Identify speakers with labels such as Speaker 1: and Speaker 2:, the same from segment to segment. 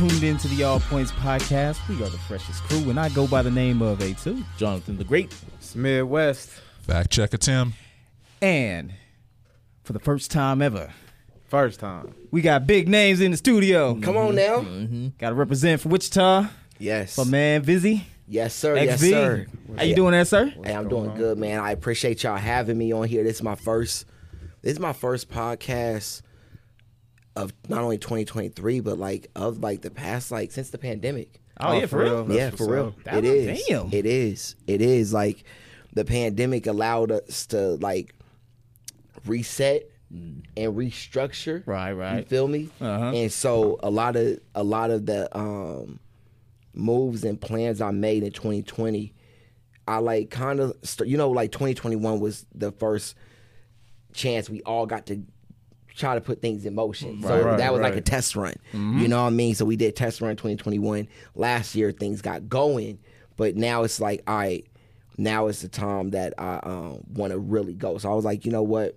Speaker 1: tuned into the All Points podcast. We are the freshest crew, and I go by the name of A2.
Speaker 2: Jonathan the Great.
Speaker 3: It's Midwest.
Speaker 4: Fact checker Tim.
Speaker 1: And for the first time ever,
Speaker 3: First time.
Speaker 1: we got big names in the studio.
Speaker 5: Come on mm-hmm. now. Mm-hmm.
Speaker 1: Got to represent for Wichita.
Speaker 5: Yes.
Speaker 1: My man, Vizzy.
Speaker 5: Yes, sir. Yes, sir.
Speaker 1: How you doing there, sir?
Speaker 5: Hey, I'm doing good, man. I appreciate y'all having me on here. This is my first. This is my first podcast of not only 2023, but like of like the past, like since the pandemic.
Speaker 1: Oh, yeah, for real?
Speaker 3: That's
Speaker 5: yeah,
Speaker 3: what's
Speaker 5: for real.
Speaker 3: up.
Speaker 1: That
Speaker 5: It
Speaker 1: was-
Speaker 5: is.
Speaker 1: damn.
Speaker 5: It is. It is like the pandemic allowed us to like reset and restructure.
Speaker 1: Right, right.
Speaker 5: You
Speaker 1: right.
Speaker 5: feel me?
Speaker 1: Uh-huh.
Speaker 5: And so a lot of a lot of the um moves and plans I made in 2020, I like kind of st- you know like 2021 was the first chance we all got to try to put things in motion. so
Speaker 3: Right,
Speaker 5: that was like a test run. You know what I mean? So we did test run 2021. Last year things got going, but now it's like all right, now it's the time that I um, want to really go. So I was like, you know what?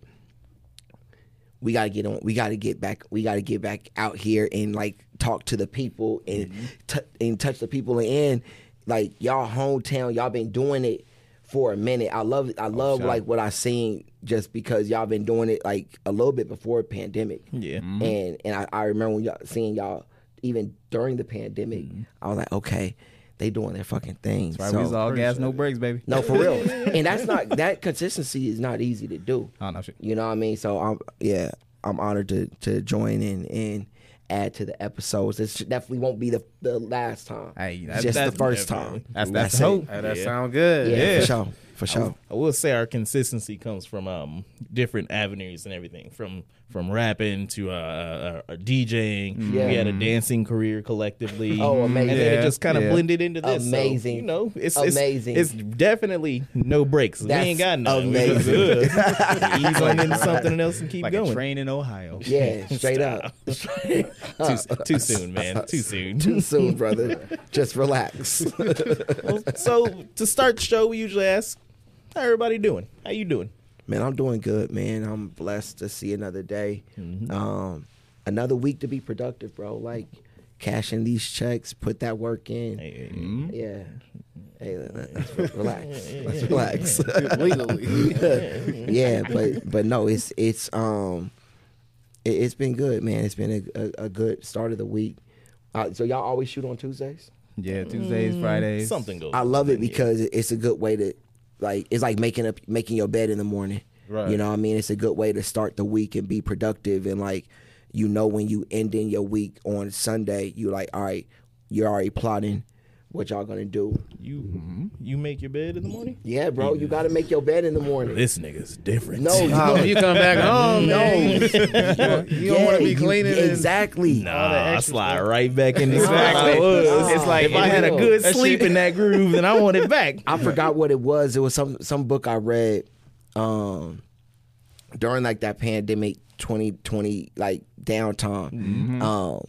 Speaker 5: we gotta get on. We gotta get back. We gotta get back out here and like talk to the people and t- and touch the people and like y'all hometown. Y'all been doing it for a minute. I love. I oh, love
Speaker 3: sure.
Speaker 5: like what I seen just because y'all been doing it like a little bit before pandemic.
Speaker 2: Yeah. Mm-hmm.
Speaker 5: And and I, I remember when y'all seeing y'all even during the pandemic. Mm-hmm. I was like, okay, they doing their fucking thing.
Speaker 1: Right,
Speaker 5: So-
Speaker 1: we was all gas, no brakes, baby.
Speaker 5: no, for real. and that's not that consistency is not easy to do.
Speaker 1: Oh, no shit.
Speaker 5: You know what I mean? So I'm yeah, I'm honored to to join in and add to the episodes. This definitely won't be the the last time.
Speaker 1: Hey, that's-
Speaker 5: just
Speaker 1: that's-
Speaker 5: the first
Speaker 2: definitely.
Speaker 5: time.
Speaker 1: That's that's,
Speaker 5: That's
Speaker 1: the
Speaker 5: it.
Speaker 1: hope.
Speaker 3: Hey, that
Speaker 2: Yeah.
Speaker 3: sound good.
Speaker 5: Yeah,
Speaker 1: Yeah.
Speaker 5: for sure, for sure.
Speaker 2: I will say our consistency comes from um, different avenues and everything, from from rapping to uh, uh, uh, DJing.
Speaker 5: Yeah.
Speaker 2: We had a dancing career collectively.
Speaker 5: Oh, amazing.
Speaker 2: And then it just kind of
Speaker 1: yeah.
Speaker 2: blended into this. So,
Speaker 5: Amazing.
Speaker 2: you know, it's
Speaker 5: Amazing.
Speaker 2: It's, it's definitely no breaks. we ain't got none.
Speaker 5: amazing.
Speaker 2: We just good. Ease on into something else and keep
Speaker 1: Like
Speaker 2: going.
Speaker 1: a train in Ohio.
Speaker 5: Yeah, straight up.
Speaker 2: too, too soon, man. Too soon.
Speaker 5: Too soon, brother. Just relax.
Speaker 2: Well, so to start the show, we usually ask, "How everybody doing? How you doing?"
Speaker 5: man, I'm doing good, man. I'm blessed to see another day.
Speaker 2: Mm-hmm.
Speaker 5: Um, another week to be productive, bro. Like cashing these checks, put that work in.
Speaker 2: Hey, hey,
Speaker 1: Mm-hmm.
Speaker 5: Yeah. Hey, let's relax. Let's relax.
Speaker 3: Legally.
Speaker 5: yeah, but but no, it's it's um, it, it's been good, man. It's been a, a, a good start of the week. Uh, so y'all always shoot on Tuesdays.
Speaker 1: Yeah, Tuesdays, Fridays.
Speaker 2: Something goes.
Speaker 5: I love it
Speaker 2: on, yeah.
Speaker 5: because it's a good way to like it's like making up making your bed in the morning.
Speaker 3: Right.
Speaker 5: You know what I mean? It's a good way to start the week and be productive and like you know when you ending your week on Sunday, you like, all right, you're already plotting what y'all gonna do.
Speaker 2: You you make your bed in the morning.
Speaker 5: Yeah, bro, you gotta make your bed in the morning.
Speaker 2: This nigga's different.
Speaker 5: No, you
Speaker 3: Oh, you come back home,
Speaker 5: No.
Speaker 3: man, you don't, you don't want to be cleaning. and-
Speaker 5: exactly.
Speaker 2: Nah,
Speaker 3: the
Speaker 2: I slide
Speaker 3: stuff.
Speaker 2: right back in the
Speaker 1: Exactly.
Speaker 2: spot I was. It's like if I had a
Speaker 5: That
Speaker 2: good
Speaker 3: shit-
Speaker 2: sleep in that groove, then I want it back.
Speaker 5: I forgot what it was. It was some some book I read um during like that pandemic 2020 like downtime. Um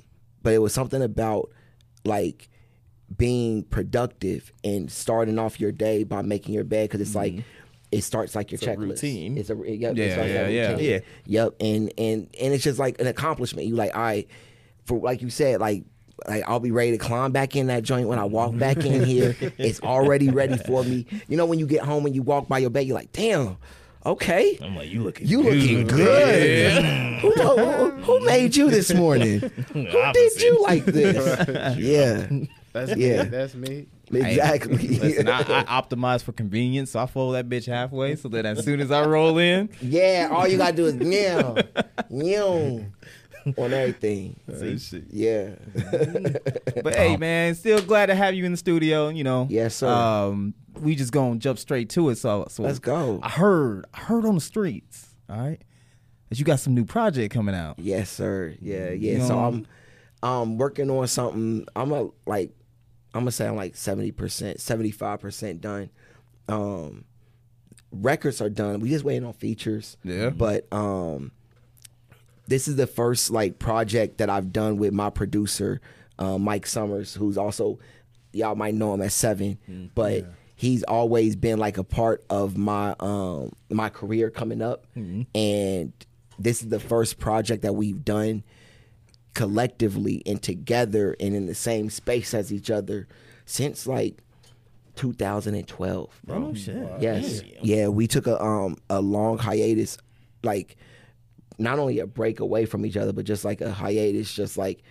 Speaker 5: but it was something about like being productive and starting off your day by making your bed cuz it's like mm-hmm. it starts like your
Speaker 2: It's a
Speaker 5: checklist.
Speaker 2: routine.
Speaker 5: It's a yep,
Speaker 1: Yeah,
Speaker 5: it's like
Speaker 1: yeah,
Speaker 5: that
Speaker 1: yeah.
Speaker 5: routine.
Speaker 2: Yeah.
Speaker 5: Yep, and and and it's just like an accomplishment. You like, I for like you said, like like I'll be ready to climb back in that joint when I walk back in here. It's already ready for me. You know when you get home and you walk by your bed, you're like, damn, okay.
Speaker 2: I'm like, you looking,
Speaker 5: You looking good. who, who, who made you this morning? Who did you like this? yeah,
Speaker 3: That's
Speaker 5: Yeah.
Speaker 3: me. That's me.
Speaker 5: exactly.
Speaker 1: Listen, I, I optimize for convenience, so I fold that bitch halfway so that as soon as I roll in,
Speaker 5: yeah, all you gotta do is meow, meow on everything. Yeah.
Speaker 1: But hey, man, still glad to have you in the studio. You know,
Speaker 5: Yes, sir.
Speaker 1: Um, we just gonna jump straight to it. So, so
Speaker 5: Let's go.
Speaker 1: I heard, I heard on the streets. All right, that you got some new project coming out.
Speaker 5: Yes, sir. Yeah, yeah.
Speaker 1: You
Speaker 5: so
Speaker 1: know-
Speaker 5: I'm um working on something. I'm a like I'm gonna say I'm like seventy percent, seventy five percent done. Um records are done. We just waiting on features.
Speaker 1: Yeah.
Speaker 5: But um this is the first like project that I've done with my producer, uh, Mike Summers, who's also y'all might know him as Seven,
Speaker 1: Mm,
Speaker 5: but he's always been like a part of my um my career coming up,
Speaker 1: Mm-hmm.
Speaker 5: and this is the first project that we've done collectively and together and in the same space as each other since like 2012. Bro.
Speaker 2: Oh shit.
Speaker 5: Yes.
Speaker 2: Damn.
Speaker 5: Yeah, we took a um a long hiatus, like not only a break away from each other, but just like a hiatus, just like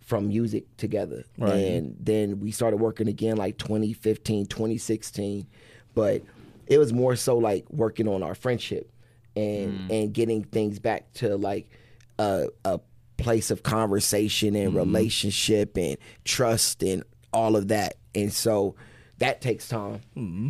Speaker 5: from music together.
Speaker 2: Right.
Speaker 5: And then we started working again like 2015, 2016. But it was more so like working on our friendship and and getting things back to like a a place of conversation and relationship and trust and all of that. And so that takes time,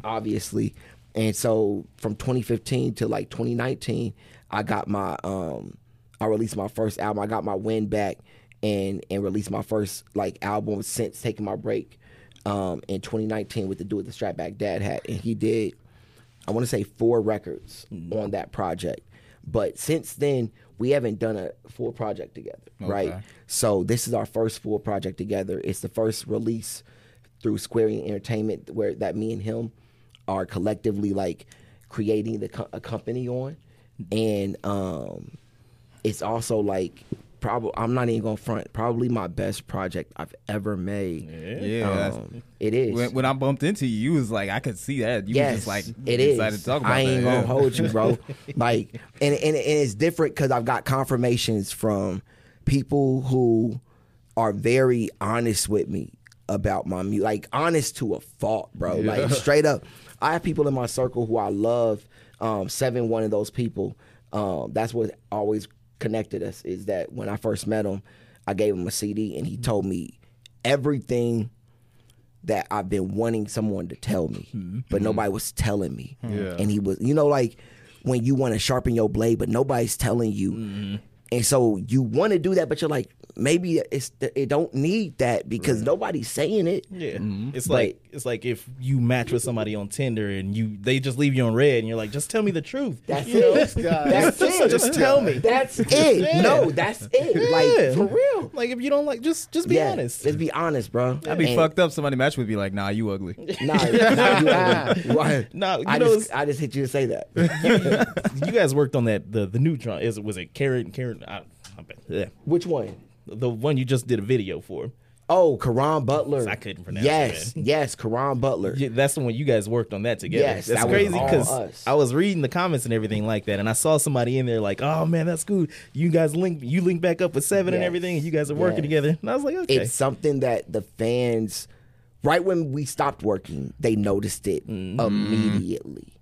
Speaker 5: obviously. And so from 2015 to like 2019, I got my um I released my first album. I got my win back and and released my first like album since taking my break um in 2019 with the Do It the Strap Back Dad hat. And he did I want to say four records on that project. But since then, we haven't done a full project together, right? So this is our first full project together. It's the first release through Square Entertainment where that me and him are collectively like creating the co- a company on, and um, it's also like probably I'm not even gonna front probably my best project I've ever made.
Speaker 1: Yeah, that's-
Speaker 5: Um, it is.
Speaker 1: when, when I bumped into you, you was like, I could see that. You
Speaker 5: yes,
Speaker 1: was just like,
Speaker 5: it is.
Speaker 1: excited to talk about
Speaker 5: I ain't
Speaker 1: that.
Speaker 5: gonna
Speaker 1: yeah.
Speaker 5: hold you, bro. like, and, and and it's different because I've got confirmations from people who are very honest with me about my music, like honest to a fault, bro. Like straight up. I have people in my circle who I love. Um, seven, one of those people. Um, that's what always connected us. Is that when I first met him, I gave him a CD and he mm-hmm. told me everything that I've been wanting someone to tell me, mm-hmm. but mm-hmm. nobody was telling me.
Speaker 3: Yeah.
Speaker 5: And he was, you know, like when you want to sharpen your blade, but nobody's telling you. And so you want to do that, but you're like, maybe it's it don't need that because nobody's saying it.
Speaker 2: Yeah, mm-hmm. it's
Speaker 5: But-
Speaker 2: like it's like if you match with somebody on Tinder and you they just leave you on red and you're like, just tell me the truth.
Speaker 5: That's
Speaker 2: You know?
Speaker 5: it. That's it.
Speaker 2: just tell me.
Speaker 5: That's it. No, that's it. Like for real.
Speaker 2: Like if you don't like, just just be
Speaker 5: yeah,
Speaker 2: honest.
Speaker 5: Let's be honest, bro.
Speaker 1: I'd be
Speaker 5: And-
Speaker 1: fucked up. Somebody match with me like, nah, you ugly.
Speaker 5: Nah, nah, you ugly. Why?
Speaker 2: No, you
Speaker 5: I
Speaker 2: know,
Speaker 5: just I just hit you to say that.
Speaker 2: you guys worked on that the the neutron. Is was it Karen Karen? I, I bet, yeah,
Speaker 5: Which one?
Speaker 2: the one you just did a video for.
Speaker 5: Oh, Karan Butler.
Speaker 2: I couldn't pronounce
Speaker 5: yes,
Speaker 2: it,
Speaker 5: yes, Karan Butler.
Speaker 2: Yeah, that's the one you guys worked on that together.
Speaker 5: Yes,
Speaker 2: that's
Speaker 5: that
Speaker 2: crazy because. I was reading the comments and everything like that, and I saw somebody in there like, "Oh man, that's cool. You guys link, you link back up with Seven and everything, and you guys are working
Speaker 5: Yes.
Speaker 2: together." And I was like, "Okay,
Speaker 5: It's something that the fans, right when we stopped working, they noticed it
Speaker 2: Mm-hmm.
Speaker 5: immediately.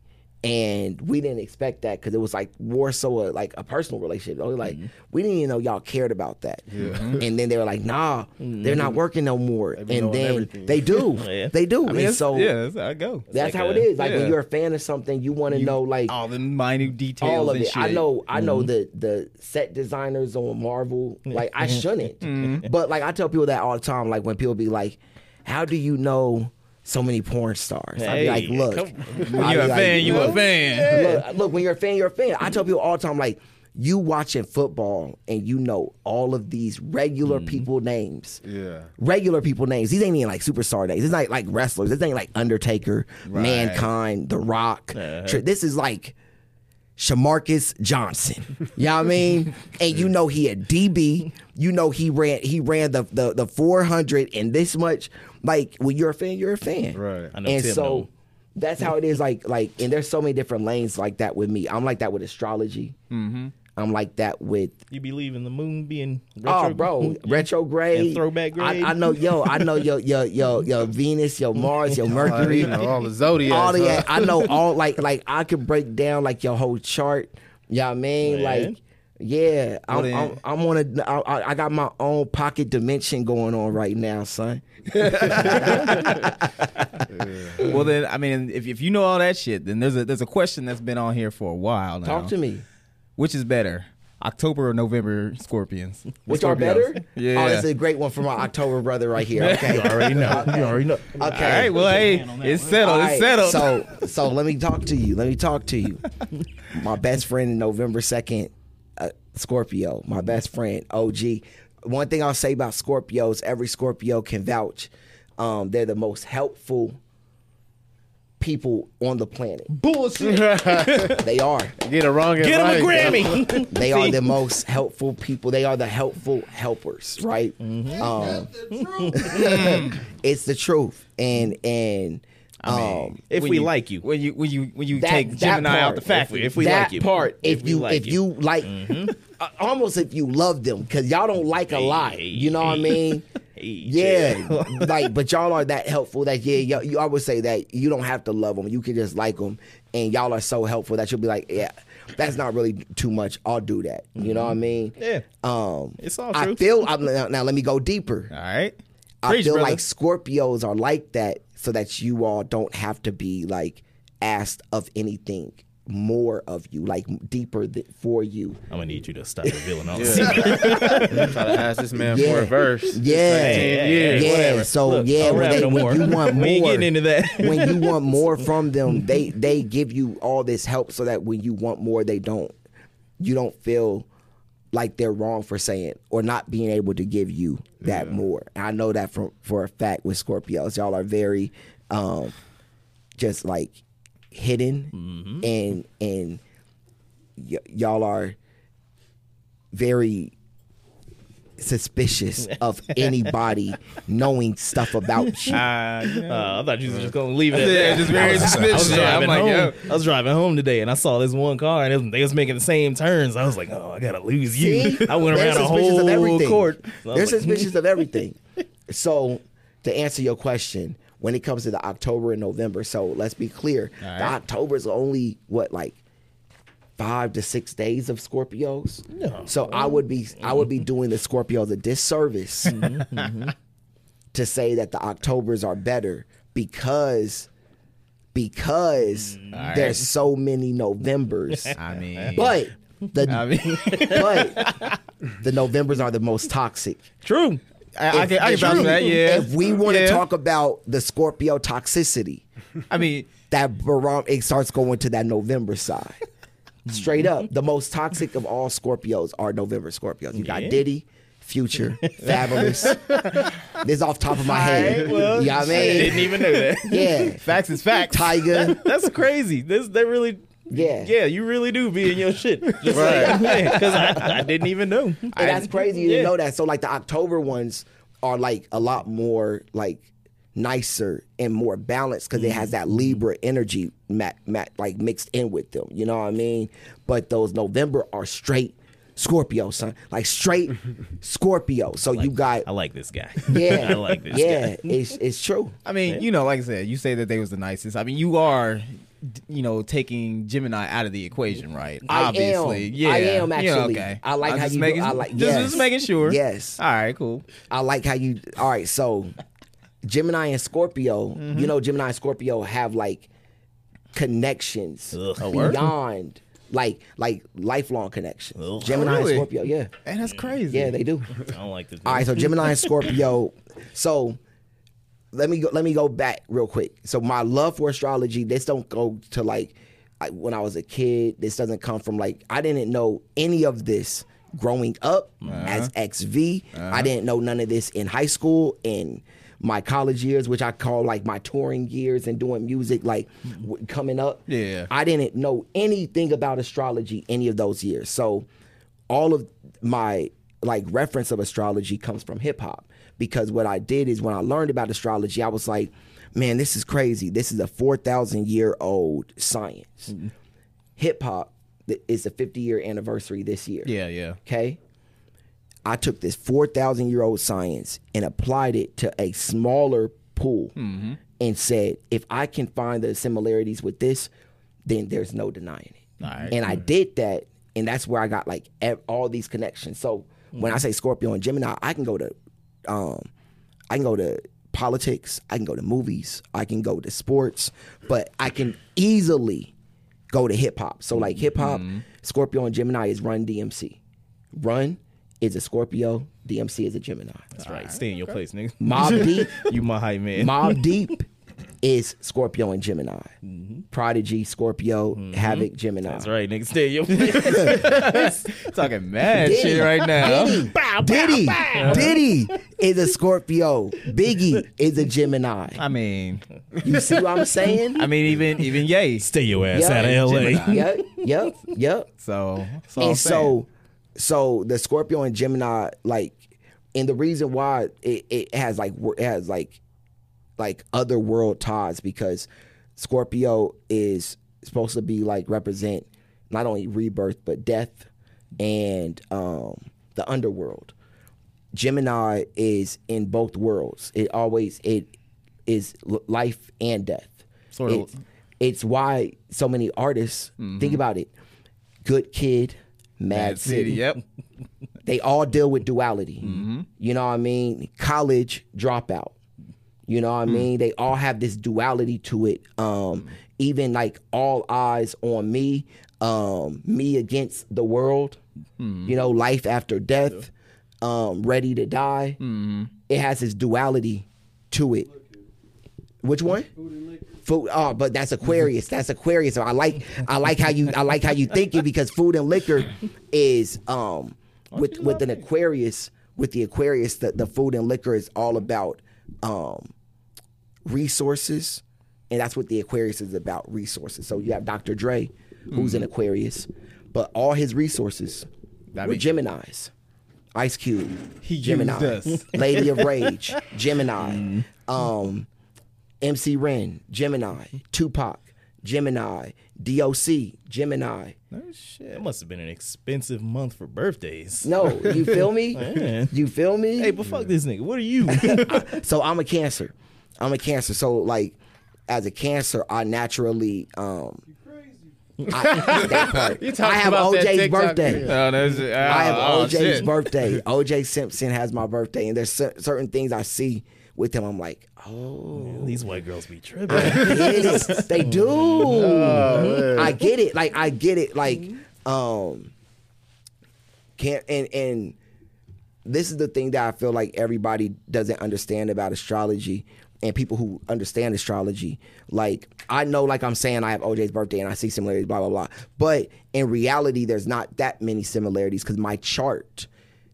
Speaker 5: And we didn't expect that because it was like more so a, like a personal relationship. They like,
Speaker 2: Mm-hmm.
Speaker 5: we didn't even know y'all cared about that. And then they were like, nah, they're
Speaker 2: Mm-hmm.
Speaker 5: not working no more. and then
Speaker 3: everything.
Speaker 5: they do.
Speaker 2: Yeah.
Speaker 5: They do.
Speaker 1: I mean,
Speaker 5: and so
Speaker 1: yeah, that's how I go.
Speaker 5: that's
Speaker 2: like
Speaker 5: how
Speaker 2: a-
Speaker 5: it is. Like
Speaker 1: yeah.
Speaker 5: when you're a fan of something, you want to know like
Speaker 1: all the minute details
Speaker 5: all of
Speaker 1: and
Speaker 5: it.
Speaker 1: shit.
Speaker 5: I know, I know the the set designers on Marvel. Like I shouldn't, but like I tell people that all the time. Like when people be like, "How do you know so many porn stars?" I'd be like,
Speaker 2: Hey,
Speaker 5: "Look,
Speaker 2: come-
Speaker 1: When you're a
Speaker 5: like,
Speaker 1: fan, you a
Speaker 5: look,
Speaker 1: fan.
Speaker 5: Look, look, when you're a fan, you're a fan. I tell people all the time, like you watching football and you know all of these regular mm-hmm. people names
Speaker 3: Yeah.
Speaker 5: regular people names. These ain't even like superstar names. It's not like wrestlers. This ain't like Undertaker, Mankind, The Rock. Uh-huh. Tr- This is like Shamarcus Johnson. You know what I mean? And you know he a DB. You know he ran he ran the the, the 400 and this much. Like when you're a fan, you're a fan.
Speaker 3: Right.
Speaker 2: I know
Speaker 5: And
Speaker 2: Tim
Speaker 5: so
Speaker 2: know.
Speaker 5: that's how it is. Like like and there's so many different lanes like that with me. I'm like that with astrology. Mm-hmm. I'm like that with
Speaker 2: you believe in the moon being retro-
Speaker 5: Oh, bro, retrograde,
Speaker 2: And throwback grade.
Speaker 5: I, I know, yo, I know yo yo yo your Venus, your Mars, your
Speaker 3: Uh,
Speaker 5: Mercury,
Speaker 3: you know, all the zodiac
Speaker 5: all the.
Speaker 3: huh?
Speaker 5: I know all like like I could break down like your whole chart. You know what I mean?
Speaker 2: Man.
Speaker 5: Like, yeah, I'm,
Speaker 1: then-
Speaker 5: I'm I'm on a I, I- I got my own pocket dimension going on right now, son.
Speaker 1: Well, then, I mean, if, if you know all that shit, then there's a there's a question that's been on here for a while now.
Speaker 5: Talk to me.
Speaker 1: Which is better, October or November Scorpions?
Speaker 5: Which are better?
Speaker 1: Yeah.
Speaker 5: Oh, this is a great one for my October brother right here. Okay.
Speaker 2: You already know. You already know.
Speaker 5: Okay.
Speaker 1: All right. Well, hey, it's settled.
Speaker 5: All
Speaker 1: It's settled.
Speaker 5: So, so let me talk to you. Let me talk to you. My best friend, in November second, uh, Scorpio. My best friend, OG. One thing I'll say about Scorpios, every Scorpio can vouch. Um, they're the most helpful people on the planet.
Speaker 2: Bullshit.
Speaker 5: They are.
Speaker 3: Get a wrong
Speaker 2: Get him a. Grammy.
Speaker 5: They are the most helpful people. They are the helpful helpers, right? Um, it's the truth, and and um,
Speaker 2: if we
Speaker 1: you-
Speaker 2: like you.
Speaker 1: when you when you when you
Speaker 5: that,
Speaker 1: take Gemini out the factory,
Speaker 2: if we
Speaker 5: that
Speaker 2: like you.
Speaker 5: part, if,
Speaker 2: If
Speaker 5: you
Speaker 2: like
Speaker 5: if
Speaker 2: you.
Speaker 5: you like, uh, almost if you love them, because y'all don't like a lot.
Speaker 2: Hey,
Speaker 5: You know what I mean?
Speaker 2: Hey,
Speaker 5: Yeah, like, but y'all are that helpful that yeah, y'all, you, I would say that you don't have to love them. You can just like them, and y'all are so helpful that you'll be like, yeah, that's not really too much. I'll do that. You know what I mean?
Speaker 2: Yeah.
Speaker 5: Um,
Speaker 2: It's all
Speaker 5: I
Speaker 2: true.
Speaker 5: feel I'm, now, now. Let me go deeper.
Speaker 1: all right.
Speaker 5: I
Speaker 2: Preach,
Speaker 5: feel
Speaker 2: brother.
Speaker 5: like Scorpios are like that, so that you all don't have to be like asked of anything more of you, like deeper th- for you.
Speaker 2: I'm gonna need you to stop revealing all
Speaker 3: Yeah.
Speaker 2: this.
Speaker 3: Try to ask this man
Speaker 5: Yeah.
Speaker 3: for a verse.
Speaker 5: Yeah.
Speaker 3: Ten years.
Speaker 5: Yeah, so
Speaker 2: Look,
Speaker 5: yeah, when,
Speaker 2: rap
Speaker 5: they,
Speaker 2: no
Speaker 5: when
Speaker 2: more.
Speaker 5: you want
Speaker 2: We ain't getting into that.
Speaker 5: when you want more from them, they they give you all this help so that when you want more, they don't. You don't feel like they're wrong for saying or not being able to give you that more. And I know that from for a fact with Scorpios, y'all are very um, just like hidden
Speaker 2: Mm-hmm.
Speaker 5: and and y- y'all are very suspicious of anybody knowing stuff about you.
Speaker 1: Uh, you know.
Speaker 2: Uh, I thought you was just gonna leave it. At
Speaker 1: Yeah,
Speaker 2: that.
Speaker 1: just very
Speaker 2: I was, I was
Speaker 1: suspicious. I'm
Speaker 2: driving
Speaker 1: like,
Speaker 2: home.
Speaker 1: yo.
Speaker 2: I was driving home today, and I saw this one car, and it was, they was making the same turns. I was like, oh, I gotta lose you.
Speaker 5: See?
Speaker 2: I went around a
Speaker 5: suspicious of
Speaker 2: whole
Speaker 5: everything.
Speaker 2: court. So
Speaker 5: They're
Speaker 2: like,
Speaker 5: suspicious of everything. So, to answer your question, when it comes to the October and November, so let's be clear,
Speaker 1: All right.
Speaker 5: the October's only what like five to six days of Scorpios.
Speaker 2: No.
Speaker 5: So I would be I would be doing the Scorpios a disservice mm-hmm. Mm-hmm. to say that the Octobers are better because because mm. there's so many Novembers.
Speaker 1: I mean,
Speaker 5: But the
Speaker 1: I mean,
Speaker 5: but the Novembers are the most toxic.
Speaker 2: True.
Speaker 1: I, I can, I can that. Yeah.
Speaker 5: If we want to
Speaker 1: Yeah.
Speaker 5: talk about the Scorpio toxicity,
Speaker 1: I mean,
Speaker 5: that barom it starts going to that November side. Straight up, mm-hmm. the most toxic of all Scorpios are November Scorpios. You got
Speaker 2: Yeah.
Speaker 5: Diddy, Future, Fabolous. this is off top of my head.
Speaker 2: Well,
Speaker 5: you know what I
Speaker 2: I didn't even know that.
Speaker 5: Yeah.
Speaker 1: facts is facts.
Speaker 5: Tyga.
Speaker 2: That's crazy. This that really.
Speaker 5: Yeah.
Speaker 2: Yeah, you really do be in your shit. Just right. Because I, I didn't even know.
Speaker 5: And that's crazy. You
Speaker 2: yeah.
Speaker 5: didn't know that. So like the October ones are like a lot more like nicer and more balanced because it has that mm-hmm. Libra energy mat, mat, like mixed in with them. You know what I mean? But those November are straight Scorpio, son. Like straight Scorpio. So you got
Speaker 2: I like this guy.
Speaker 5: yeah,
Speaker 2: I like this
Speaker 5: yeah.
Speaker 2: guy.
Speaker 5: It's it's true.
Speaker 1: I mean, you know, like I said, you say that they was the nicest. I mean, you are, you know, taking Gemini out of the equation, right?
Speaker 5: I
Speaker 1: Obviously,
Speaker 5: am.
Speaker 1: yeah.
Speaker 5: I am
Speaker 1: Yeah,
Speaker 5: actually.
Speaker 1: okay.
Speaker 5: I like
Speaker 1: I'm
Speaker 5: how
Speaker 1: just
Speaker 5: you do-
Speaker 1: making,
Speaker 5: I like-
Speaker 1: just, just making sure.
Speaker 5: Yes.
Speaker 1: All right. Cool.
Speaker 5: I like how you. All right, so Gemini and Scorpio. Mm-hmm. You know, Gemini and Scorpio have like connections
Speaker 2: Ugh.
Speaker 5: Beyond like like lifelong connections.
Speaker 2: Ugh.
Speaker 5: Gemini
Speaker 1: Really?
Speaker 5: and Scorpio, yeah,
Speaker 1: And that's crazy.
Speaker 5: yeah, they do.
Speaker 2: I don't like this.
Speaker 5: All right, so Gemini and Scorpio. So let me go. Let me go back real quick. So my love for astrology. This don't go to like, like when I was a kid. This doesn't come from like I didn't know any of this growing up uh-huh. as XV. I uh-huh. didn't know none of this in high school and my college years, which I call like my touring years and doing music, like w- coming up.
Speaker 1: Yeah.
Speaker 5: I didn't know anything about astrology any of those years. So all of my like reference of astrology comes from hip hop because what I did is when I learned about astrology, I was like, man, this is crazy. This is a 4,000 year old science. Mm-hmm. Hip hop is the 50 year anniversary this year.
Speaker 1: Yeah. Yeah.
Speaker 5: Okay. I took this 4,000 year old science and applied it to a smaller pool mm-hmm. and said, if I can find the similarities with this, then there's no denying it.
Speaker 1: Right.
Speaker 5: And I mm. did that, and that's where I got like all these connections. So when I mm-hmm. say Scorpio and Gemini, I can go to, um, I can go to politics, I can go to movies, I can go to sports, but I can easily go to hip hop. So like hip hop, mm-hmm. Scorpio and Gemini is Run DMC. Run is a Scorpio, DMC is a Gemini.
Speaker 2: That's right. Stay in your place, nigga.
Speaker 5: Mobb Deep,
Speaker 2: you my hype man.
Speaker 5: Mobb Deep is Scorpio and Gemini. Mm-hmm. Prodigy, Scorpio, mm-hmm. Havoc, Gemini.
Speaker 2: That's right, nigga. Stay in your place.
Speaker 1: Talking mad
Speaker 5: Diddy,
Speaker 1: shit right now.
Speaker 5: Diddy, Diddy, Diddy is a Scorpio. Biggie is a Gemini.
Speaker 1: I mean,
Speaker 5: You see what I'm saying?
Speaker 1: I mean, even even Ye.
Speaker 2: Stay your ass
Speaker 5: Yeah.
Speaker 2: out of L.A.
Speaker 1: Gemini.
Speaker 5: Yep, yep, yep.
Speaker 1: So, that's all I'm
Speaker 5: and
Speaker 1: saying.
Speaker 5: so so the Scorpio and Gemini like and the reason why it, it has like it has like like other world ties because Scorpio is supposed to be like represent not only rebirth but death and um the underworld. Gemini is in both worlds. It always it is life and death.
Speaker 1: Sort of-
Speaker 5: It's, it's why so many artists think about it. Good Kid, Mad,
Speaker 1: Mad
Speaker 5: City.
Speaker 1: City. Yep.
Speaker 5: They all deal with duality. You know what I mean? College dropout. You know what I mean? They all have this duality to it. Um, even like all eyes on me, um, me against the world. You know, life after death, um, ready to die. It has this duality to it. Which one? Food. Oh, but that's Aquarius. That's Aquarius. So I like I like how you I like how you think it because food and liquor is um with with an Aquarius with the Aquarius the, the food and liquor is all about um resources and that's what the Aquarius is about resources. So you have Dr. Dre who's an Aquarius, but all his resources
Speaker 1: That
Speaker 5: were Gemini's. Ice Cube,
Speaker 1: He
Speaker 5: Gemini. Lady of Rage, Gemini. Um, MC Ren, Gemini. Tupac, Gemini. DOC, Gemini.
Speaker 1: Oh, shit.
Speaker 2: That must have been an expensive month for birthdays.
Speaker 5: No, you feel me?
Speaker 2: Man.
Speaker 5: You feel me?
Speaker 2: Hey, but fuck this nigga. What are you?
Speaker 5: so I'm a cancer. I'm a cancer. So like as a cancer, I naturally um I, that part. I have
Speaker 3: about
Speaker 5: OJ's
Speaker 3: TikTok
Speaker 5: birthday.
Speaker 3: video.
Speaker 1: Oh, that's, oh,
Speaker 5: I have
Speaker 1: oh,
Speaker 5: OJ's
Speaker 1: shit.
Speaker 5: birthday. OJ Simpson has my birthday, and there's cer- certain things I see with him. I'm like, oh,
Speaker 2: These white girls be tripping.
Speaker 5: I get it. They do. I get it. Like I get it. Like um, can't and and this is the thing that I feel like everybody doesn't understand about astrology and people who understand astrology. Like I know, like I'm saying, I have OJ's birthday and I see similarities, blah blah blah. But in reality, there's not that many similarities because my chart.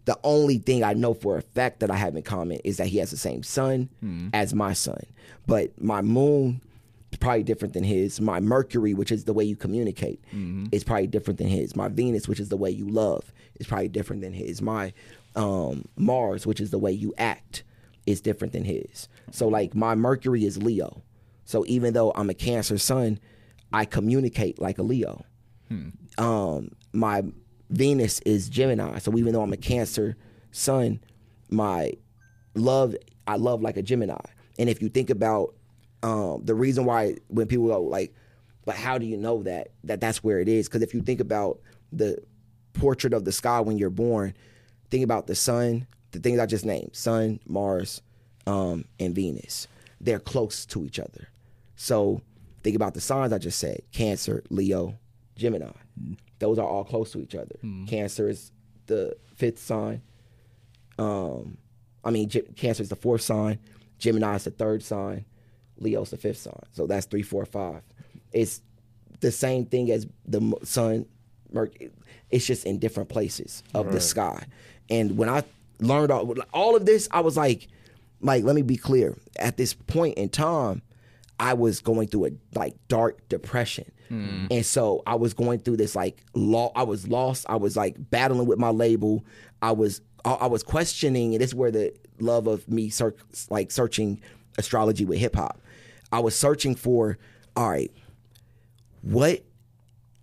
Speaker 5: The only thing I know for a fact that I have in common is that he has the same sun as my sun. But my moon is probably different than his. My Mercury, which is the way you communicate, is probably different than his. My Venus, which is the way you love, is probably different than his. My um, Mars, which is the way you act, is different than his. So like my Mercury is Leo. So even though I'm a Cancer sun, I communicate like a Leo. Um, my Venus is Gemini. So even though I'm a Cancer sun, my love I love like a Gemini. And if you think about um, the reason why when people go like, but how do you know that that that's where it is? Because if you think about the portrait of the sky when you're born, think about the sun, the things I just named, Sun, Mars, um, and Venus. They're close to each other. So think about the signs I just said: Cancer, Leo, Gemini. Those are all close to each other. Cancer is the fifth sign. Um, I mean, Ge- Cancer is the fourth sign. Gemini is the third sign. Leo's the fifth sign. So that's three, four, five. It's the same thing as the sun. Mercury. It's just in different places of the sky. And when I learned all, all of this, I was like, like, let me be clear. At this point in time, I was going through a like dark depression. Mm. And so I was going through this like law I was lost. I was like battling with my label. I was I I was questioning and this is where the love of me search like searching astrology with hip hop. I was searching for all right, what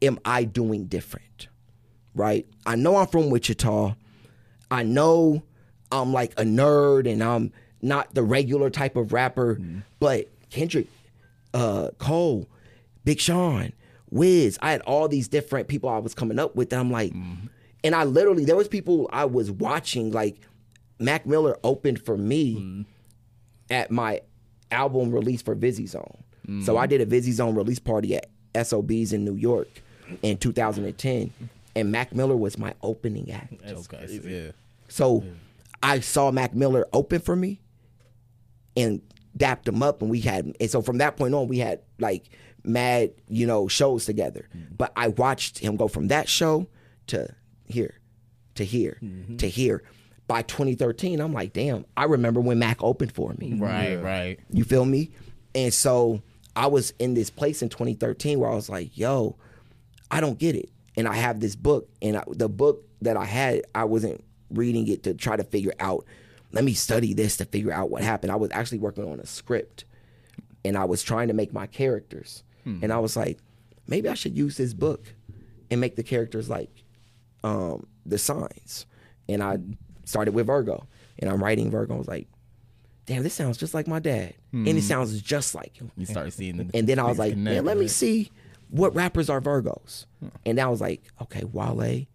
Speaker 5: am I doing different? Right? I know I'm from Wichita. I know I'm like a nerd and I'm not the regular type of rapper, mm. but Kendrick, uh, Cole, Big Sean, Wiz, I had all these different people I was coming up with. And I'm like, mm-hmm. and I literally there was people I was watching like Mac Miller opened for me mm. at my album release for Vizzy Zone. So I mm. did a Vizzy Zone release party at SOBs in New York in 2010, and Mac Miller was my opening act.
Speaker 2: That's crazy.
Speaker 1: Yeah.
Speaker 5: So I saw Mac Miller open for me and dapped him up and we had and so from that point on we had like mad, you know, shows together. Mm-hmm. But I watched him go from that show to here, to here, mm-hmm. to here. by 2013, I'm like, damn, I remember when Mac opened for me.
Speaker 1: Right,
Speaker 3: Yeah.
Speaker 1: right.
Speaker 5: You feel me? And so I was in this place in 2013 where I was like, yo, I don't get it. And I have this book, and I, the book that I had, I wasn't reading it to try to figure out, let me study this to figure out what happened. I was actually working on a script, and I was trying to make my characters. And I was like, maybe I should use this book and make the characters like um, the signs. And I started with Virgo, and I'm writing Virgo. I was like, damn, this sounds just like my dad, and it sounds just like him.
Speaker 1: You start seeing the
Speaker 5: And then I was like, man, let me see what rappers are Virgos. And I was like, okay, Wale,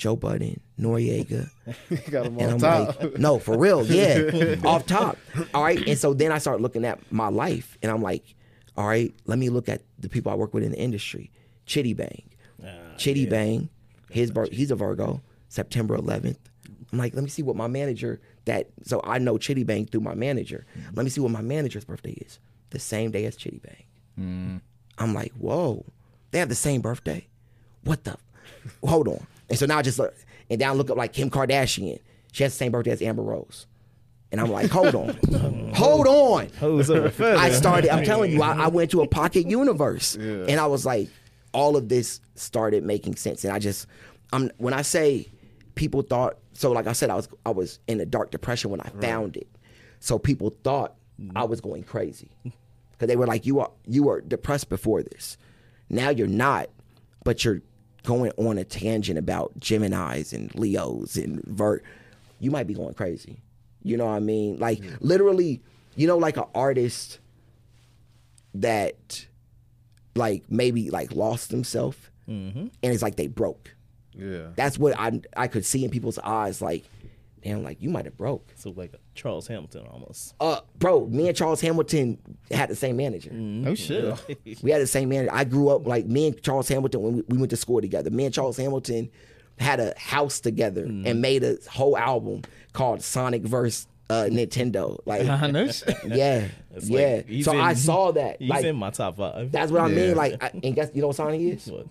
Speaker 5: Joe Budden, Noreaga.
Speaker 3: Got them
Speaker 5: And
Speaker 3: on
Speaker 5: I'm
Speaker 3: top.
Speaker 5: like, no, for real, yeah, off top. All right. And so then I start looking at my life, and I'm like, all right, let me look at the people I work with in the industry. Chiddy Bang, ah, Chiddy Bang, his bir- he's a Virgo. September 11th. I'm like, let me see what my manager that so I know Chiddy Bang through my manager. Mm. Let me see what my manager's birthday is. The same day as Chiddy Bang. Mm. I'm like, whoa, they have the same birthday. What the? Hold on. And so now I just look and down look up like Kim Kardashian. She has the same birthday as Amber Rose. And I'm like, hold on, hold on.
Speaker 2: Hose over a feather.
Speaker 5: I started. I'm telling you, I, I went to a pocket universe,
Speaker 3: Yeah.
Speaker 5: and I was like, all of this started making sense. And I just, I'm when I say people thought so, like I said, I was I was in a dark depression when I found it. So people thought I was going crazy because they were like, you are you were depressed before this. Now you're not, but you're going on a tangent about Gemini's and Leos and Vert. You might be going crazy. You know what I mean? Like literally, you know, like an artist that like maybe like lost himself mm-hmm. and it's like they broke.
Speaker 3: Yeah.
Speaker 5: That's what I I could see in people's eyes like damn like you might have broke.
Speaker 2: So like Charles Hamilton almost.
Speaker 5: Uh bro, me and Charles Hamilton had the same manager.
Speaker 1: Oh shit.
Speaker 5: We had the same manager. I grew up like me and Charles Hamilton when we, we went to school together. Me and Charles Hamilton had a house together and made a whole album called Sonic Verse uh, Nintendo. Like
Speaker 1: I know shit.
Speaker 5: yeah.
Speaker 2: It's
Speaker 5: yeah.
Speaker 2: like, he's
Speaker 5: so I saw that.
Speaker 2: He's
Speaker 5: Like
Speaker 2: in my top five.
Speaker 5: that's what I mean. Like I, and guess you know what Sonic is?
Speaker 2: What?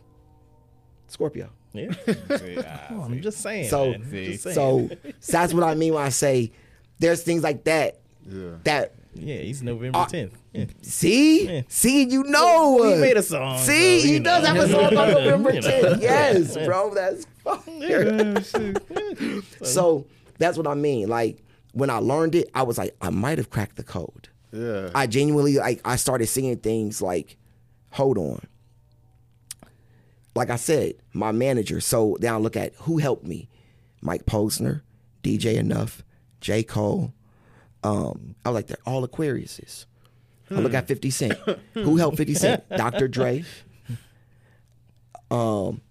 Speaker 5: Scorpio.
Speaker 2: Yeah. I'm just saying.
Speaker 5: So,
Speaker 2: man. Just saying.
Speaker 5: so that's what I mean when I say there's things like that
Speaker 3: Yeah.
Speaker 5: that
Speaker 2: yeah, he's November
Speaker 5: Uh,
Speaker 2: 10th. Yeah.
Speaker 5: see
Speaker 2: Yeah.
Speaker 5: see you know
Speaker 2: He made a song.
Speaker 5: see
Speaker 2: so,
Speaker 5: he
Speaker 2: you
Speaker 5: does have a song on November
Speaker 2: You
Speaker 5: 10th yes bro that's fire so that's what I mean like when I learned it I was like I might have cracked the code
Speaker 3: Yeah.
Speaker 5: I genuinely like I started seeing things like, hold on. Like I said, my manager. So then I look at who helped me. Mike Posner, DJ Enuff, J. Cole. Um, I was like, they're all Aquariuses. I look at 50 Cent. who helped 50 Cent? Dr. Dre. Um,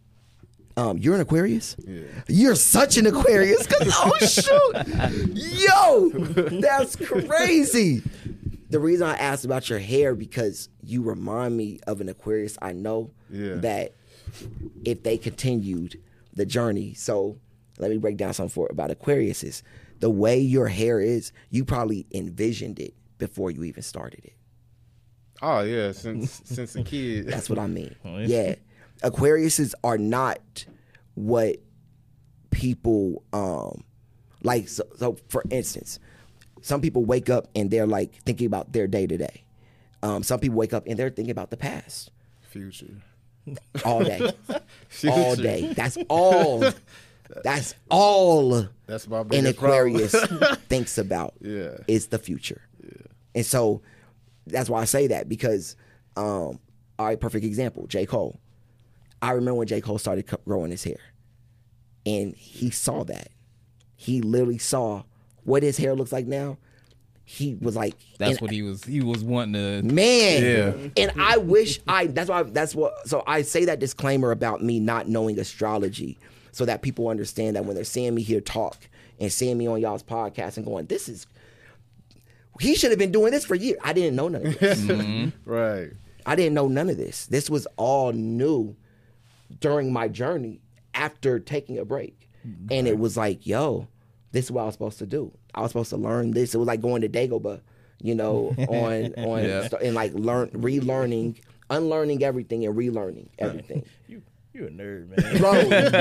Speaker 5: um, you're an Aquarius?
Speaker 3: Yeah.
Speaker 5: You're such an Aquarius. 'Cause- oh shoot. Yo, that's crazy. The reason I asked about your hair because you remind me of an Aquarius I know
Speaker 3: Yeah.
Speaker 5: that if they continued the journey. So let me break down something for about Aquariuses. The way your hair is, you probably envisioned it before you even started it.
Speaker 3: Oh yeah. Since since a kid.
Speaker 5: That's what I mean.
Speaker 2: Oh, yeah.
Speaker 5: yeah. Aquariuses are not what people um like so, so for instance, some people wake up and they're like thinking about their day to day. Um some people wake up and they're thinking about the past
Speaker 3: Future.
Speaker 5: All day. All day. That's all that's all
Speaker 3: That's my
Speaker 5: an Aquarius thinks about
Speaker 3: Yeah.
Speaker 5: is the future. Yeah, and so that's why I say that because, um, all right, perfect example, J. Cole. I remember when J. Cole started growing his hair, and he saw that. He literally saw what his hair looks like now. He was like,
Speaker 1: That's
Speaker 5: and-
Speaker 1: what he was. He was wanting to.
Speaker 5: man.
Speaker 3: Yeah.
Speaker 5: And I wish I. That's why. That's what. So I say that disclaimer about me not knowing astrology, so that people understand that when they're seeing me here talk and seeing me on y'all's podcast and going, this is. He should have been doing this for years. I didn't know none of this. Mm-hmm.
Speaker 3: Right.
Speaker 5: I didn't know none of this. This was all new during my journey after taking a break. And it was like, yo, this is what I was supposed to do. I was supposed to learn this. It was like going to Dagobah, you know, on on
Speaker 1: Yeah.
Speaker 5: and like learn relearning, unlearning everything and relearning everything.
Speaker 2: You You're a nerd, man.
Speaker 5: bro.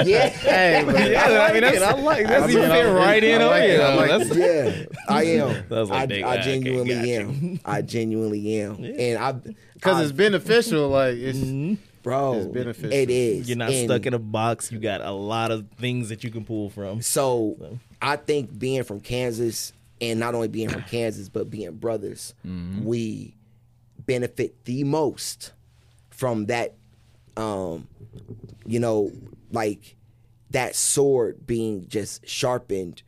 Speaker 5: Yeah,
Speaker 3: Hey, man.
Speaker 2: yeah, I mean that's I like that's
Speaker 3: I
Speaker 2: you
Speaker 3: mean,
Speaker 2: fit
Speaker 3: I-
Speaker 2: right in
Speaker 3: I
Speaker 2: on
Speaker 3: like
Speaker 2: you.
Speaker 3: it. Like
Speaker 5: yeah, I am.
Speaker 2: That like,
Speaker 5: I,
Speaker 2: dang,
Speaker 5: I
Speaker 2: okay,
Speaker 5: genuinely
Speaker 2: got you.
Speaker 5: am. I genuinely am, and I
Speaker 3: Because it's beneficial. Like it's mm-hmm.
Speaker 5: Bro,
Speaker 3: it's beneficial.
Speaker 5: it is.
Speaker 2: You're not
Speaker 5: And
Speaker 2: stuck in a box. You got a lot of things that you can pull from.
Speaker 5: So
Speaker 2: So.
Speaker 5: I think being from Kansas, and not only being from Kansas, but being brothers, we benefit the most from that. Um, you know, like that sword being just sharpened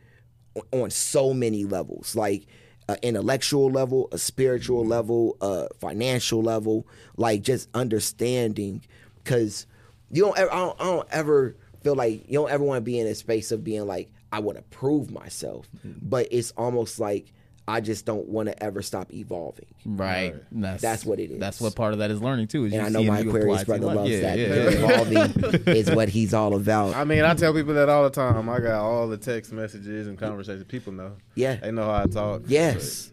Speaker 5: on so many levels, like an intellectual level, a spiritual mm-hmm. level, a financial level, like just understanding. Because you don't, ever, I don't, I don't ever feel like you don't ever want to be in a space of being like I want to prove myself, mm-hmm. but it's almost like I just don't want to ever stop evolving.
Speaker 1: Right. That's,
Speaker 5: That's what it is.
Speaker 1: That's what part of that is learning too. Is
Speaker 5: And
Speaker 1: you
Speaker 5: I know my
Speaker 1: you
Speaker 5: Aquarius
Speaker 1: apply
Speaker 5: brother loves
Speaker 1: yeah,
Speaker 5: that.
Speaker 1: Yeah.
Speaker 5: Evolving is what he's all about.
Speaker 3: I mean, I tell people that all the time. I got all the text messages and conversations. People know.
Speaker 5: Yeah.
Speaker 3: They know how I talk.
Speaker 5: Yes.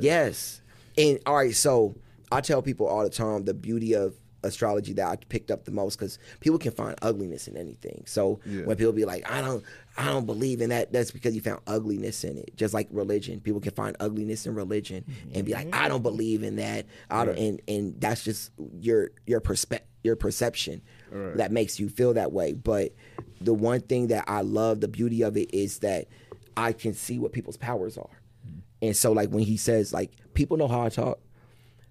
Speaker 5: Yes. And all right, so I tell people all the time the beauty of astrology that I picked up the most because people can find ugliness in anything. So
Speaker 3: Yeah.
Speaker 5: when people be like, I don't I don't believe in that, that's because you found ugliness in it. Just like religion. People can find ugliness in religion and be like, mm-hmm. I don't believe in that. I don't and, and that's just your your perspe- your perception
Speaker 3: Right.
Speaker 5: that makes you feel that way. But the one thing that I love, the beauty of it is that I can see what people's powers are. Mm-hmm. And so, like when he says, like people know how I talk,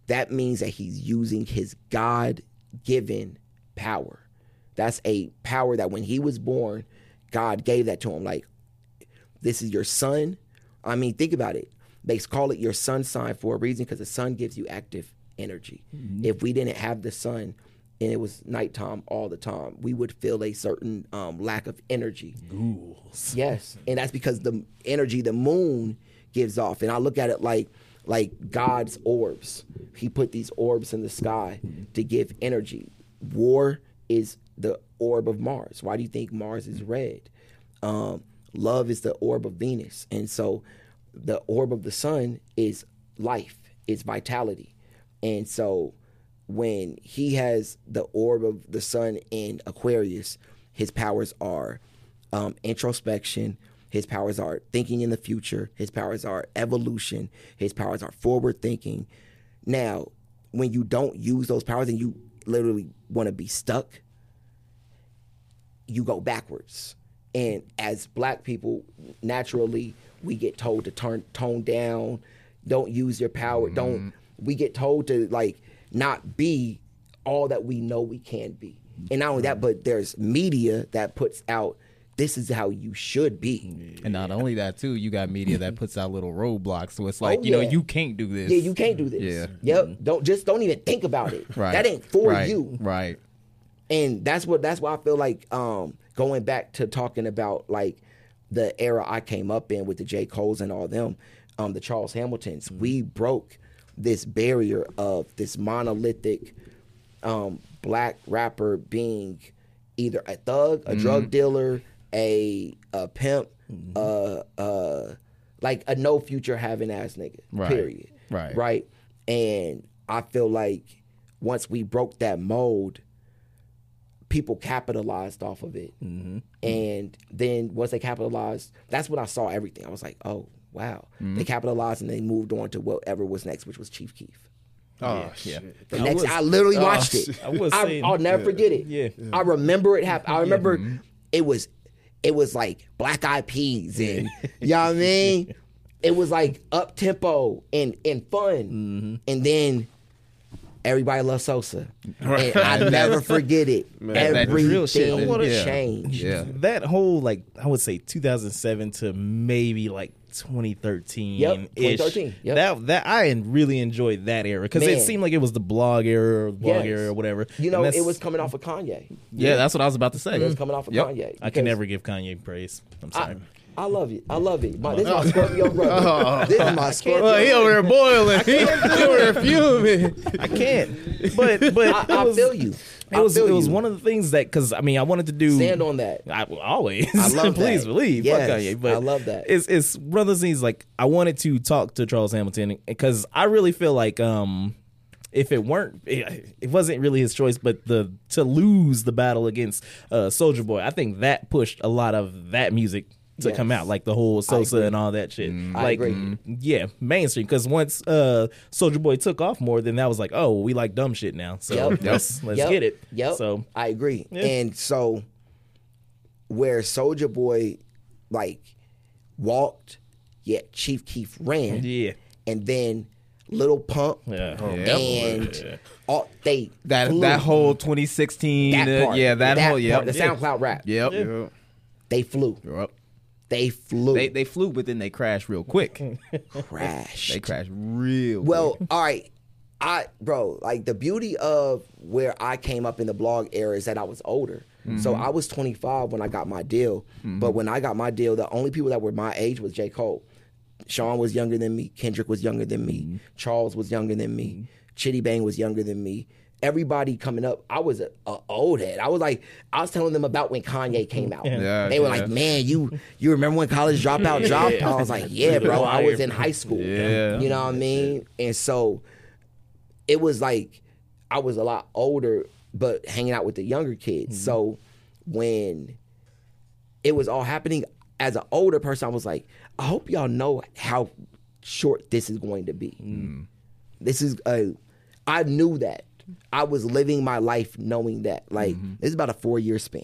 Speaker 5: that means that he's using his God-given power. That's a power that when he was born, God gave that to him. Like, this is your son. I mean, think about it. They call it your sun sign for a reason because the sun gives you active energy. If we didn't have the sun and it was nighttime all the time, we would feel a certain um, lack of energy.
Speaker 2: Ghouls.
Speaker 5: Yes, and that's because the energy the moon gives off, and I look at it like like God's orbs. He put these orbs in the sky to give energy. War is the orb of Mars. Why do you think Mars is red? Um, love is the orb of Venus, and so the orb of the sun is life, is vitality, and so when he has the orb of the sun in Aquarius, his powers are um, introspection. His powers are thinking in the future. His powers are evolution. His powers are forward thinking. Now, when you don't use those powers and you literally want to be stuck, you go backwards. And as black people, naturally, we get told to turn tone down, don't use your power, don't. Mm-hmm. We get told to like not be all that we know we can be. And not only that, but there's media that puts out this is how you should be.
Speaker 1: And not only that too, you got media that puts out little roadblocks. So it's oh, like, you know,
Speaker 5: Oh,
Speaker 1: you can't do this.
Speaker 5: Yeah, you can't do this.
Speaker 1: Yeah.
Speaker 5: Yep. Don't just don't even think about it.
Speaker 1: Right.
Speaker 5: That ain't for
Speaker 1: right.
Speaker 5: you.
Speaker 1: Right.
Speaker 5: And that's what that's why I feel like um, going back to talking about like the era I came up in with the J Cole's and all them, um, the Charles Hamiltons. We broke this barrier of this monolithic um, black rapper being either a thug, a drug dealer, a a pimp, uh, uh, like a no future having ass nigga.
Speaker 1: Right.
Speaker 5: Period.
Speaker 1: Right.
Speaker 5: Right. And I feel like once we broke that mold, people capitalized off of it. Mm-hmm. And then once they capitalized, that's when I saw everything. I was like, oh, wow. They mm-hmm. capitalized and they moved on to whatever was next, which was Chief Keef.
Speaker 3: Oh
Speaker 2: Yeah,
Speaker 3: shit.
Speaker 5: The
Speaker 2: I
Speaker 5: next,
Speaker 2: was-
Speaker 5: I literally
Speaker 3: oh,
Speaker 5: watched it.
Speaker 2: I was
Speaker 5: I,
Speaker 2: saying-
Speaker 5: will never forget it.
Speaker 2: Yeah.
Speaker 5: I remember it happen. I remember mm-hmm. it was, it was like Black Eyed Peas and you know what I mean. It was like up tempo and and fun, and then everybody loves Sosa, and I never forget it.
Speaker 3: Man,
Speaker 1: that drill shit,
Speaker 5: Everything
Speaker 1: man. Yeah.
Speaker 5: changed.
Speaker 1: Yeah.
Speaker 2: That whole like I would say 2007 to maybe like 2013.
Speaker 5: Yep, 2013, yep.
Speaker 2: That that I really enjoyed that era because it seemed like it was the blog era, or blog
Speaker 5: Yes.
Speaker 2: era, or whatever.
Speaker 5: You know, it was coming off of Kanye.
Speaker 1: Yeah, that's what I was about to say.
Speaker 5: It was coming off of
Speaker 1: Yep.
Speaker 5: Kanye.
Speaker 2: I can never give Kanye praise. I'm sorry.
Speaker 5: I love it. I love it. My, this is my Scorpio brother. This is my Scorpio.
Speaker 3: Well, he over there boiling. He, he over there fuming.
Speaker 2: I can't. But but
Speaker 5: I,
Speaker 2: it
Speaker 5: I feel you.
Speaker 2: It
Speaker 5: I
Speaker 2: was
Speaker 5: feel
Speaker 2: it was one of the things that because I mean I wanted to do
Speaker 5: Stand on that.
Speaker 2: I always.
Speaker 5: I love
Speaker 2: Please
Speaker 5: that.
Speaker 2: believe.
Speaker 5: Yes,
Speaker 2: Fuck Kanye. But
Speaker 5: I love that.
Speaker 2: It's it's one of those things like I wanted to talk to Charles Hamilton because I really feel like um if it weren't, it, it wasn't really his choice, but the to lose the battle against uh, Soulja Boy, I think that pushed a lot of that music to
Speaker 5: Yes.
Speaker 2: come out, like the whole Sosa and all that shit.
Speaker 5: I
Speaker 2: like,
Speaker 5: agree.
Speaker 2: yeah, mainstream. Because once uh, Soulja Boy took off more, then that was like, oh, we like dumb shit now. So
Speaker 5: Yep.
Speaker 2: let's let's
Speaker 5: Yep.
Speaker 2: get it.
Speaker 5: Yep.
Speaker 2: So
Speaker 5: I agree.
Speaker 2: Yeah.
Speaker 5: And so where Soulja Boy like walked, yet Chief Keef ran,
Speaker 2: yeah,
Speaker 5: and then Lil Pump
Speaker 2: yeah,
Speaker 1: Yep.
Speaker 5: and all they
Speaker 1: That
Speaker 5: flew.
Speaker 1: that whole 2016,
Speaker 5: That
Speaker 1: uh, yeah, that, whole, yeah,
Speaker 5: the SoundCloud rap,
Speaker 1: yep,
Speaker 3: Yeah.
Speaker 5: they flew,
Speaker 1: Yep.
Speaker 5: They flew,
Speaker 1: They they flew, but then they crashed real quick.
Speaker 5: crashed.
Speaker 1: They crashed real.
Speaker 5: Well, all right. I bro, like the beauty of where I came up in the blog era is that I was older. So
Speaker 1: Mm-hmm.
Speaker 5: I was 25 when I got my deal. But when I got my deal, the only people that were my age was J. Cole. Sean was younger than me. Kendrick was younger than me.
Speaker 1: Mm-hmm.
Speaker 5: Charles was younger than me. Chiddy Bang was younger than me. Everybody coming up, I was a, a old head. I was like, I was telling them about when Kanye came out.
Speaker 1: Yeah,
Speaker 5: they were
Speaker 1: yeah.
Speaker 5: like, "Man, you you remember when College Dropout dropped?" I was like, "Yeah, bro. I was in high school.
Speaker 1: Yeah.
Speaker 5: you know what I mean." And so it was like I was a lot older, but hanging out with the younger kids. Mm-hmm. So when it was all happening, as an older person, I was like, I hope y'all know how short this is going to be. Mm. This is a, I knew that. I was living my life knowing that. Like, mm-hmm. this is about a four year span.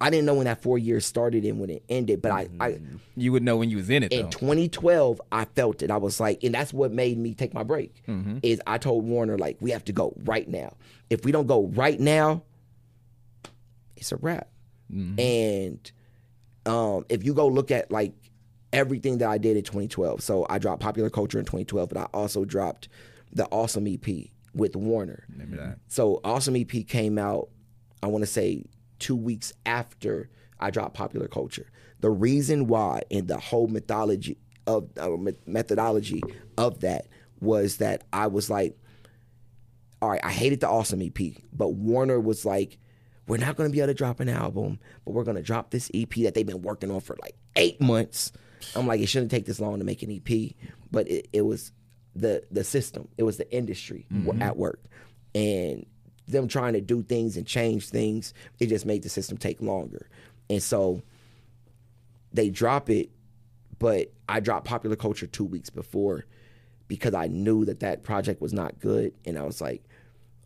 Speaker 5: I didn't know when that four years started and when it ended, but I, I mm-hmm.
Speaker 1: you would know when you was in it
Speaker 5: in
Speaker 1: though.
Speaker 5: 2012 i felt it. I was like and that's what made me take my break mm-hmm. is i told warner like we have to go right now. If we don't go right now it's a wrap. And um, if you go look at like everything that i did in 2012 so i dropped popular culture in 2012 but i also dropped the awesome ep with warner
Speaker 1: that?
Speaker 5: so Awesome EP came out, I want to say two weeks after I dropped Popular Culture. The reason why and the whole mythology of uh, methodology of that was that I was like, all right, I hated the Awesome EP, but Warner was like, we're not going to be able to drop an album, but we're going to drop this EP that they've been working on for like eight months. I'm like, it shouldn't take this long to make an EP, but it, it was the the system, it was the industry w- mm-hmm. at work, and them trying to do things and change things. It just made the system take longer, and so they drop it, but I dropped popular culture two weeks before because I knew that that project was not good, and I was like,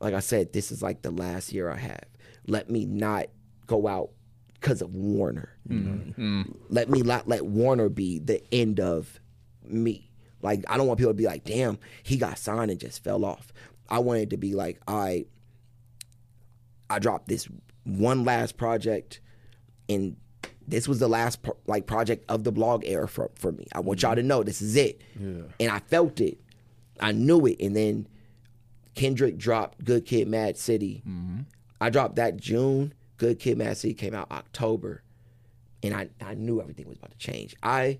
Speaker 5: like I said, this is like the last year I have. Let me not go out because of Warner. Mm-hmm. Let me not let Warner be the end of me. Like I don't want people to be like, damn, he got signed and just fell off. I wanted to be like, I I dropped this one last project and this was the last pro- like project of the blog era for, for me. I want y'all to know this is it. And I felt it. I knew it. And then Kendrick dropped Good Kid Mad City. Mm-hmm. I dropped that June. Good Kid Mad City came out October. And I, I knew everything was about to change. I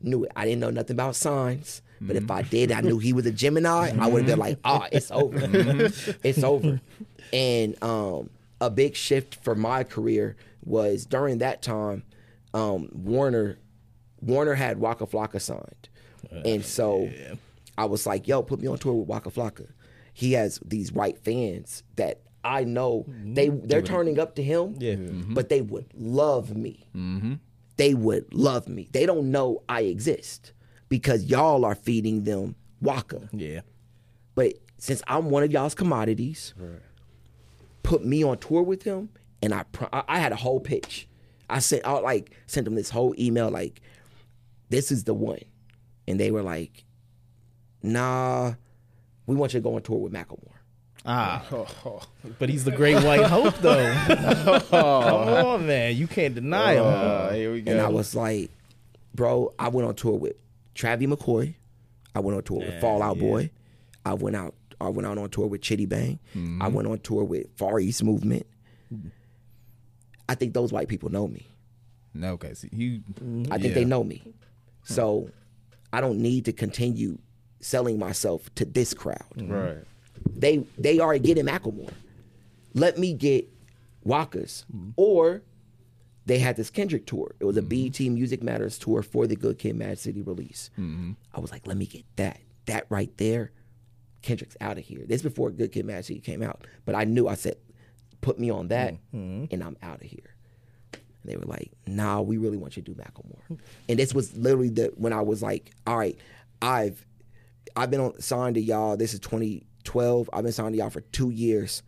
Speaker 5: knew it. I didn't know nothing about signs. But if I did, I knew he was a Gemini. I would have been like, ah, it's over. it's over. And um, a big shift for my career was during that time, um, Warner Warner had Waka Flocka signed. and so I was like, yo, put me on tour with Waka Flocka. He has these white fans that I know they they're turning up to him,
Speaker 2: Yeah.
Speaker 5: but they would love me. They would love me. They don't know I exist because y'all are feeding them Waka.
Speaker 2: Yeah.
Speaker 5: But since I'm one of y'all's commodities, put me on tour with him, and I I had a whole pitch. I sent I like sent them this whole email like, this is the one, and they were like, nah, we want you to go on tour with Macklemore.
Speaker 1: Ah,
Speaker 2: But he's the great white hope, though. Come on, man. You can't deny him.
Speaker 3: Uh, here we go.
Speaker 5: And I was like, bro, I went on tour with Travie McCoy. I went on tour with Fall Out Boy. I went out. I went out on tour with Chiddy Bang. I went on tour with Far East Movement. I think those white people know me.
Speaker 1: no, okay. See, you,
Speaker 5: I think they know me. So I don't need to continue selling myself to this crowd.
Speaker 3: right.
Speaker 5: They they already getting Macklemore. Let me get Waka's. Mm-hmm. Or they had this Kendrick tour. It was a mm-hmm. BET Music Matters tour for the Good Kid Mad City release. Mm-hmm. I was like, let me get that. That right there, Kendrick's out of here. This before Good Kid, Mad City came out, but I knew I said, put me on that, and I'm out of here. And they were like, "Nah, we really want you to do Macklemore." And this was literally the when I was like, "All right, I've I've been on signed to y'all. This is 2012. I've been signed to y'all for two years,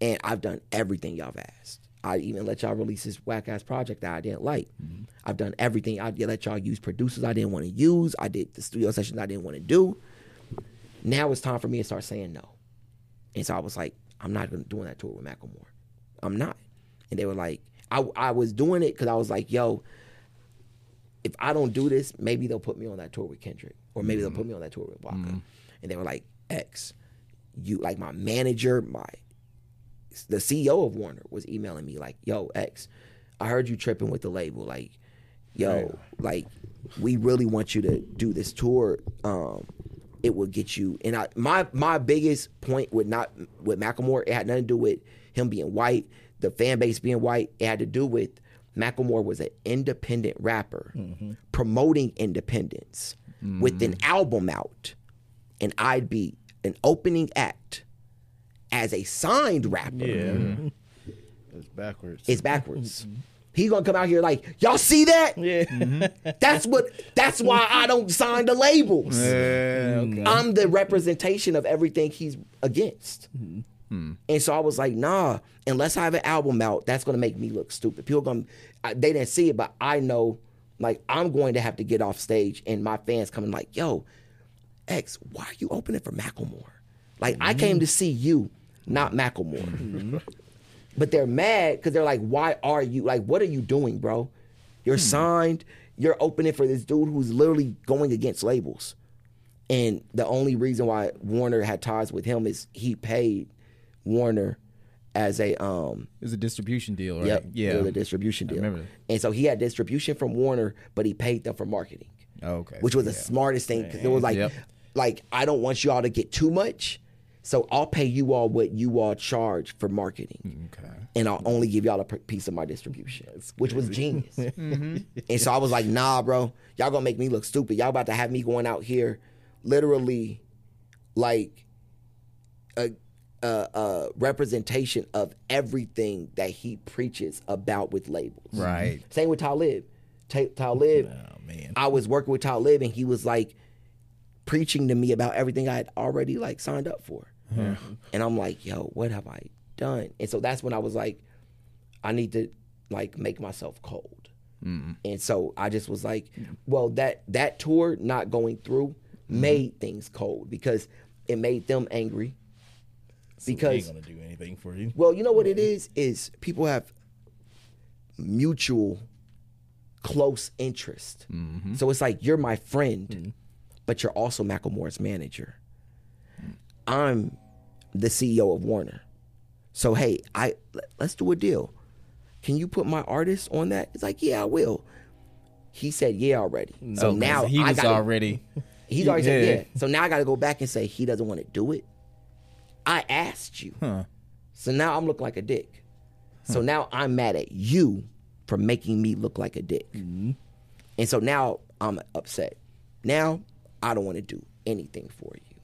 Speaker 5: and I've done everything y'all have asked. I even let y'all release this whack ass project that I didn't like. Mm-hmm. I've done everything. I let y'all use producers I didn't want to use. I did the studio sessions I didn't want to do. Now it's time for me to start saying no. And so I was like, I'm not gonna doing that tour with Macklemore. I'm not. And they were like, I I was doing it because I was like, yo, if I don't do this, maybe they'll put me on that tour with Kendrick, or maybe they'll mm-hmm. put me on that tour with Waka. Mm-hmm. And they were like, X, you like my manager, my the CEO of Warner was emailing me like, yo, X, I heard you tripping with the label, like, yo, like we really want you to do this tour. Um, it will get you. And I my my biggest point with not with Macklemore, it had nothing to do with him being white, the fan base being white. It had to do with Macklemore was an independent rapper promoting independence with an album out, and I'd be an opening act as a signed rapper.
Speaker 2: Yeah. Mm-hmm.
Speaker 3: It's backwards.
Speaker 5: It's backwards. He gonna come out here like, y'all see that?
Speaker 2: Yeah. Mm-hmm.
Speaker 5: That's what. That's why I don't sign the labels.
Speaker 3: yeah, mm-hmm. okay.
Speaker 5: I'm the representation of everything he's against. And so I was like, nah, unless I have an album out, that's gonna make me look stupid. People gonna they didn't see it, but I know like I'm going to have to get off stage and my fans coming like, yo, X, why are you opening for Macklemore? Like I came mm-hmm. to see you, not Macklemore. Mm-hmm. But they're mad because they're like, why are you like what are you doing, bro? You're hmm. signed, you're opening for this dude who's literally going against labels. And the only reason why Warner had ties with him is he paid Warner as a um
Speaker 1: It was a distribution deal, right?
Speaker 5: yep,
Speaker 1: Yeah.
Speaker 5: it was a distribution deal.
Speaker 1: remember.
Speaker 5: And so he had distribution from Warner, but he paid them for marketing.
Speaker 1: Oh, okay.
Speaker 5: Which was the smartest thing because it was like
Speaker 1: Yep.
Speaker 5: Like I don't want you all to get too much. So I'll pay you all what you all charge for marketing.
Speaker 1: Okay.
Speaker 5: And I'll only give y'all a piece of my distribution, which was genius. Mm-hmm. And so I was like, nah, bro, y'all gonna make me look stupid. Y'all about to have me going out here literally like a, a, a representation of everything that he preaches about with labels.
Speaker 1: Right.
Speaker 5: Same with Talib. Ta- Talib,
Speaker 2: Oh man.
Speaker 5: I was working with Talib and he was like preaching to me about everything I had already like signed up for. And I'm like, yo, what have I done? And so that's when I was like, I need to like make myself cold. Mm-hmm. And so I just was like, well, that that tour not going through mm-hmm. made things cold because it made them angry.
Speaker 2: he
Speaker 5: Because
Speaker 2: ain't gonna do anything for you.
Speaker 5: well, you know what it is? Is people have mutual close interest. Mm-hmm. So it's like you're my friend, but you're also Macklemore's manager. I'm the CEO of Warner. So hey, I let- let's do a deal. Can you put my artist on that? It's like, yeah, I will. He said yeah already. So now
Speaker 1: he
Speaker 5: I
Speaker 1: was
Speaker 5: gotta-
Speaker 1: already.
Speaker 5: He's already said
Speaker 1: Yeah.
Speaker 5: yeah. So now I got to go back and say he doesn't want to do it. I asked you.
Speaker 1: Huh.
Speaker 5: So now I'm looking like a dick. So now I'm mad at you for making me look like a dick. Mm-hmm. And so now I'm upset. Now I don't want to do anything for you.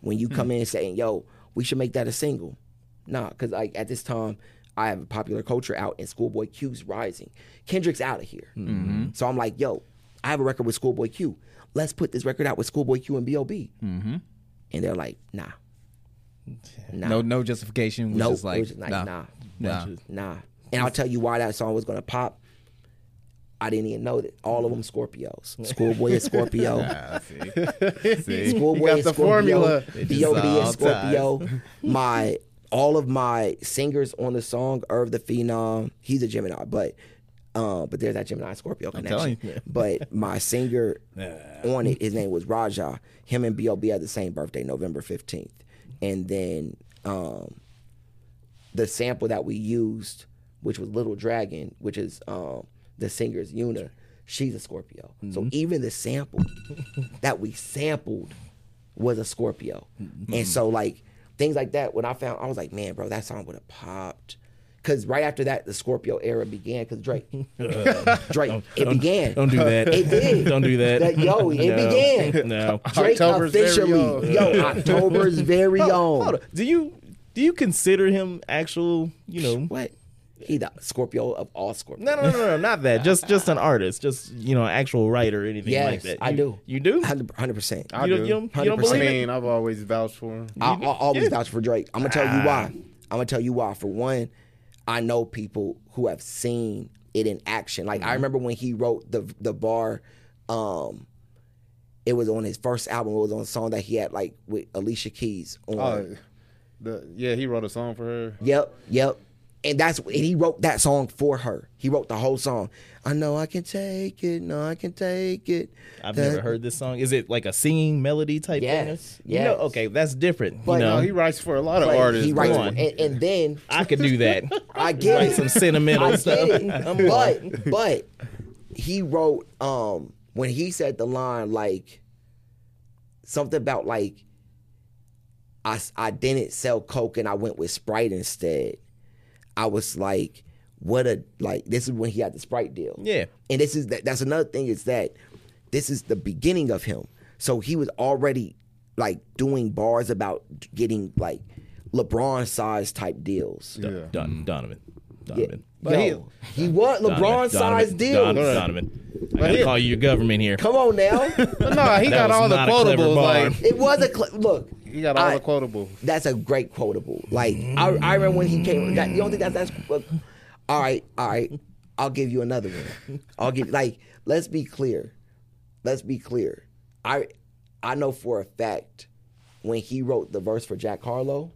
Speaker 5: When you come hmm. in saying, yo, we should make that a single. Nah, because like at this time, I have a popular culture out and Schoolboy Q's rising. Kendrick's out of here. Hmm. Mm-hmm. So I'm like, yo, I have a record with Schoolboy Q. Let's put this record out with Schoolboy Q and B.O.B. Mm-hmm. And they're like, nah. Nah.
Speaker 1: No, no justification. Was
Speaker 5: Nope.
Speaker 1: just like,
Speaker 5: it was just like,
Speaker 1: nah.
Speaker 5: nah.
Speaker 1: Nah.
Speaker 5: Nah. And I'll tell you why that song was gonna pop. I didn't even know that all of them Scorpios. Schoolboy is Scorpio.
Speaker 1: Ah, see. see.
Speaker 5: Schoolboy
Speaker 3: got
Speaker 5: is
Speaker 3: the
Speaker 5: Scorpio.
Speaker 3: formula.
Speaker 5: B.O.B.
Speaker 1: all
Speaker 5: is Scorpio. my all of my singers on the song, Irv the Phenom, he's a Gemini, but uh, but there's that Gemini Scorpio connection.
Speaker 1: telling
Speaker 5: But my singer on it, his name was Raja. Him and B.O.B. had the same birthday, November 15th. And then um, the sample that we used, which was Little Dragon, which is um, the singer's Yuna, she's a Scorpio. So mm-hmm. even the sample that we sampled was a Scorpio. Mm-hmm. And so like things like that, when I found I was like, man, bro, that song would have popped because right after that, the Scorpio era began. Because Drake, uh, Drake, it
Speaker 2: Don't-
Speaker 5: began.
Speaker 2: Don't do that.
Speaker 5: It did.
Speaker 2: Don't do that.
Speaker 5: That- yo, it
Speaker 2: No.
Speaker 5: began.
Speaker 2: No.
Speaker 5: Drake
Speaker 3: October's very
Speaker 5: officially,
Speaker 3: own.
Speaker 5: yo, October's very
Speaker 2: Hold
Speaker 5: own.
Speaker 2: on. Do you do you consider him actual? You know.
Speaker 5: What? He the Scorpio of all Scorpios.
Speaker 2: No, no, no, no, no, not that. Just, just an artist. Just you know, actual writer or anything
Speaker 5: Yes,
Speaker 2: like that.
Speaker 5: I do.
Speaker 2: You do?
Speaker 5: Hundred percent.
Speaker 3: I
Speaker 2: you, don't, you don't, you don't
Speaker 5: 100%.
Speaker 3: I
Speaker 2: believe it?
Speaker 3: mean, I've always vouched for him.
Speaker 5: I, I always
Speaker 2: Yeah.
Speaker 5: vouch for Drake. I'm gonna tell you why. I'm gonna tell you why. For one, I know people who have seen it in action. Like
Speaker 2: Mm-hmm.
Speaker 5: I remember when he wrote the the bar. Um, it was on his first album. It was on a song that he had like with Alicia Keys on.
Speaker 3: Oh, the, yeah, he wrote a song for her.
Speaker 5: Yep, yep. And that's and he wrote that song for her. He wrote the whole song. I know I can take it. No, I can take it.
Speaker 2: I've
Speaker 5: That-
Speaker 2: never heard this song. Is it like a singing melody type
Speaker 5: Yes,
Speaker 2: thing? You know, okay, that's different.
Speaker 5: But-
Speaker 2: you know,
Speaker 3: No, he writes for a lot of artists.
Speaker 5: he writes, and, and then
Speaker 2: I could do that.
Speaker 5: I get
Speaker 2: Write
Speaker 5: it.
Speaker 2: some sentimental
Speaker 5: I
Speaker 2: stuff.
Speaker 5: get it.
Speaker 2: I'm.
Speaker 5: But but he wrote um when he said the line like something about like I I didn't sell coke and I went with Sprite instead. I was like, what a like this is when he had the Sprite deal.
Speaker 2: Yeah.
Speaker 5: And this is that that's another thing is that this is the beginning of him. So he was already like doing bars about getting like LeBron size type deals.
Speaker 3: Yeah.
Speaker 2: Don, Donovan.
Speaker 5: Yeah.
Speaker 2: Donovan.
Speaker 3: But he-
Speaker 5: Yo, he, was
Speaker 2: Donovan.
Speaker 5: LeBron size
Speaker 2: Donovan.
Speaker 5: deals.
Speaker 2: Don- Donovan. I gotta
Speaker 3: he-
Speaker 2: call you your government here.
Speaker 5: Come on now.
Speaker 3: No, he
Speaker 2: That
Speaker 3: got all the
Speaker 2: not
Speaker 3: quotables. Like
Speaker 5: it was a cl- look.
Speaker 3: He got all
Speaker 5: I-
Speaker 3: the quotables.
Speaker 5: That's a great quotable. Like I, I remember when he came. That, you don't think that that's look, all right? All right. I'll give you another one. I'll give like. Let's be clear. Let's be clear. I I know for a fact when he wrote the verse for Jack Harlow.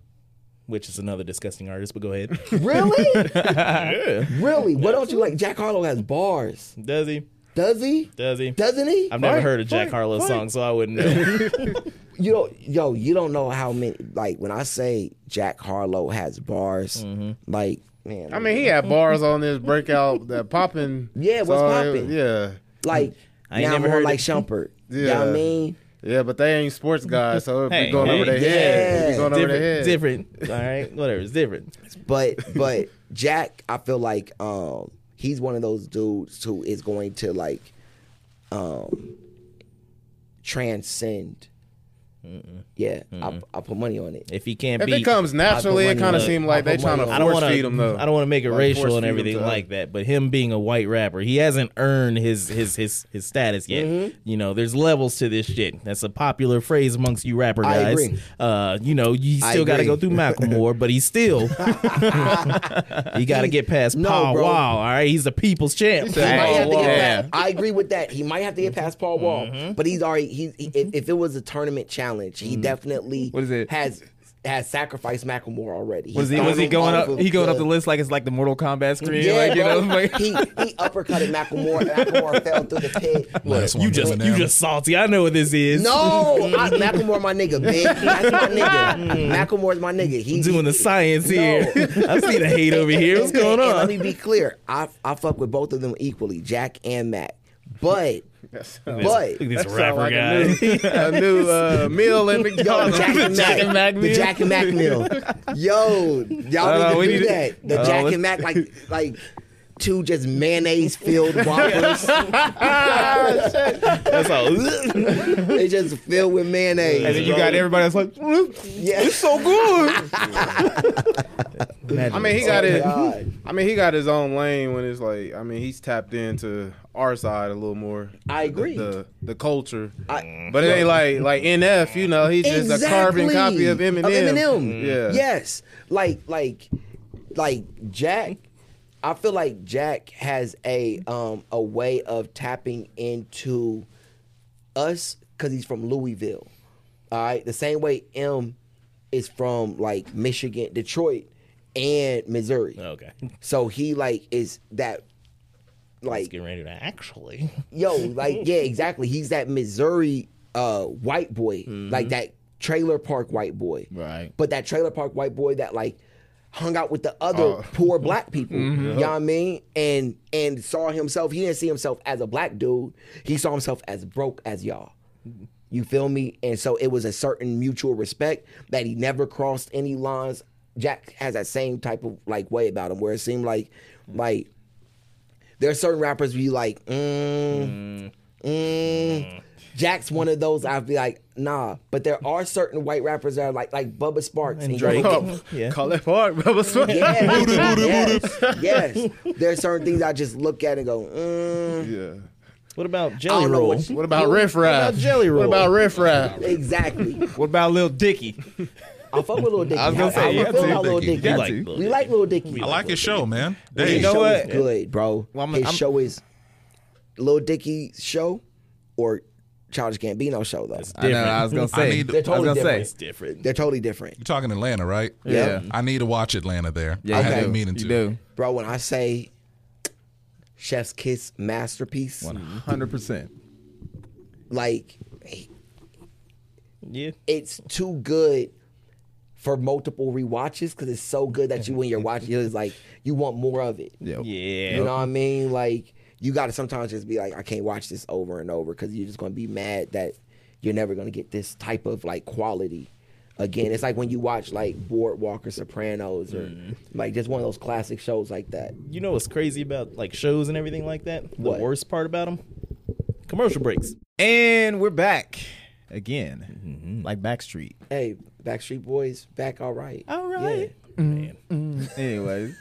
Speaker 2: Which is another disgusting artist, but go ahead.
Speaker 5: Really?
Speaker 2: yeah.
Speaker 5: really? What don't you like? Jack Harlow has bars.
Speaker 2: Does he?
Speaker 5: Does he?
Speaker 2: Does he?
Speaker 5: Doesn't he?
Speaker 2: I've never
Speaker 3: Fight,
Speaker 2: heard a Jack
Speaker 3: fight,
Speaker 2: Harlow
Speaker 3: fight.
Speaker 2: song, so I wouldn't know.
Speaker 5: You don't, yo, you don't know how many. Like when I say Jack Harlow has bars, like man,
Speaker 3: I mean, he had bars on this breakout that popping.
Speaker 5: Yeah, what's popping?
Speaker 3: Yeah,
Speaker 5: like
Speaker 2: I ain't
Speaker 5: now
Speaker 2: never
Speaker 5: more
Speaker 2: heard
Speaker 5: like
Speaker 2: it.
Speaker 5: Shumpert. You know what I mean?
Speaker 3: yeah, but they ain't sports guys, so it
Speaker 2: Hey,
Speaker 3: be going
Speaker 2: hey,
Speaker 3: over their
Speaker 5: yeah.
Speaker 3: head. It be going over their head.
Speaker 2: different, different. All right, whatever. It's different.
Speaker 5: But but Jack, I feel like um he's one of those dudes who is going to like um transcend. Yeah, I, I put money on it.
Speaker 2: If he can't
Speaker 3: If
Speaker 2: beat,
Speaker 3: it comes naturally, it kind of
Speaker 5: on
Speaker 3: seems like they
Speaker 5: put
Speaker 3: trying to
Speaker 5: money
Speaker 2: I don't
Speaker 3: force
Speaker 2: want
Speaker 3: feed him though.
Speaker 2: to. I don't want to make it
Speaker 3: Like, force
Speaker 2: racial and
Speaker 3: feed 'em
Speaker 2: everything
Speaker 3: to-
Speaker 2: like that. But him being a white rapper, he hasn't earned his his his his status yet.
Speaker 5: Mm-hmm.
Speaker 2: You know, there's levels to this shit. That's a popular phrase amongst you rapper
Speaker 5: I
Speaker 2: guys.
Speaker 5: agree.
Speaker 2: Uh, you know, you
Speaker 5: I
Speaker 2: still got to
Speaker 5: agree.
Speaker 2: go through Macklemore, but he's still. you got to get past
Speaker 5: No,
Speaker 2: Paul
Speaker 5: bro.
Speaker 2: Wall. All right, he's the people's champ.
Speaker 3: He
Speaker 5: He might have to get past, I agree with that. He might have to get past Paul Wall,
Speaker 2: Mm-hmm.
Speaker 5: but he's already he, he if, if it was a tournament challenge, he mm. definitely
Speaker 1: What is it?
Speaker 5: has has sacrificed Macklemore already.
Speaker 1: Was he was he going up?
Speaker 5: of
Speaker 1: He going up
Speaker 5: the-
Speaker 1: the list like it's like the Mortal Kombat screen,
Speaker 5: Yeah,
Speaker 1: like you
Speaker 5: bro.
Speaker 1: know, like
Speaker 5: he he uppercutted Macklemore. Macklemore fell through the pit.
Speaker 4: Last one
Speaker 2: You
Speaker 4: was
Speaker 2: just you just salty. I know what this is.
Speaker 5: No, I, Macklemore, my nigga, big. That's my nigga. Mm. Macklemore's my nigga. He's
Speaker 2: doing the science
Speaker 5: No.
Speaker 2: here. I see the hate over here. What's
Speaker 5: And-
Speaker 2: going
Speaker 5: and Let me be clear. I I fuck with both of them equally, Jack and Mac. But
Speaker 3: That's-
Speaker 5: but
Speaker 2: Look at this rapper
Speaker 3: like
Speaker 2: guy.
Speaker 3: a new, a new uh, meal at
Speaker 5: Yo,
Speaker 3: McDonald's.
Speaker 5: Jack and Mac,
Speaker 1: Jack and Mac
Speaker 5: the? Jack and Mac meal. Yo, y'all
Speaker 1: Uh,
Speaker 5: need to do
Speaker 1: need to-
Speaker 5: that. The
Speaker 1: uh,
Speaker 5: Jack and Mac, like like two just mayonnaise filled whoppers.
Speaker 2: That's all.
Speaker 5: they just filled with mayonnaise.
Speaker 1: and then you got everybody that's like, mm,
Speaker 5: yeah,
Speaker 1: it's so good.
Speaker 3: I mean, he got it. I mean, he got his own lane when it's like. I mean, he's tapped into our side a little more.
Speaker 5: I agree.
Speaker 3: The the culture,
Speaker 5: I-
Speaker 3: but it ain't like like NF. You know, he's just a carbon copy of Eminem.
Speaker 5: Of Eminem.
Speaker 3: Yeah.
Speaker 5: Yes. Like like like Jack. I feel like Jack has a um a way of tapping into us because he's from Louisville. All right, the same way M is from like Michigan, Detroit, and Missouri.
Speaker 2: Okay.
Speaker 5: So he like is that like
Speaker 2: get ready to actually.
Speaker 5: yo, like yeah, exactly. He's that Missouri uh white boy, like that trailer park white boy.
Speaker 1: Right.
Speaker 5: But that trailer park white boy that like hung out with the other
Speaker 3: Oh.
Speaker 5: poor black people. You know what I mean? And and saw himself, he didn't see himself as a black dude. He saw himself as broke as y'all. You feel me? And so it was a certain mutual respect that he never crossed any lines Jack has that same type of like way about him, where it seemed like like there are certain rappers where you like, mm, mm. Jack's one of those. I'd be like, nah. But there are certain white rappers that are like like Bubba Sparxxx
Speaker 2: And
Speaker 5: you
Speaker 2: Drake.
Speaker 5: look at-
Speaker 2: Yeah.
Speaker 3: Call it park, brother.
Speaker 5: Yes, yes, yes. There are certain things I just look at and go, mm,
Speaker 3: Yeah.
Speaker 2: What about
Speaker 5: I
Speaker 2: Jelly Roll?
Speaker 5: what
Speaker 3: What about Riff Raff?
Speaker 2: about Jelly Roll?
Speaker 3: What about Riff Raff?
Speaker 5: exactly.
Speaker 1: What about Lil Dicky?
Speaker 5: I fuck with Lil Dicky.
Speaker 1: I was gonna say,
Speaker 5: How-
Speaker 1: you
Speaker 5: how
Speaker 1: got
Speaker 5: feel about Lil
Speaker 4: Dicky.
Speaker 5: Dicky?
Speaker 2: We like
Speaker 1: to.
Speaker 2: Lil
Speaker 5: We
Speaker 2: Dicky.
Speaker 5: like Lil Dicky.
Speaker 4: I like his show, man.
Speaker 5: His
Speaker 4: Hey,
Speaker 1: You know
Speaker 5: show
Speaker 1: what?
Speaker 5: is good, bro.
Speaker 1: Well, I'm-
Speaker 5: His
Speaker 1: I'm-
Speaker 5: show is Lil Dicky's show or Childish Gambino show though.
Speaker 1: I know. I was gonna
Speaker 4: I
Speaker 1: say.
Speaker 4: need-
Speaker 5: They're
Speaker 1: I was
Speaker 5: totally
Speaker 1: gonna
Speaker 5: different.
Speaker 1: say.
Speaker 2: It's different.
Speaker 5: They're totally different,
Speaker 4: you're talking Atlanta, right?
Speaker 1: Yeah.
Speaker 4: I need to watch Atlanta there.
Speaker 1: Yeah,
Speaker 4: I
Speaker 1: you
Speaker 4: have
Speaker 5: Okay.
Speaker 4: been meaning
Speaker 1: You do.
Speaker 5: bro. When I say Chef's Kiss masterpiece,
Speaker 1: One hundred percent.
Speaker 5: like
Speaker 2: Yeah.
Speaker 5: it's too good for multiple rewatches because it's so good that you when you're watching it's like you want more of it.
Speaker 1: Yeah.
Speaker 2: Yeah.
Speaker 5: You know what I mean? Like you got to sometimes just be like, I can't watch this over and over because you're just going to be mad that you're never going to get this type of like quality again. It's like when you watch like Boardwalk or Sopranos or mm-hmm. like just one of those classic shows like that.
Speaker 2: You know what's crazy about like shows and everything like that? The
Speaker 5: What?
Speaker 2: worst part about them? Commercial breaks.
Speaker 1: And we're back again, mm-hmm. like Backstreet.
Speaker 5: Hey, Backstreet Boys back all right.
Speaker 1: All right. Yeah. Mm-hmm.
Speaker 2: Man.
Speaker 1: Anyways,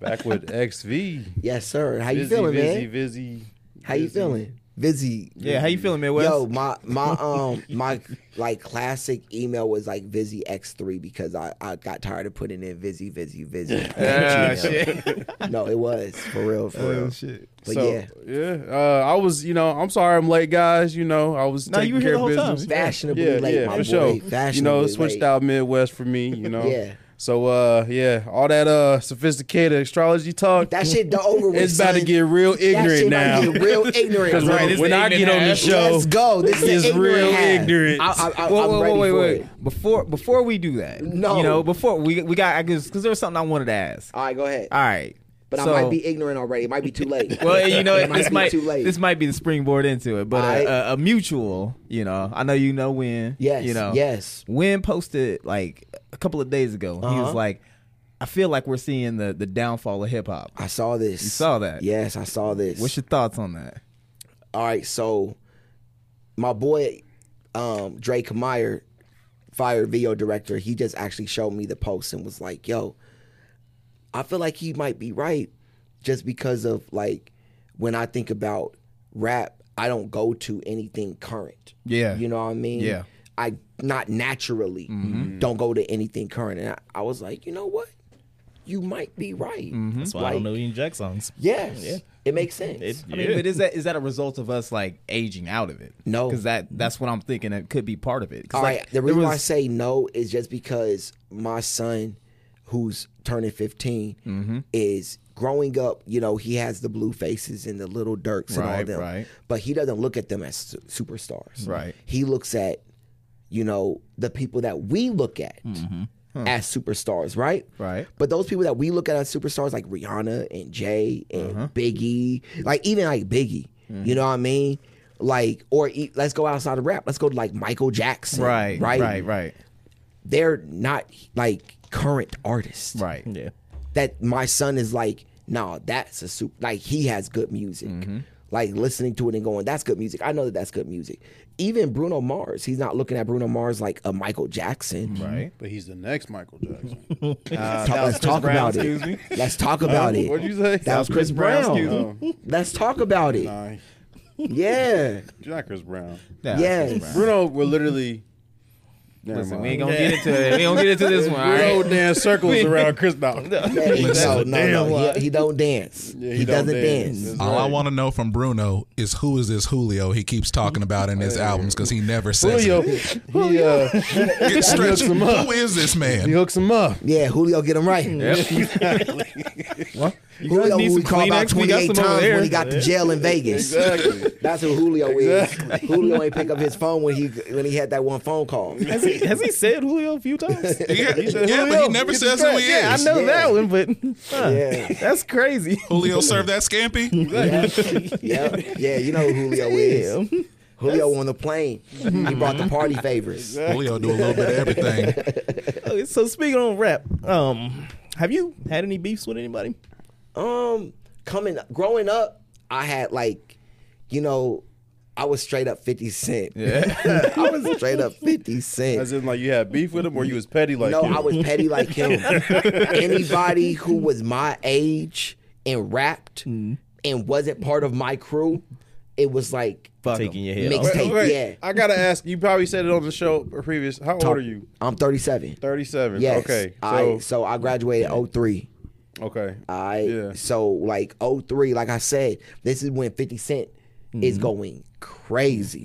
Speaker 3: Back with XV.
Speaker 5: Yes, sir. How you
Speaker 3: Vizzy,
Speaker 5: feeling,
Speaker 3: Vizzy,
Speaker 5: man?
Speaker 3: Vizzy.
Speaker 5: How you
Speaker 3: Vizzy.
Speaker 5: feeling? Vizzy.
Speaker 1: yeah. How you feeling, Midwest?
Speaker 5: Yo, my my um my like classic email was like Vizzy X three because I, I got tired of putting in Vizzy Vizzy Vizzy.
Speaker 1: Ah, shit.
Speaker 5: no, it was for real, for real.
Speaker 1: Oh, shit.
Speaker 5: But
Speaker 3: so,
Speaker 5: yeah,
Speaker 3: yeah. Uh, I was, you know, I'm sorry I'm late, guys. You know, I was
Speaker 1: No,
Speaker 3: taking
Speaker 1: were
Speaker 3: care
Speaker 1: the
Speaker 3: of
Speaker 1: whole time.
Speaker 3: business.
Speaker 5: fashionably
Speaker 3: Yeah,
Speaker 5: late,
Speaker 3: yeah,
Speaker 5: my
Speaker 3: for
Speaker 5: boy.
Speaker 3: sure. You know, switched
Speaker 5: late.
Speaker 3: out Midwest for me. You know.
Speaker 5: Yeah.
Speaker 3: So, uh, yeah, all that uh sophisticated astrology talk.
Speaker 5: That shit done over with.
Speaker 3: it's about to get real
Speaker 5: that
Speaker 3: ignorant
Speaker 5: shit
Speaker 3: now.
Speaker 5: About to get real ignorant.
Speaker 3: Because.
Speaker 1: Right,
Speaker 3: when,
Speaker 1: it's
Speaker 3: when
Speaker 1: the
Speaker 3: I get on the show,
Speaker 5: Let's go. This is
Speaker 3: it's
Speaker 5: the ignorant
Speaker 3: real
Speaker 5: half.
Speaker 3: ignorant.
Speaker 5: I, I, I,
Speaker 1: Whoa, whoa, whoa, wait, wait.
Speaker 5: it.
Speaker 1: Before before we do that,
Speaker 5: No.
Speaker 1: you know, before we we got because there was something I wanted to ask.
Speaker 5: All right, go ahead.
Speaker 1: All right,
Speaker 5: But
Speaker 1: so-
Speaker 5: I might be ignorant already. It might be too late.
Speaker 1: Well, you know,
Speaker 5: it
Speaker 1: this
Speaker 5: be
Speaker 1: might
Speaker 5: too late.
Speaker 1: this might be the springboard into it, but
Speaker 5: Aight.
Speaker 1: a, a, mutual, you know, I know you know when,
Speaker 5: yes,
Speaker 1: you know,
Speaker 5: yes.
Speaker 1: Win posted like a couple of days ago. He
Speaker 5: Uh-huh.
Speaker 1: was like, "I feel like we're seeing the the downfall of hip hop."
Speaker 5: I saw this.
Speaker 1: You saw that?
Speaker 5: Yes, I saw this.
Speaker 1: What's your thoughts on that?
Speaker 5: All right, so my boy um, Drake Meyer, fire video director, he just actually showed me the post and was like, "Yo, I feel like he might be right, just because of like when I think about rap, I don't go to anything current.
Speaker 1: Yeah.
Speaker 5: you know what I mean.
Speaker 1: Yeah.
Speaker 5: I not naturally mm-hmm. don't go to anything current, and I, I was like, you know what, you might be right. Mm-hmm.
Speaker 2: That's why I don't know any Jack songs.
Speaker 5: Yes,
Speaker 2: Yeah.
Speaker 5: it makes sense.
Speaker 2: It-
Speaker 1: I mean,
Speaker 2: Yeah.
Speaker 1: but is that is that a result of us like aging out of it?
Speaker 5: No.
Speaker 1: because that that's what I'm thinking. It could be part of it.
Speaker 5: All
Speaker 1: like,
Speaker 5: right. The
Speaker 1: there
Speaker 5: reason why I say no is just because my son, who's turning 15,
Speaker 1: Mm-hmm.
Speaker 5: is growing up. You know, he has the blue faces and the little Durks and all them,
Speaker 1: right.
Speaker 5: but he doesn't look at them as su- superstars.
Speaker 1: Right.
Speaker 5: He looks at, you know, the people that we look at. As superstars, right?
Speaker 1: Mm-hmm. Right.
Speaker 5: But those people that we look at as superstars, like Rihanna and Jay and
Speaker 1: Uh-huh.
Speaker 5: Biggie, like even like Biggie,
Speaker 1: Mm-hmm.
Speaker 5: you know what I mean? Like, or e- let's go outside of rap. Let's go to like Michael Jackson,
Speaker 1: right,
Speaker 5: right,
Speaker 1: right, right,
Speaker 5: they're not like current artist.
Speaker 1: right.
Speaker 2: Yeah.
Speaker 5: That my son is like, no, that's a super. Like he has good music.
Speaker 1: Mm-hmm.
Speaker 5: Like listening to it and going, that's good music. I know that that's good music. Even Bruno Mars, he's not looking at Bruno Mars like a Michael Jackson.
Speaker 1: Right.
Speaker 3: but he's the next Michael Jackson.
Speaker 1: Uh,
Speaker 5: Talk-
Speaker 1: that was
Speaker 5: let's talk
Speaker 1: Brown,
Speaker 5: about it.
Speaker 1: me.
Speaker 5: Let's talk about it.
Speaker 3: What'd you say?
Speaker 5: That was Chris Brown.
Speaker 1: excuse
Speaker 5: Let's talk about it.
Speaker 3: Nah,
Speaker 5: Yeah.
Speaker 3: you're not Chris Brown.
Speaker 1: Yeah,
Speaker 5: Yes.
Speaker 1: Chris Brown.
Speaker 3: Bruno will literally. Never
Speaker 1: Listen, we ain't gonna get into it. We ain't gonna get into this one. All
Speaker 3: Bruno
Speaker 1: right.
Speaker 3: dance circles around Chris Brown.
Speaker 5: Yeah, he- no, no, no. He, he don't dance.
Speaker 3: Yeah,
Speaker 5: he,
Speaker 3: he don't
Speaker 5: doesn't
Speaker 3: dance.
Speaker 5: dance.
Speaker 3: That's
Speaker 4: All I want to know from Bruno is who is this Julio he keeps talking about in his albums because he never says
Speaker 3: Julio,
Speaker 4: it.
Speaker 3: he uh,
Speaker 4: Get straight.
Speaker 3: hooks him up.
Speaker 4: Who is this man?
Speaker 3: he
Speaker 4: man?
Speaker 3: hooks him up.
Speaker 5: Yeah, Julio get him right.
Speaker 1: Well, you
Speaker 5: Julio,
Speaker 1: need
Speaker 5: who we
Speaker 1: some
Speaker 5: called about
Speaker 1: Kleenex. We got
Speaker 5: 28
Speaker 1: some
Speaker 5: times
Speaker 1: there.
Speaker 5: when he got to jail in Vegas.
Speaker 3: Exactly.
Speaker 5: That's who Julio is. Julio ain't pick up his phone when he when he had that one phone call.
Speaker 2: Has he, has he said Julio a few times?
Speaker 4: Yeah,
Speaker 3: said
Speaker 4: yeah, but he never
Speaker 3: Get
Speaker 4: says who he
Speaker 2: yeah, I know
Speaker 5: Yeah.
Speaker 2: that one, but huh,
Speaker 5: Yeah.
Speaker 2: that's crazy.
Speaker 4: Julio served that scampi.
Speaker 5: yeah, yeah, yeah. You know who Julio is. Julio on the plane. He brought the party favors.
Speaker 4: Julio do a little bit of everything.
Speaker 2: Okay, so speaking on rap, um, have you had any beefs with anybody?
Speaker 5: Um, coming growing up, I had like, you know, I was straight up Fifty Cent. Yeah, I was straight up Fifty Cent.
Speaker 3: As in, like you had beef with him, or you was petty like
Speaker 5: no,
Speaker 3: him?
Speaker 5: I was petty like him. Anybody who was my age and rapped
Speaker 2: Mm-hmm.
Speaker 5: and wasn't part of my crew, it was like
Speaker 1: Fuck 'em.
Speaker 2: Taking your head
Speaker 5: Mixed-
Speaker 2: off.
Speaker 3: Wait,
Speaker 5: yeah.
Speaker 3: I gotta ask. You probably said it on the show previous. How old are you?
Speaker 5: I'm 37.
Speaker 3: Thirty-seven.
Speaker 5: Yes.
Speaker 3: Okay. So
Speaker 5: I, so I graduated 03.
Speaker 3: Okay.
Speaker 5: I
Speaker 3: Yeah.
Speaker 5: so like 03, like I said, this is when 50 Cent is
Speaker 3: Mm-hmm.
Speaker 5: going crazy.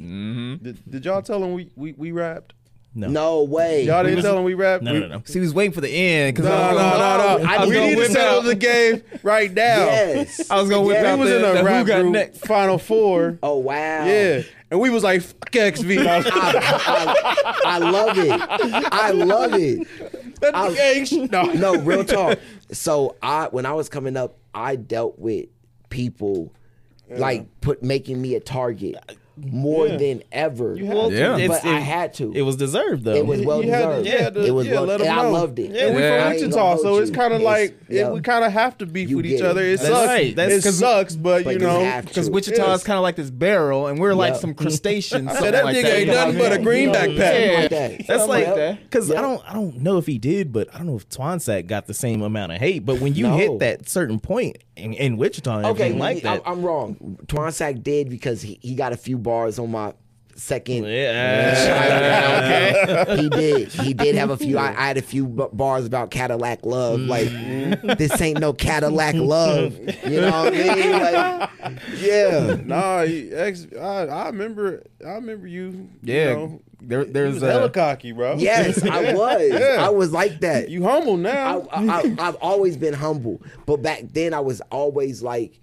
Speaker 3: Did, did y'all tell him we we, we rapped?
Speaker 2: No.
Speaker 5: No way.
Speaker 3: Y'all didn't
Speaker 2: was-
Speaker 3: tell him we rapped.
Speaker 2: No,
Speaker 3: We-
Speaker 2: no, no.
Speaker 1: So he was waiting for the end because
Speaker 3: No, no, no, no.
Speaker 5: I
Speaker 3: we need to settle
Speaker 1: out-
Speaker 3: the game right now.
Speaker 5: Yes.
Speaker 1: I was gonna whip
Speaker 3: We
Speaker 1: out
Speaker 3: was
Speaker 1: the,
Speaker 3: in a rap
Speaker 1: who got
Speaker 3: group,
Speaker 1: next.
Speaker 3: Final Four.
Speaker 5: oh wow.
Speaker 3: Yeah, and we was like, "Fuck XV."
Speaker 5: I, I- I love it. I love it.
Speaker 3: Let
Speaker 5: I-
Speaker 3: the gang no.
Speaker 5: No, real talk. So I when I was coming up, I dealt with people like put making me a target more
Speaker 3: Yeah.
Speaker 5: than ever.
Speaker 2: Well,
Speaker 1: Yeah.
Speaker 2: it's-
Speaker 5: but I
Speaker 2: it-
Speaker 5: had to.
Speaker 2: It was deserved though.
Speaker 5: It was well
Speaker 3: You had to-
Speaker 5: deserved.
Speaker 3: you to-
Speaker 5: it was
Speaker 3: yeah,
Speaker 5: well,
Speaker 3: let 'em
Speaker 5: and I loved it.
Speaker 3: Yeah, we
Speaker 1: Yeah.
Speaker 5: I
Speaker 3: from
Speaker 5: ain't
Speaker 3: Wichita, so it's kind of
Speaker 5: It's-
Speaker 3: like it, we kind of have to beef
Speaker 5: You
Speaker 3: with each
Speaker 5: it.
Speaker 3: other. It
Speaker 2: That's
Speaker 3: sucks.
Speaker 2: right. That's-
Speaker 3: it
Speaker 2: 'cause-
Speaker 3: sucks, but,
Speaker 5: But
Speaker 3: you
Speaker 5: you
Speaker 3: know,
Speaker 5: have to.
Speaker 1: Because
Speaker 5: Yes.
Speaker 1: Wichita is kind of like this barrel, and we're like some crustaceans.
Speaker 3: I that
Speaker 1: like
Speaker 3: nigga
Speaker 1: that.
Speaker 3: ain't nothing but a
Speaker 1: mean?
Speaker 3: greenback
Speaker 5: Something
Speaker 3: pack.
Speaker 5: like.
Speaker 2: That's like
Speaker 5: like that.
Speaker 2: because I don't I don't know if he did, but I don't know if Twansack got the same amount of hate. But when you hit that certain point in, in Wichita
Speaker 5: Okay,
Speaker 2: everything like
Speaker 5: I-
Speaker 2: that,
Speaker 5: I'm wrong. Twansack did because he, he got a few bars on my second.
Speaker 2: yeah,
Speaker 5: he did. He did have a few. I, I had a few b- bars about Cadillac love. Mm. Like mm-hmm. this ain't no Cadillac love. You know what I mean? Like, yeah.
Speaker 3: Nah, he, ex, I, I remember. I remember you.
Speaker 1: Yeah,
Speaker 3: you know,
Speaker 1: there,
Speaker 3: you
Speaker 1: there's
Speaker 3: was
Speaker 1: a
Speaker 3: hella cocky, bro.
Speaker 5: Yes, I was.
Speaker 3: Yeah.
Speaker 5: I was like that.
Speaker 3: you humble
Speaker 5: I,
Speaker 3: now.
Speaker 5: I, I, I've always been humble, but back then I was always like,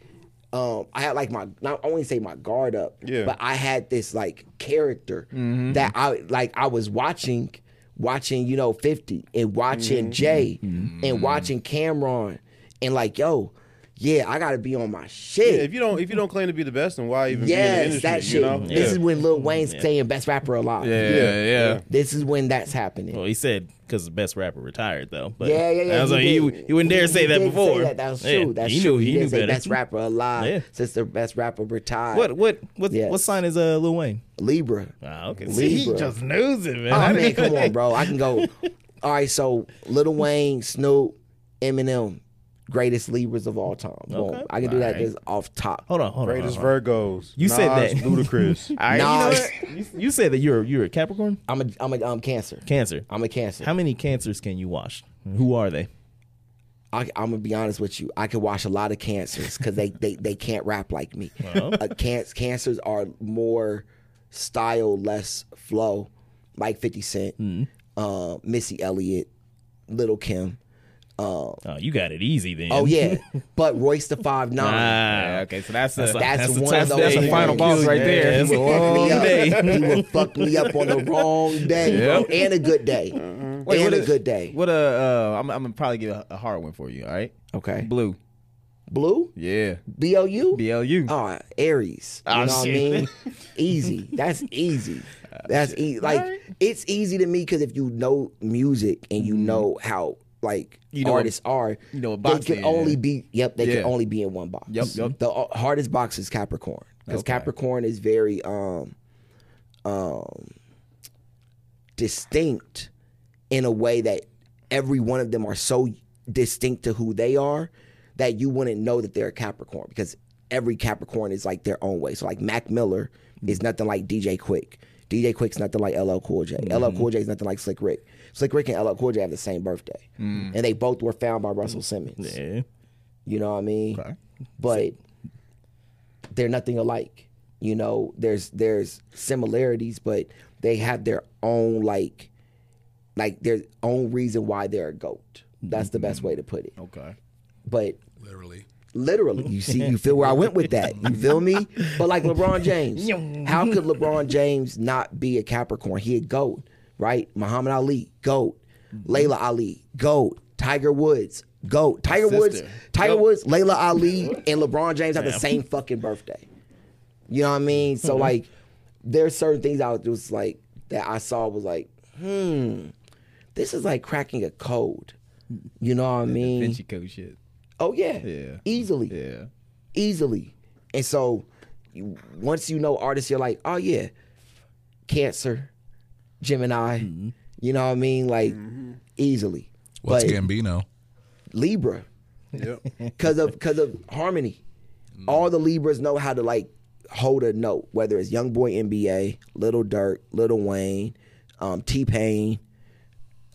Speaker 5: um, I had like my not I wouldn't say my guard up,
Speaker 3: Yeah.
Speaker 5: but I had this like character mm-hmm. that I like. I was watching, watching you know Fifty and watching mm-hmm. Jay mm-hmm. and watching Cameron and like yo, yeah, I got to be on my
Speaker 3: yeah,
Speaker 5: shit.
Speaker 3: if you don't, if you don't claim to be the best, then why even be in the
Speaker 5: Yes,
Speaker 3: industry?
Speaker 5: that shit.
Speaker 3: You know?
Speaker 5: This is when Lil Wayne's saying best rapper alive.
Speaker 1: yeah,
Speaker 3: Yeah,
Speaker 1: yeah.
Speaker 5: This is when that's happening.
Speaker 2: well, he said because the best rapper retired though. But
Speaker 5: Yeah, yeah, yeah.
Speaker 2: I was like,
Speaker 5: did.
Speaker 2: he, he wouldn't dare say
Speaker 5: He
Speaker 2: that
Speaker 5: did
Speaker 2: before.
Speaker 5: that. That's
Speaker 2: Yeah,
Speaker 5: true. That's
Speaker 2: he
Speaker 5: true.
Speaker 2: Knew, he,
Speaker 5: he
Speaker 2: knew
Speaker 5: say
Speaker 2: better.
Speaker 5: best rapper alive
Speaker 2: Yeah.
Speaker 5: since the best rapper retired.
Speaker 2: What what what
Speaker 5: Yes.
Speaker 2: what sign is uh Lil Wayne?
Speaker 5: Libra.
Speaker 2: Ah, okay. See, he just knows it, man.
Speaker 5: Oh
Speaker 2: I
Speaker 5: man, come on, bro. I can go. All right, so Little Wayne, Snoop, Eminem, greatest Libras of all time. Boom.
Speaker 2: Okay.
Speaker 5: I can do that
Speaker 2: All right.
Speaker 5: just off top.
Speaker 2: Hold on, hold on.
Speaker 3: Greatest. Virgos.
Speaker 2: You said
Speaker 3: Nas,
Speaker 2: that.
Speaker 3: Ludacris.
Speaker 2: All right, you, know
Speaker 5: Nas.
Speaker 2: what? you, you said that you're you're a Capricorn,
Speaker 5: I'm a I'm a um cancer.
Speaker 2: Cancer.
Speaker 5: I'm a cancer.
Speaker 2: How many cancers can you wash? Who are they?
Speaker 5: I, I'm gonna be honest with you. I can watch a lot of cancers because they, they they can't rap like me.
Speaker 2: Well.
Speaker 5: Uh, can- cancers are more style, less flow, like Fifty Cent,
Speaker 2: Hmm.
Speaker 5: uh, Missy Elliott, Little Kim.
Speaker 2: Oh, you got it easy then.
Speaker 5: Oh yeah, but Royce the Five Nine.
Speaker 2: Ah,
Speaker 1: Yeah, okay, so that's a,
Speaker 2: That's a-
Speaker 5: That's,
Speaker 2: that's a
Speaker 5: one of those.
Speaker 1: that's a final boss right there.
Speaker 2: Yeah,
Speaker 5: He
Speaker 2: that's
Speaker 5: will
Speaker 2: a
Speaker 5: fuck me
Speaker 2: long
Speaker 5: up.
Speaker 2: day.
Speaker 5: he will fuck me up on the wrong day, bro, and a good day,
Speaker 1: Wait,
Speaker 5: and
Speaker 1: what
Speaker 5: a good day.
Speaker 1: What a, uh, I'm, I'm gonna probably give a, a hard one for you. All right,
Speaker 5: Okay,
Speaker 1: blue.
Speaker 5: blue,
Speaker 1: Yeah,
Speaker 5: B O U.
Speaker 1: BLU.
Speaker 5: Oh, Aries. You
Speaker 2: Oh,
Speaker 5: know what I mean? easy. That's easy. That's easy. Like it's easy to me because if you know music and you know how like
Speaker 1: Mm-hmm. You know
Speaker 5: artists are,
Speaker 1: you know
Speaker 5: they can only be. Yep, they
Speaker 1: Yeah.
Speaker 5: can only be in one box.
Speaker 1: Yep, yep.
Speaker 5: The uh, hardest box is Capricorn because
Speaker 1: Okay.
Speaker 5: Capricorn is very um um distinct in a way that every one of them are so distinct to who they are that you wouldn't know that they're a Capricorn because every Capricorn is like their own way. So like Mac Miller is nothing like DJ Quik. DJ Quik's nothing like LL Cool J. LL Cool J is nothing like Slick Rick. Slick Rick and LL Cool J have the same birthday, mm. and they both were found by Russell Simmons.
Speaker 2: Yeah.
Speaker 5: You know what I mean?
Speaker 1: Okay.
Speaker 5: But they're nothing alike. You know, there's there's similarities, but they have their own like like their own reason why they're a goat. That's the best way to put it.
Speaker 1: Okay.
Speaker 5: But
Speaker 4: Literally.
Speaker 5: literally, you see, you feel where I went with that. You feel me? But like LeBron James, how could LeBron James not be a Capricorn? He a goat, right? Muhammad Ali, goat. Laila Ali, goat. Tiger Woods, goat. Tiger Woods,
Speaker 1: Sister.
Speaker 5: Tiger Woods, Laila Ali, and LeBron James have the same fucking birthday. You know what I mean? So like, there's certain things I was just like that I saw was like, hmm, this is like cracking a code. You know what I mean?
Speaker 1: Vinci Code shit.
Speaker 5: Oh yeah,
Speaker 1: Yeah.
Speaker 5: easily,
Speaker 1: Yeah.
Speaker 5: easily. And so, you, once you know artists, you're like, oh yeah, Cancer, Gemini. You know what I mean? Like easily.
Speaker 4: What's
Speaker 5: But
Speaker 4: Gambino?
Speaker 5: Libra,
Speaker 3: Yep.
Speaker 5: because of because of harmony. All the Libras know how to like hold a note, whether it's Young Boy NBA, Little Durk, Little Wayne, um, T Pain,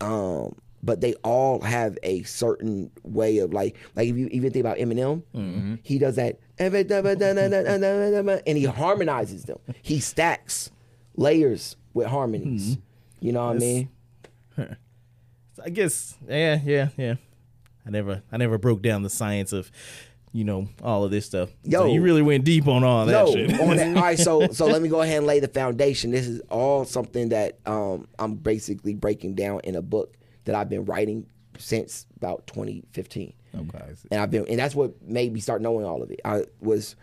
Speaker 5: um, but they all have a certain way of like like if you even think about Eminem, he does that and he harmonizes them. He stacks layers with harmonies. You know what I mean?
Speaker 2: I guess yeah, yeah, yeah. I never I never broke down the science of you know all of this stuff.
Speaker 5: Yo.
Speaker 2: so you really went deep on all that
Speaker 5: No,
Speaker 2: shit.
Speaker 5: on that, all right. So, so let me go ahead and lay the foundation. This is all something that um, I'm basically breaking down in a book that I've been writing since about 2015,
Speaker 1: Okay.
Speaker 5: and I've been, and that's what made me start knowing all of it. I was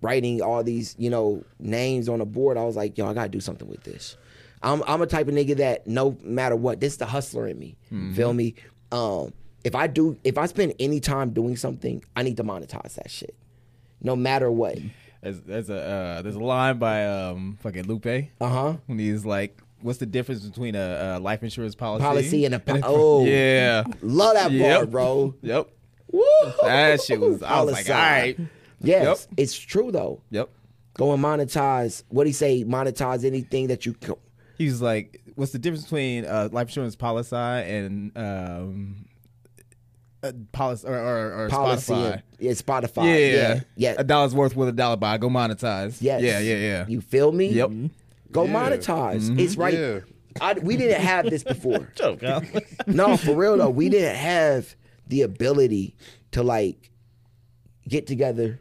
Speaker 5: writing all these, you know, names on a board. I was like, yo, I gotta do something with this. I'm, I'm a type of nigga that no matter what, this is the hustler in me. Feel me? Um, if I do, if I spend any time doing something, I need to monetize that shit, no matter what.
Speaker 1: There's, there's a uh, there's a line by um fucking Lupe
Speaker 5: Uh huh.
Speaker 1: when he's like, "What's the difference between a, a life insurance policy
Speaker 5: Policy and a po- oh.
Speaker 1: yeah
Speaker 5: Love that bar,
Speaker 1: Yep.
Speaker 5: bro.
Speaker 1: yep
Speaker 5: Woo!
Speaker 1: that shit was I was like all right
Speaker 5: Yes,
Speaker 1: Yep.
Speaker 5: it's true though.
Speaker 1: yep
Speaker 5: Go and monetize. What do he say? Monetize anything that you. Co-
Speaker 1: he was like, "What's the difference between uh, life insurance policy and um a policy or, or, or
Speaker 5: policy.
Speaker 1: Spotify?"
Speaker 5: Yeah, Spotify.
Speaker 1: yeah,
Speaker 5: Yeah, yeah.
Speaker 1: a dollar's worth with a dollar buy. Go monetize.
Speaker 5: Yes.
Speaker 1: Yeah, yeah, yeah.
Speaker 5: You feel me?
Speaker 1: Yep.
Speaker 5: Go
Speaker 3: Yeah.
Speaker 5: monetize. It's right.
Speaker 3: Yeah.
Speaker 5: I, we didn't have this before. No, for real though, we didn't have the ability to like get together,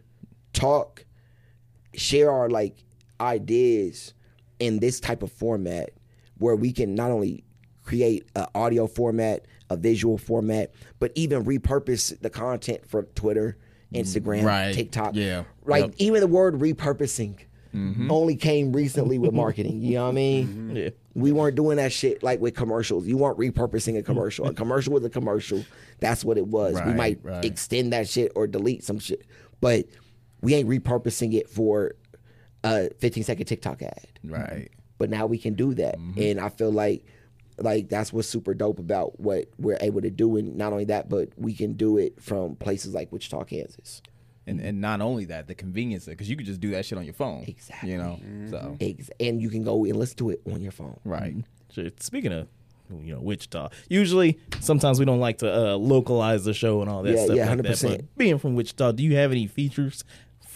Speaker 5: talk, share our like ideas in this type of format where we can not only create an audio format, a visual format, but even repurpose the content for Twitter, Instagram,
Speaker 1: Right.
Speaker 5: TikTok.
Speaker 1: Yeah.
Speaker 5: Like
Speaker 1: Yep.
Speaker 5: even the word repurposing mm-hmm. only came recently with marketing. You know what I mean? Mm-hmm.
Speaker 2: Yeah.
Speaker 5: We weren't doing that shit like with commercials. You weren't repurposing a commercial. A commercial was a commercial. That's what it was. we might
Speaker 1: right.
Speaker 5: extend that shit or delete some shit, but we ain't repurposing it for a 15 second TikTok ad.
Speaker 1: Right.
Speaker 5: But now we can do that,
Speaker 1: Mm-hmm.
Speaker 5: and I feel like like that's what's super dope about what we're able to do. And not only that, but we can do it from places like Wichita, Kansas.
Speaker 1: And and not only that, the convenience because you could just do that shit on your phone.
Speaker 5: Exactly.
Speaker 1: You know. So
Speaker 5: Ex- And you can go and listen to it on your phone.
Speaker 1: right.
Speaker 2: Shit, Speaking of, you know, Wichita. Usually, sometimes we don't like to uh, localize the show and all that
Speaker 5: Yeah,
Speaker 2: stuff
Speaker 5: yeah,
Speaker 2: like that.
Speaker 5: 100%.
Speaker 2: But being from Wichita, do you have any features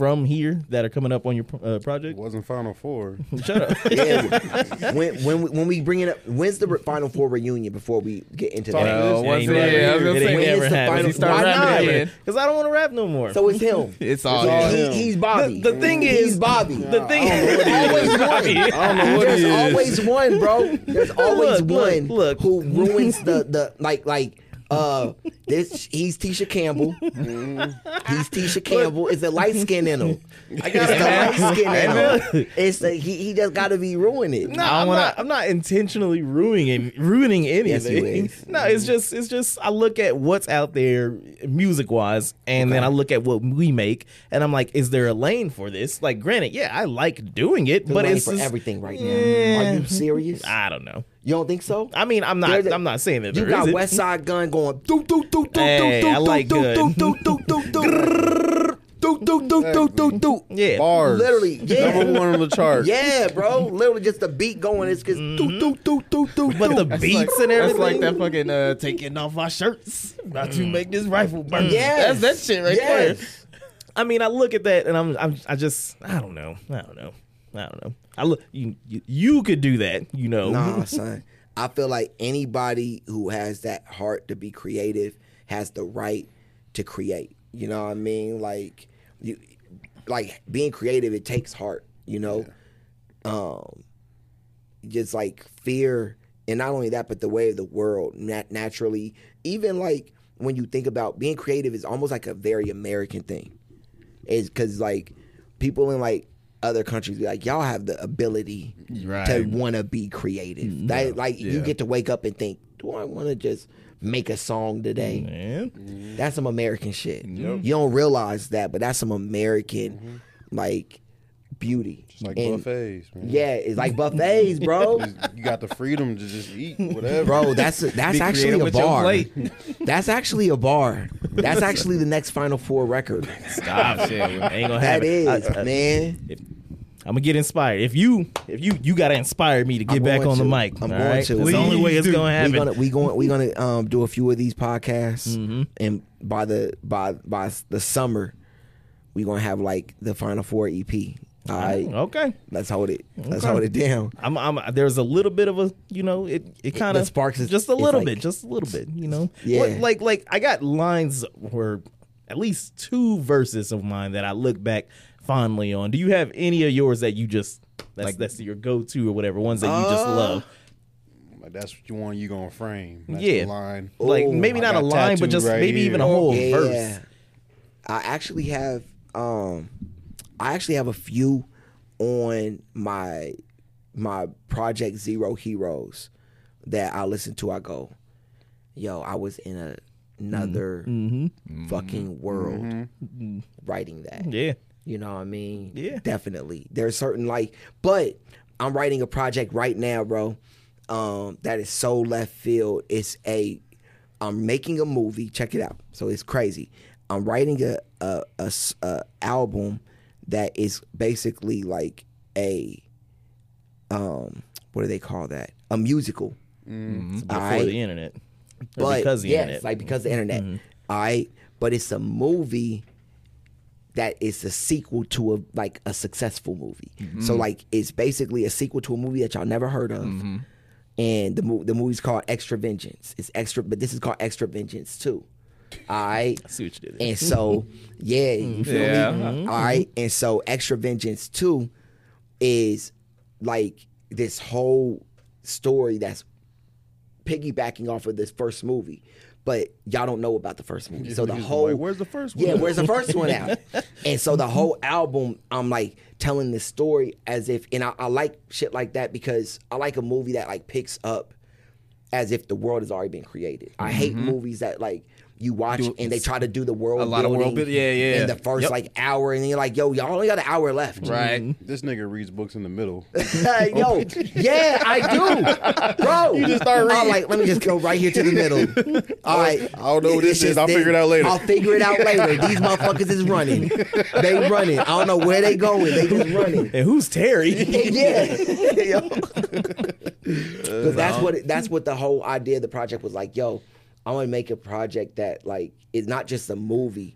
Speaker 2: from here that are coming up on your uh, project?
Speaker 3: Wasn't Final Four.
Speaker 2: Shut up.
Speaker 5: Yeah. when when we, when we bring it up, when's the Final Four reunion before we get into that?
Speaker 1: Well, once it- yeah, I was gonna say,
Speaker 2: ain't
Speaker 5: when
Speaker 2: never
Speaker 5: is the final-
Speaker 2: He started
Speaker 5: Why not?
Speaker 2: Because I don't want to rap no more.
Speaker 5: So it's him.
Speaker 1: It's all
Speaker 5: He-
Speaker 1: him.
Speaker 5: he- he's Bobby.
Speaker 2: The- the thing
Speaker 5: he's
Speaker 2: is-
Speaker 5: Bobby.
Speaker 2: the thing
Speaker 5: is, always one.
Speaker 3: I don't know what
Speaker 5: There's always one, bro. There's always
Speaker 2: Look, look,
Speaker 5: one
Speaker 2: look.
Speaker 5: who ruins the the like like uh this he's Tisha Campbell. he's Tisha Campbell. It's the light skin in him. I got the light skin in him. It's the, he he just got to be ruining it.
Speaker 2: No, I'm not. I'm not intentionally ruining ruining
Speaker 5: Yes, you
Speaker 2: anything.
Speaker 5: is.
Speaker 2: no, it's just it's just I look at what's out there music wise, and then I look at what we make, and I'm like, is there a lane for this? Like, granted, yeah, I like doing it,
Speaker 5: The
Speaker 2: but
Speaker 5: lane
Speaker 2: it's
Speaker 5: for
Speaker 2: just-
Speaker 5: everything right now.
Speaker 2: Yeah.
Speaker 5: Are you serious?
Speaker 2: I don't know.
Speaker 5: You don't think so?
Speaker 2: I mean, I'm not.
Speaker 5: i
Speaker 2: I'm not saying that.
Speaker 5: You got
Speaker 2: is
Speaker 5: West Side Gun going. Do do do do
Speaker 2: hey,
Speaker 5: do do I
Speaker 2: like
Speaker 5: do, do do do do do. Do do do do do.
Speaker 2: Yeah,
Speaker 3: bars.
Speaker 5: Literally, yeah.
Speaker 3: number one on the chart.
Speaker 5: Yeah, bro. Literally, just the beat going It's because do do do do do.
Speaker 2: But the beats
Speaker 1: like,
Speaker 2: and everything.
Speaker 1: That's like that fucking uh, taking off our shirts. About to make this rifle burn.
Speaker 5: Yeah,
Speaker 1: that's that shit right
Speaker 5: yes.
Speaker 1: there.
Speaker 2: I mean, I look at that and I'm, I'm, I just, I don't know, I don't know, I don't know. I look, you, you, could do that, you know.
Speaker 5: Nah, son. I feel like anybody who has that heart to be creative has the right to create. You know what I mean? Like you like being creative it takes heart, you know? Um just like fear and not only that but the way of the world nat- naturally even like when you think about being creative is almost like a very American thing. Is cuz like people in like other countries be like, y'all have the ability
Speaker 1: Right.
Speaker 5: to want to be creative. Mm, that, like you get to wake up and think, do I want to just make a song today?
Speaker 2: Man.
Speaker 5: That's some American shit. You don't realize that, but that's some American mm-hmm. like beauty.
Speaker 3: It's like
Speaker 5: And-
Speaker 3: buffets, man.
Speaker 5: Yeah, it's like buffets, bro.
Speaker 3: You got the freedom to just eat whatever.
Speaker 5: Bro, that's that's
Speaker 1: Be
Speaker 5: actually a bar. That's actually a bar. That's actually the next Final Four record.
Speaker 2: Stop shit. Ain't gonna
Speaker 5: That
Speaker 2: happen.
Speaker 5: is,
Speaker 2: I- I-
Speaker 5: man.
Speaker 2: I'm gonna get inspired. If you, if you, you gotta inspire me to get
Speaker 5: I'm
Speaker 2: back
Speaker 5: going
Speaker 2: on the mic.
Speaker 5: I'm
Speaker 2: all
Speaker 5: going
Speaker 2: right?
Speaker 5: to.
Speaker 2: It's the only way it's
Speaker 1: Please
Speaker 2: gonna
Speaker 5: We
Speaker 2: happen.
Speaker 5: gonna we going we gonna um do a few of these podcasts,
Speaker 2: Mm-hmm.
Speaker 5: and by the by by the summer, we gonna have like the Final Four EP. All right,
Speaker 2: Okay.
Speaker 5: let's hold it. Let's
Speaker 2: Okay.
Speaker 5: hold it down.
Speaker 2: I'm, I'm, there's a little bit of a, you know, it, it kind
Speaker 5: The
Speaker 2: of
Speaker 5: sparks is-
Speaker 2: just a
Speaker 5: it's
Speaker 2: little
Speaker 5: like-
Speaker 2: bit, just a little bit, you know.
Speaker 5: Yeah.
Speaker 2: Like, like, like I got lines where at least two verses of mine that I look back fondly on. Do you have any of yours that you just that's
Speaker 1: Like-
Speaker 2: that's your go to or whatever ones that you just
Speaker 5: Uh,
Speaker 2: love?
Speaker 3: Like, that's what you want. You gonna frame. That's
Speaker 2: Yeah.
Speaker 3: the line.
Speaker 2: Like maybe
Speaker 3: I
Speaker 2: not a
Speaker 3: got
Speaker 2: line, but
Speaker 3: tattooed
Speaker 2: just
Speaker 3: right
Speaker 2: maybe
Speaker 3: here.
Speaker 2: even a whole
Speaker 5: yeah.
Speaker 2: verse.
Speaker 5: I actually have um I actually have a few on my my Project Zero Heroes that I listen to. I go, yo, I was in a, another mm-hmm. Mm-hmm. fucking mm-hmm. world writing that.
Speaker 2: Yeah.
Speaker 5: You know what I mean?
Speaker 2: Yeah.
Speaker 5: Definitely. There's certain like but I'm writing a project right now, bro. Um, that is so left field. It's a I'm making a movie. Check it out. So it's crazy. I'm writing a a album that is basically like a um what do they call that? A musical. Mm-hmm.
Speaker 2: Before
Speaker 5: Alright.
Speaker 2: the internet. Or
Speaker 5: But
Speaker 2: because of the
Speaker 5: yes,
Speaker 2: internet.
Speaker 5: like because the mm-hmm. internet. Mm-hmm. All right, but it's a movie that is a sequel to a like a successful movie. So like it's basically a sequel to a movie that y'all never heard of. And the mo- the movie's called Extra Vengeance. It's extra, but this is called Extra Vengeance too. All right.
Speaker 2: I see what you did there.
Speaker 5: And so, yeah, you feel
Speaker 1: Yeah.
Speaker 5: me? All right. And so, Extra Vengeance 2 is like this whole story that's piggybacking off of this first movie. But y'all don't know about the first movie. So the whole
Speaker 3: like, where's the first one?
Speaker 5: yeah, where's the first one out? And so the whole album, I'm like telling this story as if, and I, I like shit like that because I like a movie that like picks up as if the world has already been created. I hate mm-hmm. movies that like you watch
Speaker 1: Do-
Speaker 5: and they try to do the world
Speaker 1: A lot of world
Speaker 5: building
Speaker 1: yeah, yeah.
Speaker 5: in the first
Speaker 1: Yep.
Speaker 5: like hour, and then you're like, yo, y'all only got an hour left,
Speaker 1: Right. Mm-hmm.
Speaker 3: This nigga reads books in the middle.
Speaker 5: Yo, yeah, I do, bro. You just start reading. I'm like, let me just go right here to the middle. All right,
Speaker 3: I don't know what this is. I'll
Speaker 5: they-
Speaker 3: figure it out later.
Speaker 5: I'll figure it out later. These motherfuckers is running. They running. I don't know where they going. They just running.
Speaker 2: And who's Terry?
Speaker 5: yeah, Yo. Uh, 'Cause that's what it, that's what the whole idea of the project was like. Yo, I want to make a project that like is not just a movie,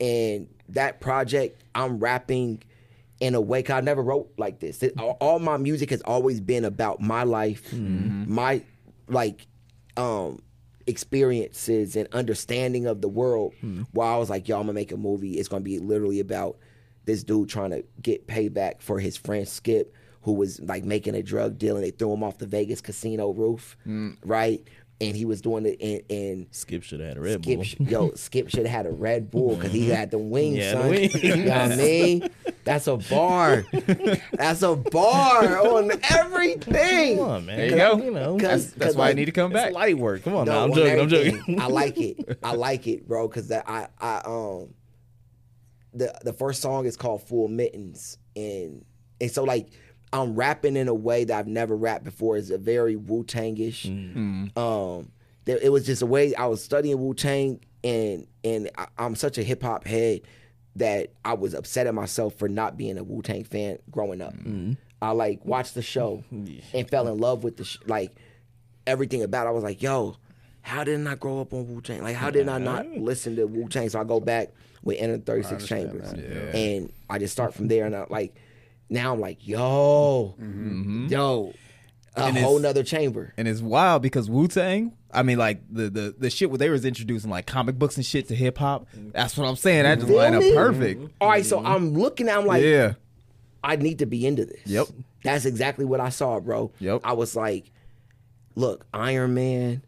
Speaker 5: and that project I'm rapping in a way. 'cause I never wrote like this. It- all, my music has always been about my life, mm-hmm. my like um experiences and understanding of the world. Hmm. While I was like, yo, I'm gonna make a movie. It's gonna be literally about this dude trying to get payback for his friend Skip, who was like making a drug deal, and they threw him off the Vegas casino roof, mm. right? And he was doing it, and, and
Speaker 2: Skip should have had a Red
Speaker 5: Skip,
Speaker 2: Bull.
Speaker 5: sh- yo, Skip should have had a Red Bull because he had the wings,
Speaker 2: Yeah, the
Speaker 5: son.
Speaker 2: wings.
Speaker 5: You know what I mean? That's a bar. That's a bar on everything.
Speaker 2: Come on, man.
Speaker 1: There you go.
Speaker 2: You know,
Speaker 1: That's, that's why I need to come
Speaker 2: it's
Speaker 1: back.
Speaker 2: light work. Come on,
Speaker 5: No,
Speaker 2: now. I'm
Speaker 5: on
Speaker 2: joking. I'm
Speaker 5: everything.
Speaker 2: joking.
Speaker 5: I like it. I like it, bro, because I, I, um, the the first song is called Full Mittens, and and so like I'm rapping in a way that I've never rapped before. It's a very Wu Tangish. Mm. Um, there, it was just a way I was studying Wu Tang, and and I, I'm such a hip hop head that I was upset at myself for not being a Wu Tang fan growing up. Mm. I like watched the show and fell in love with the sh- like everything about. it. I was like, yo, how didn't I grow up on Wu Tang? Like, how did I not listen to Wu Tang? So I go back with Enter 36 Chambers, and I just start from there. And I like now I'm like, yo, mm-hmm. yo, a
Speaker 1: And
Speaker 5: whole
Speaker 1: it's-
Speaker 5: nother chamber.
Speaker 1: and it's wild because Wu Tang. I mean, like the, the the shit where they was introducing like comic books and shit to hip hop. That's what I'm saying. That just
Speaker 5: Feel
Speaker 1: lined up
Speaker 5: me?
Speaker 1: perfect. Mm-hmm.
Speaker 5: All right, so mm-hmm. I'm looking. I'm like,
Speaker 1: yeah.
Speaker 5: I need to be into this.
Speaker 1: Yep.
Speaker 5: That's exactly what I saw, bro.
Speaker 1: Yep.
Speaker 5: I was like, look, Iron Man,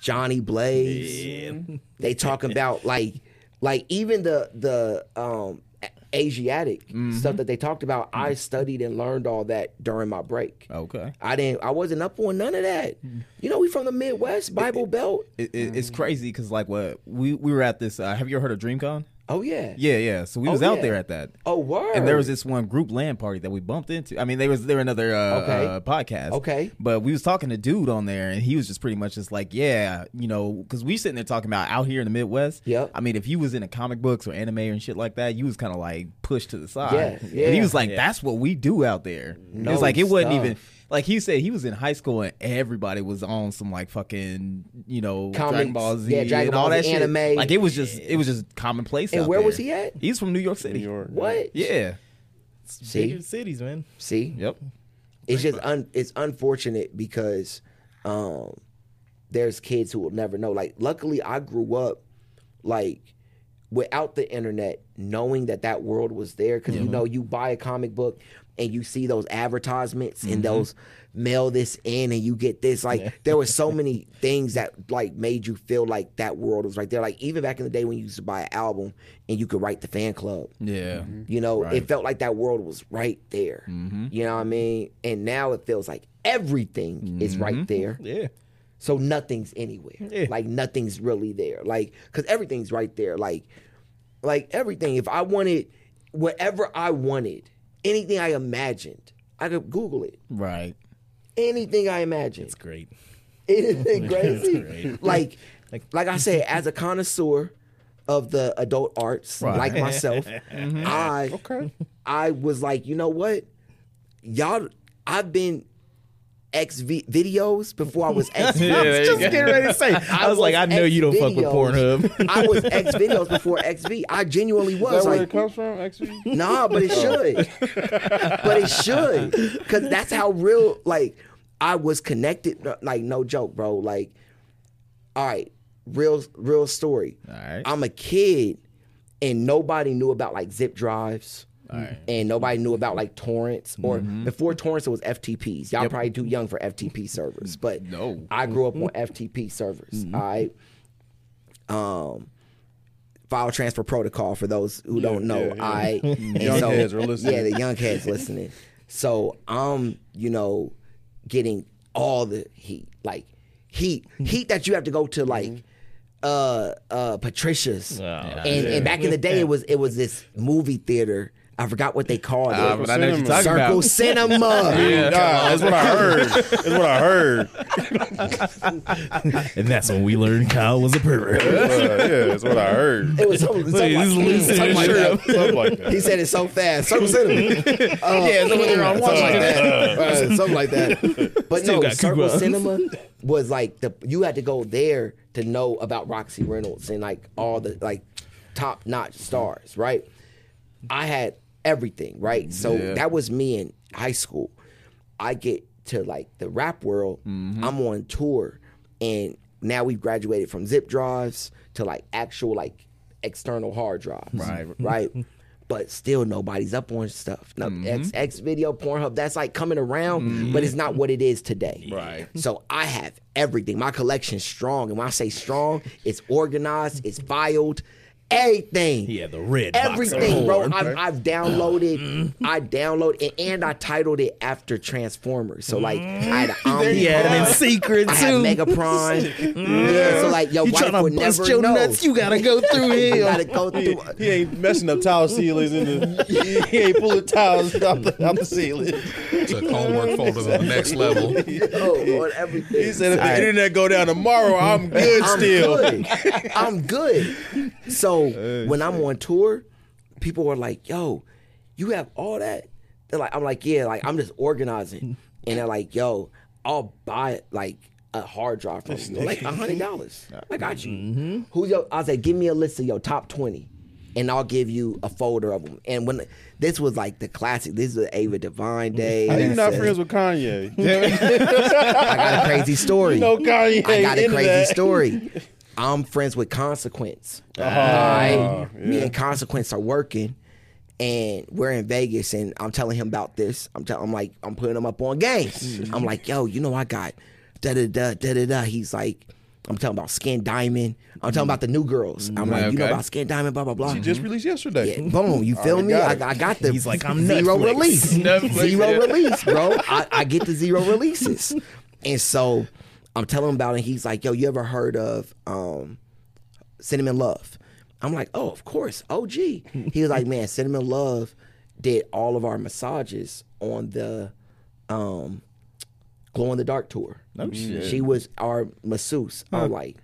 Speaker 5: Johnny Blaze. They talking about like like even the the um Asiatic mm-hmm. stuff that they talked about. I mm-hmm. studied and learned all that during my break.
Speaker 1: Okay.
Speaker 5: I didn't. I wasn't up on none of that. Mm-hmm. You know, we from the Midwest, Bible Belt.
Speaker 1: It, it, it's crazy because like what we we were at this. Uh, have you ever heard of DreamCon?
Speaker 5: Oh yeah.
Speaker 1: Yeah, yeah. So we
Speaker 5: Oh,
Speaker 1: was out
Speaker 5: yeah.
Speaker 1: there at that.
Speaker 5: Oh word.
Speaker 1: And there was this one group land party that we bumped into. I mean, they was there another uh,
Speaker 5: Okay.
Speaker 1: uh, podcast.
Speaker 5: Okay.
Speaker 1: but we was talking to dude on there, and he was just pretty much just like, yeah, you know, because we sitting there talking about out here in the Midwest.
Speaker 5: Yep.
Speaker 1: I mean, if you was in into comic books or anime and shit like that, you was kind of like pushed to the side.
Speaker 5: Yeah, yeah.
Speaker 1: And he was like, that's what we do out there.
Speaker 5: No
Speaker 1: it's like it wasn't even. Like he said, he was in high school and everybody was on some like fucking, you know, Dragon
Speaker 5: Comics.
Speaker 1: Ball Z
Speaker 5: Yeah, Dragon
Speaker 1: and all
Speaker 5: Ball
Speaker 1: that
Speaker 5: Z,
Speaker 1: shit.
Speaker 5: anime.
Speaker 1: Like it was just, it was just commonplace.
Speaker 5: And
Speaker 1: out
Speaker 5: where
Speaker 1: there.
Speaker 5: was he at?
Speaker 1: He's from New York City.
Speaker 3: New York.
Speaker 5: what?
Speaker 1: Yeah.
Speaker 5: See,
Speaker 2: cities, man.
Speaker 5: see.
Speaker 1: Yep.
Speaker 5: It's just un, it's unfortunate because um, there's kids who will never know. Like, luckily, I grew up like without the internet, knowing that that world was there. Because you know, you buy a comic book and you see those advertisements and mm-hmm. those mail this in and you get this. Like, there were so many things that like made you feel like that world was right there. Like even back in the day when you used to buy an album and you could write the fan club.
Speaker 1: Yeah. Mm-hmm.
Speaker 5: You know, it felt like that world was right there. Mm-hmm. You know what I mean? And now it feels like everything is right there.
Speaker 2: Yeah.
Speaker 5: So nothing's anywhere.
Speaker 2: Yeah.
Speaker 5: Like nothing's really there. Like cuz everything's right there. Like like everything if I wanted whatever I wanted, anything I imagined, I could Google it.
Speaker 1: Right.
Speaker 5: Anything I imagined.
Speaker 2: It's great.
Speaker 5: Anything crazy.
Speaker 2: great.
Speaker 5: Like, like I said, as a connoisseur of the adult arts, like myself, I I was like, you know what, y'all, I've been X v- videos before I was X.
Speaker 2: I was just getting ready to say. I was like, I know you don't fuck with Pornhub.
Speaker 5: I was X videos before XV. I genuinely
Speaker 3: Is
Speaker 5: was
Speaker 3: that where
Speaker 5: like,
Speaker 3: it comes from? XV?
Speaker 5: Nah, but it should. but it should. Cause that's how real like I was connected. Like, no joke, bro. Like, all right, real real story.
Speaker 1: All right.
Speaker 5: I'm a kid and nobody knew about like zip drives. And nobody knew about like torrents or before torrents it was FTPs. Y'all probably too young for FTP servers, but
Speaker 1: No.
Speaker 5: I grew up on FTP servers. All right. Um, file transfer protocol for those who don't know.
Speaker 3: yeah, yeah.
Speaker 5: I and
Speaker 3: Young heads are listening.
Speaker 5: Yeah, the young heads listening. So I'm, you know, getting all the heat, like heat, heat that you have to go to like uh uh Patricia's. and and back in the day it was it was this movie theater. I forgot what they called it.
Speaker 1: Uh, but I know what you're talking
Speaker 5: Circle
Speaker 1: about.
Speaker 5: Cinema.
Speaker 3: Nah, that's what I heard. That's what I heard.
Speaker 2: and that's when we learned Kyle was a pervert.
Speaker 3: Yeah, that's what I heard.
Speaker 5: It was something, something like, something like that.
Speaker 3: Something like that.
Speaker 5: He said it so fast. Circle Cinema. Uh, yeah, something like that. Uh, something like that. But
Speaker 2: Still
Speaker 5: no, Circle
Speaker 2: coupons.
Speaker 5: Cinema was like the you had to go there to know about Roxy Reynolds and like all the like top notch stars, right? I had everything, right? So
Speaker 1: Yeah.
Speaker 5: that was me in high school. I get to like the rap world.
Speaker 1: Mm-hmm.
Speaker 5: I'm on tour, and now we've graduated from zip drives to like actual like external hard drives,
Speaker 1: Right.
Speaker 5: Right. But still, nobody's up on stuff. No,
Speaker 1: Mm-hmm.
Speaker 5: X, X video, Pornhub, that's like coming around, but it's not what it is today.
Speaker 1: Right.
Speaker 5: So I have everything. My collection's strong. And when I say strong, it's organized, it's filed, everything.
Speaker 2: Yeah, the red box
Speaker 5: Everything, bro. I've, I've downloaded. Mm. I downloaded it, and I titled it after Transformers. So like, I had an Omni.
Speaker 2: He had them in secret
Speaker 5: I had
Speaker 2: too.
Speaker 5: Mega Prime. Mm. yeah, so like your
Speaker 2: you
Speaker 5: wife
Speaker 2: trying to
Speaker 5: would
Speaker 2: bust
Speaker 5: never
Speaker 2: your
Speaker 5: know.
Speaker 2: nuts? You gotta go through
Speaker 5: You gotta go through.
Speaker 3: He ain't messing up tile ceilings in the. He ain't pulling tiles off the, off the ceiling.
Speaker 4: Took homework folder to the next level.
Speaker 5: Oh, on everything.
Speaker 3: He said, if the internet go down tomorrow, I'm good
Speaker 5: I'm
Speaker 3: still.
Speaker 5: good. I'm good. So when I'm on tour, people are like, "Yo, you have all that?" They're like, "I'm like, yeah, like I'm just organizing," and they're like, "Yo, I'll buy it like a hard drive from you, like a hundred dollars. I got you. Mm-hmm. Who's your?" I was like, "Give me a list of your top 20. And I'll give you a folder of them. And when this was like the classic, this was Ava Devine Day.
Speaker 3: How you not friends with Kanye?
Speaker 5: I got a crazy story.
Speaker 3: You know Kanye
Speaker 5: I got a crazy
Speaker 3: that.
Speaker 5: story. I'm friends with Consequence. Uh-huh.
Speaker 3: Oh,
Speaker 5: Alright? Me
Speaker 3: yeah.
Speaker 5: and Consequence are working, and we're in Vegas, and I'm telling him about this. I'm telling, I'm like, I'm putting him up on games.
Speaker 3: Mm-hmm.
Speaker 5: I'm like, yo, you know, I got da da da da da da. He's like, I'm talking about Skin Diamond. I'm talking mm-hmm. about the new girls. I'm mm-hmm. like, you know about Skin Diamond, blah blah blah.
Speaker 3: She just mm-hmm. released yesterday.
Speaker 5: Yeah, boom, you feel me?
Speaker 3: got
Speaker 5: I. I got the
Speaker 2: He's like, I'm
Speaker 5: zero
Speaker 2: Netflix.
Speaker 5: release,
Speaker 1: Netflix,
Speaker 5: zero
Speaker 1: yeah.
Speaker 5: release, bro. I, I get the zero releases, and so I'm telling him about it. And he's like, "Yo, you ever heard of um, Cinnamon Love?" I'm like, "Oh, of course, OG." He was like, "Man, Cinnamon Love did all of our massages on the um, Glow in the Dark tour.
Speaker 2: Oh, shit.
Speaker 5: She was our masseuse. I'm like,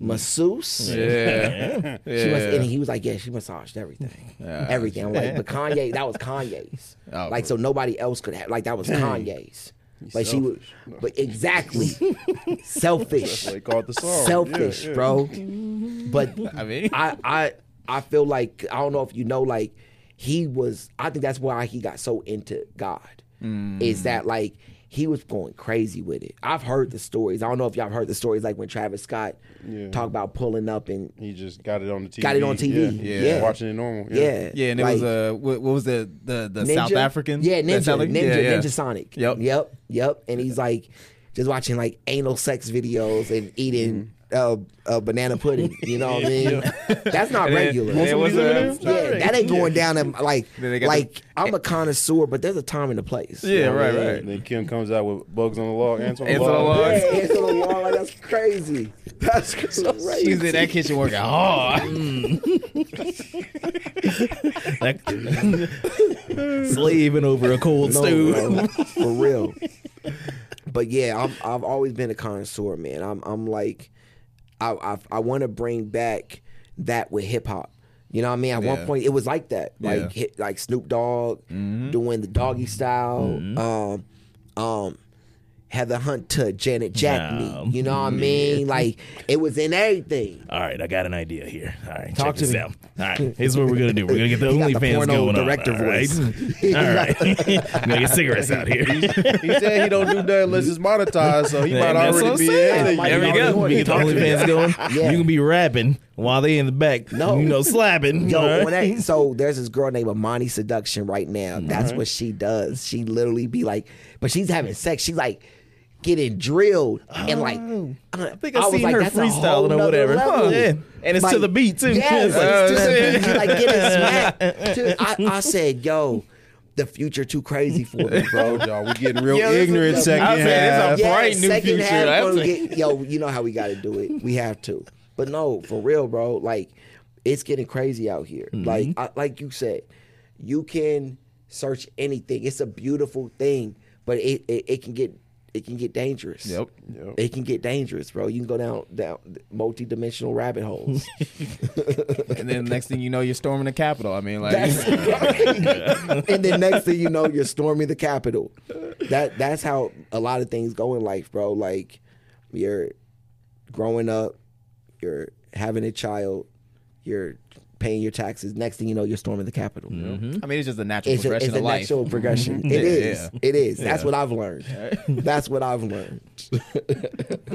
Speaker 5: masseuse?
Speaker 1: Yeah.
Speaker 5: She was, and he was like, "Yeah, she massaged everything, everything." I'm like, "But Kanye, that was Kanye's.
Speaker 1: Oh.
Speaker 5: like, so nobody else could have. Like, that was Kanye's. But she was, but exactly, selfish,
Speaker 3: They called the song.
Speaker 5: selfish,
Speaker 3: Yeah, yeah.
Speaker 5: bro. But
Speaker 1: I mean,
Speaker 5: I, I, I feel like I don't know if you know, like he was. I think that's why he got so into God. Is mm. that like he was going crazy with it? I've heard the stories. I don't know if y'all have heard the stories, like when Travis Scott
Speaker 3: Yeah.
Speaker 5: talked about pulling up and
Speaker 3: He just got it on the TV.
Speaker 5: Got it on TV.
Speaker 3: Yeah,
Speaker 5: Yeah.
Speaker 3: watching it normal.
Speaker 5: yeah,
Speaker 1: yeah, and it
Speaker 5: like,
Speaker 1: was uh, what, what was the the, the South African?
Speaker 5: Yeah,
Speaker 1: that
Speaker 5: Ninja,
Speaker 1: like-
Speaker 5: Ninja,
Speaker 1: yeah, yeah.
Speaker 5: Ninja Sonic.
Speaker 1: Yep.
Speaker 5: Yep. Yep. And he's like just watching like anal sex videos and eating uh, uh, banana pudding. You know what I mean? That's not
Speaker 1: And then-
Speaker 5: regular.
Speaker 1: and then was, uh,
Speaker 5: yeah, that ain't going down. In, like,
Speaker 1: Then they got
Speaker 5: like I'm a connoisseur, but there's a time and a place.
Speaker 1: Yeah,
Speaker 5: You know
Speaker 1: right, right.
Speaker 3: And then Kim comes out with bugs on the log, ants on the log.
Speaker 1: Ants on the
Speaker 3: log.
Speaker 1: log.
Speaker 5: Yeah, it's on the wall. Like, that's crazy. That's crazy.
Speaker 1: She's in that kitchen working hard.
Speaker 2: Slaving over a cold
Speaker 5: No,
Speaker 2: stew.
Speaker 5: bro, for real. But yeah, I'm, I've always been a connoisseur, man. I'm I'm like, I I, I want to bring back that with hip hop. You know what I mean? At one point, it was like that, like
Speaker 1: Yeah.
Speaker 5: hit, like Snoop Dogg doing the doggy style. Um, um, Heather Hunter, Janet Jack
Speaker 2: Nah.
Speaker 5: me. You know what I mean? Like it was in everything.
Speaker 2: All right, I got an idea here. All right,
Speaker 5: Talk
Speaker 2: check
Speaker 5: to
Speaker 2: this
Speaker 5: me.
Speaker 2: out. All right, here's what we're gonna do. We're gonna get the
Speaker 5: He got the
Speaker 2: OnlyFans
Speaker 5: porno
Speaker 2: going
Speaker 5: director
Speaker 2: on. all right?
Speaker 5: voice.
Speaker 2: All right, I'm gonna get cigarettes out here.
Speaker 3: He said he don't do that unless it's monetized, so he might already
Speaker 2: I'm
Speaker 3: be
Speaker 2: saying.
Speaker 3: in.
Speaker 5: Might
Speaker 2: There we go. We get the OnlyFans going.
Speaker 5: Yeah.
Speaker 2: You can be rapping while they in the back.
Speaker 5: No.
Speaker 2: you know, slapping.
Speaker 5: Yo,
Speaker 2: all right?
Speaker 5: when that, so there's this girl named Amani Seduction right now. That's what she does. She literally be like, but she's having sex. She's like getting drilled and like. I
Speaker 2: think I seen her freestyling or whatever.
Speaker 5: level.
Speaker 2: Huh. Yeah. And it's to the beat, too.
Speaker 5: Yes,
Speaker 2: Uh,
Speaker 5: it's to the beat. She like getting smacked. I, I said, yo. The future too crazy for me, bro.
Speaker 3: Y'all, we getting real
Speaker 5: Yo,
Speaker 3: ignorant
Speaker 5: the-
Speaker 3: second
Speaker 1: I said it's a
Speaker 3: half.
Speaker 1: Yeah. bright new
Speaker 5: second
Speaker 1: future.
Speaker 5: half
Speaker 1: That's
Speaker 5: gonna
Speaker 1: a-
Speaker 5: get- yo, you know how we got to do it. We have to. But no, for real, bro. Like it's getting crazy out here.
Speaker 1: Mm-hmm.
Speaker 5: Like I, like you said, you can search anything. It's a beautiful thing, but it it, it can get it can get dangerous.
Speaker 1: Yep.
Speaker 3: Yep.
Speaker 5: It can get dangerous, bro. You can go down down multi-dimensional rabbit holes.
Speaker 1: and then next thing you know, you're storming the Capitol. I mean, like,
Speaker 5: That's and then next thing you know, you're storming the Capitol. That that's how a lot of things go in life, bro. Like you're growing up, you're having a child, you're paying your taxes. Next thing you know, you're storming the Capitol. Mm-hmm.
Speaker 1: I mean, it's just a natural
Speaker 5: It's a,
Speaker 1: progression
Speaker 5: it's a
Speaker 1: of life.
Speaker 5: natural progression.
Speaker 1: Yeah,
Speaker 5: It is.
Speaker 1: yeah.
Speaker 5: It is. That's what I've learned. That's what I've learned.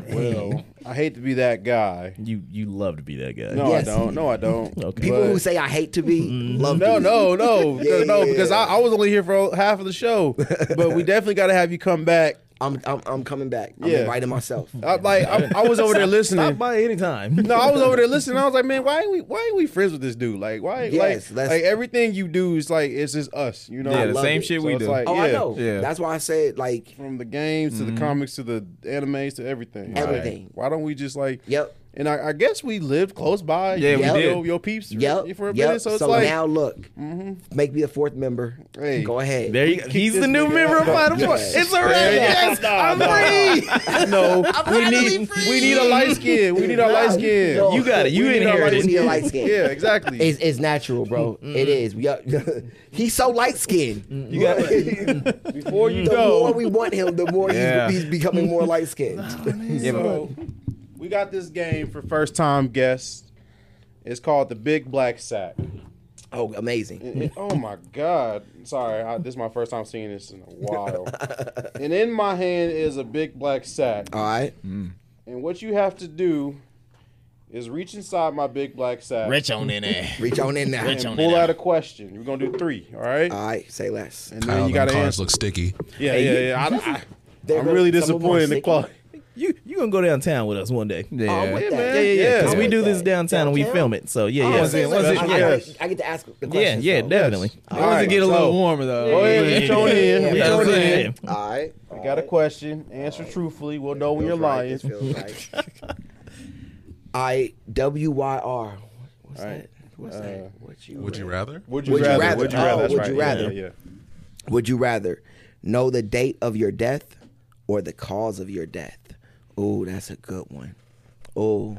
Speaker 3: Well, I hate to be that guy.
Speaker 2: You you love to be that guy.
Speaker 3: No,
Speaker 5: Yes.
Speaker 3: I don't. No, I don't.
Speaker 2: Okay.
Speaker 5: People
Speaker 3: But-
Speaker 5: who say I hate to be mm-hmm. love
Speaker 3: No,
Speaker 5: to be.
Speaker 3: no, no,
Speaker 5: Yeah,
Speaker 3: no,
Speaker 5: yeah,
Speaker 3: because I. I was only here for half of the show, but we definitely got to have you come back.
Speaker 5: I'm, I'm I'm coming back. I'm
Speaker 3: Yeah.
Speaker 5: inviting myself.
Speaker 3: I, like I, I was over there
Speaker 2: Stop
Speaker 3: listening.
Speaker 2: by anytime.
Speaker 3: No, I was over there listening. I was like, man, why ain't we why ain't we friends with this dude? Like, why?
Speaker 5: Yes,
Speaker 3: like, like everything you do is like it's just us. You know,
Speaker 1: Yeah, the same
Speaker 3: it.
Speaker 1: shit
Speaker 3: So
Speaker 1: we
Speaker 3: it's
Speaker 1: do.
Speaker 3: Like,
Speaker 5: Oh,
Speaker 3: yeah,
Speaker 5: I know.
Speaker 1: Yeah.
Speaker 5: That's why I said like
Speaker 3: From the games to the mm-hmm. comics to the animes to everything. Like,
Speaker 5: Everything.
Speaker 3: why don't we just like?
Speaker 5: Yep.
Speaker 3: And I, I guess we lived close by.
Speaker 1: Yeah,
Speaker 5: we
Speaker 3: you
Speaker 5: did.
Speaker 3: know, Your peeps for,
Speaker 5: Yep.
Speaker 3: for a
Speaker 5: yep.
Speaker 3: minute. So it's
Speaker 5: so
Speaker 3: like,
Speaker 5: now look, mm-hmm. make me a fourth member.
Speaker 3: Hey.
Speaker 5: Go ahead.
Speaker 2: There you go. He's the new
Speaker 3: nigga
Speaker 2: member of
Speaker 3: out.
Speaker 2: Final Four.
Speaker 5: Yes.
Speaker 2: It's a wrap. Yes, I'm free.
Speaker 3: no, we need we need a light skin. We need our light skin.
Speaker 5: No.
Speaker 2: You got it. You
Speaker 3: We need our
Speaker 2: inherited.
Speaker 5: We need a light skin.
Speaker 3: Yeah, exactly.
Speaker 5: It's, it's natural, bro. Mm-hmm. It is. We are- he's so light skinned. Mm-hmm.
Speaker 2: You got
Speaker 3: Before you
Speaker 5: the
Speaker 3: go,
Speaker 5: more we want him, the more
Speaker 1: Yeah.
Speaker 5: he's, he's becoming more light skinned.
Speaker 1: Yeah, but-
Speaker 3: So, we got this game for first time guests. It's called the Big Black Sack.
Speaker 5: oh, amazing.
Speaker 3: And- and- oh my God! Sorry, I, this is my first time seeing this in a while. and in my hand is a big black sack.
Speaker 5: All right. Mm.
Speaker 3: And what you have to do is reach inside my big black sack
Speaker 2: Reach on in there.
Speaker 5: Reach on in there.
Speaker 2: Rich on
Speaker 3: and
Speaker 2: it
Speaker 3: pull
Speaker 2: now.
Speaker 3: out a question. We're gonna do three. All right.
Speaker 5: All right. Say less.
Speaker 3: and
Speaker 4: Kyle,
Speaker 3: then you got to
Speaker 4: cards
Speaker 3: answer.
Speaker 4: look sticky.
Speaker 3: Yeah, yeah, yeah. I, I, I'm
Speaker 5: really-
Speaker 3: really
Speaker 5: some of them are
Speaker 3: disappointed in the quality.
Speaker 2: You you gonna go downtown with us one day?
Speaker 1: Yeah.
Speaker 5: Oh, with
Speaker 3: Yeah,
Speaker 5: that.
Speaker 2: Yeah, yeah, yeah. Because
Speaker 3: Yeah.
Speaker 2: we do this
Speaker 5: that.
Speaker 2: downtown and we
Speaker 5: Downtown?
Speaker 2: film it. So yeah,
Speaker 5: Oh,
Speaker 2: yeah.
Speaker 1: was it-
Speaker 5: so
Speaker 1: was it-
Speaker 5: I. I, I get to ask the
Speaker 2: yeah,
Speaker 5: questions.
Speaker 2: yeah,
Speaker 5: so.
Speaker 2: definitely.
Speaker 1: It was to get a
Speaker 3: so-
Speaker 1: little warmer though.
Speaker 3: Go ahead,
Speaker 2: Yeah,
Speaker 3: reach on in.
Speaker 5: yeah,
Speaker 3: Reach
Speaker 1: yeah.
Speaker 3: on in.
Speaker 5: All right.
Speaker 3: You got a question. Answer truthfully. We'll know when you're lying.
Speaker 5: this feels right. I W Y R. What's
Speaker 3: All right.
Speaker 5: that? What's
Speaker 3: Uh,
Speaker 5: that? What you
Speaker 4: Would you rather?
Speaker 3: Would
Speaker 5: Would you rather?
Speaker 3: Would you
Speaker 5: Oh,
Speaker 3: rather? That's
Speaker 5: would
Speaker 3: right.
Speaker 5: you rather?
Speaker 3: Yeah, yeah.
Speaker 5: Would you rather know the date of your death or the cause of your death? Oh, that's a good one. Oh.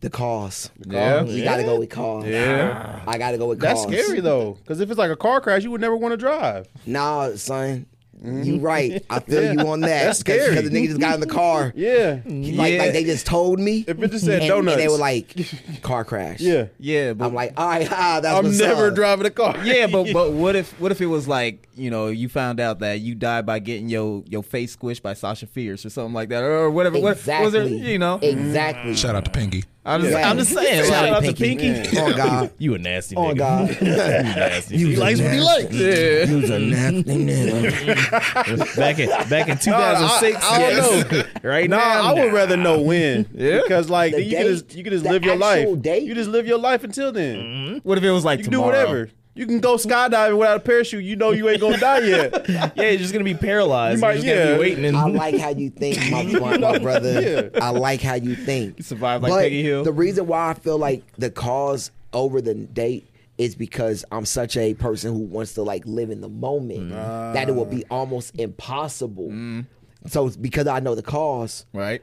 Speaker 5: The cause.
Speaker 1: Yeah.
Speaker 5: You gotta go with cause.
Speaker 1: Yeah.
Speaker 5: I gotta go with
Speaker 3: cars.
Speaker 5: That's
Speaker 3: scary though, because if it's like a car crash, you would never want to drive.
Speaker 5: Nah, son. You right. I feel
Speaker 3: Yeah.
Speaker 5: you on that.
Speaker 3: That's scary.
Speaker 5: Because the nigga just got in the car.
Speaker 3: Yeah.
Speaker 5: Like,
Speaker 1: Yeah.
Speaker 5: like they just told me.
Speaker 3: If it just said
Speaker 5: and,
Speaker 3: donuts.
Speaker 5: and they were like, car crash.
Speaker 3: Yeah.
Speaker 1: Yeah, but
Speaker 5: I'm like, all right, ah, that's
Speaker 3: I'm
Speaker 5: what's
Speaker 3: never
Speaker 5: up.
Speaker 3: driving a car.
Speaker 1: yeah, but but what if what if it was like you know you found out that you died by getting your your face squished by Sasha Fierce or something like that or whatever. What
Speaker 5: Exactly.
Speaker 1: was there? You know,
Speaker 5: Exactly.
Speaker 4: Shout out to Pinky.
Speaker 1: I'm just
Speaker 5: Yeah.
Speaker 1: I'm just saying.
Speaker 5: Shout
Speaker 1: like,
Speaker 5: out to
Speaker 2: Pinky.
Speaker 5: Pinky. On oh, God.
Speaker 2: You a nasty
Speaker 5: On
Speaker 2: nigga.
Speaker 5: God.
Speaker 2: You nasty.
Speaker 5: You
Speaker 2: he likes what he likes.
Speaker 1: yeah.
Speaker 5: You's a nasty nigga.
Speaker 2: back in back in 2006.
Speaker 3: I- I don't
Speaker 2: yes. right
Speaker 3: No,
Speaker 2: now,
Speaker 3: I would rather know when.
Speaker 1: Yeah?
Speaker 3: Because like
Speaker 5: The
Speaker 3: you can
Speaker 5: date?
Speaker 3: just you can just live your life.
Speaker 5: actual date?
Speaker 3: You just live your life until then. Mm-hmm.
Speaker 1: What if it was like
Speaker 3: You can do
Speaker 1: tomorrow?
Speaker 3: whatever. You can go skydiving without a parachute. You know you ain't gonna die yet.
Speaker 2: yeah, you're just gonna be paralyzed.
Speaker 3: You might-
Speaker 2: you're just gonna
Speaker 3: yeah.
Speaker 2: be waiting. And,
Speaker 5: I like how you think, my, my, my brother.
Speaker 3: Yeah.
Speaker 5: I like how you think.
Speaker 1: You survived like
Speaker 5: but
Speaker 1: Peggy Hill.
Speaker 5: The reason why I feel like the cause over the date is because I'm such a person who wants to like live in the moment mm. that it will be almost impossible. Mm. So it's because I know the cause,
Speaker 1: right?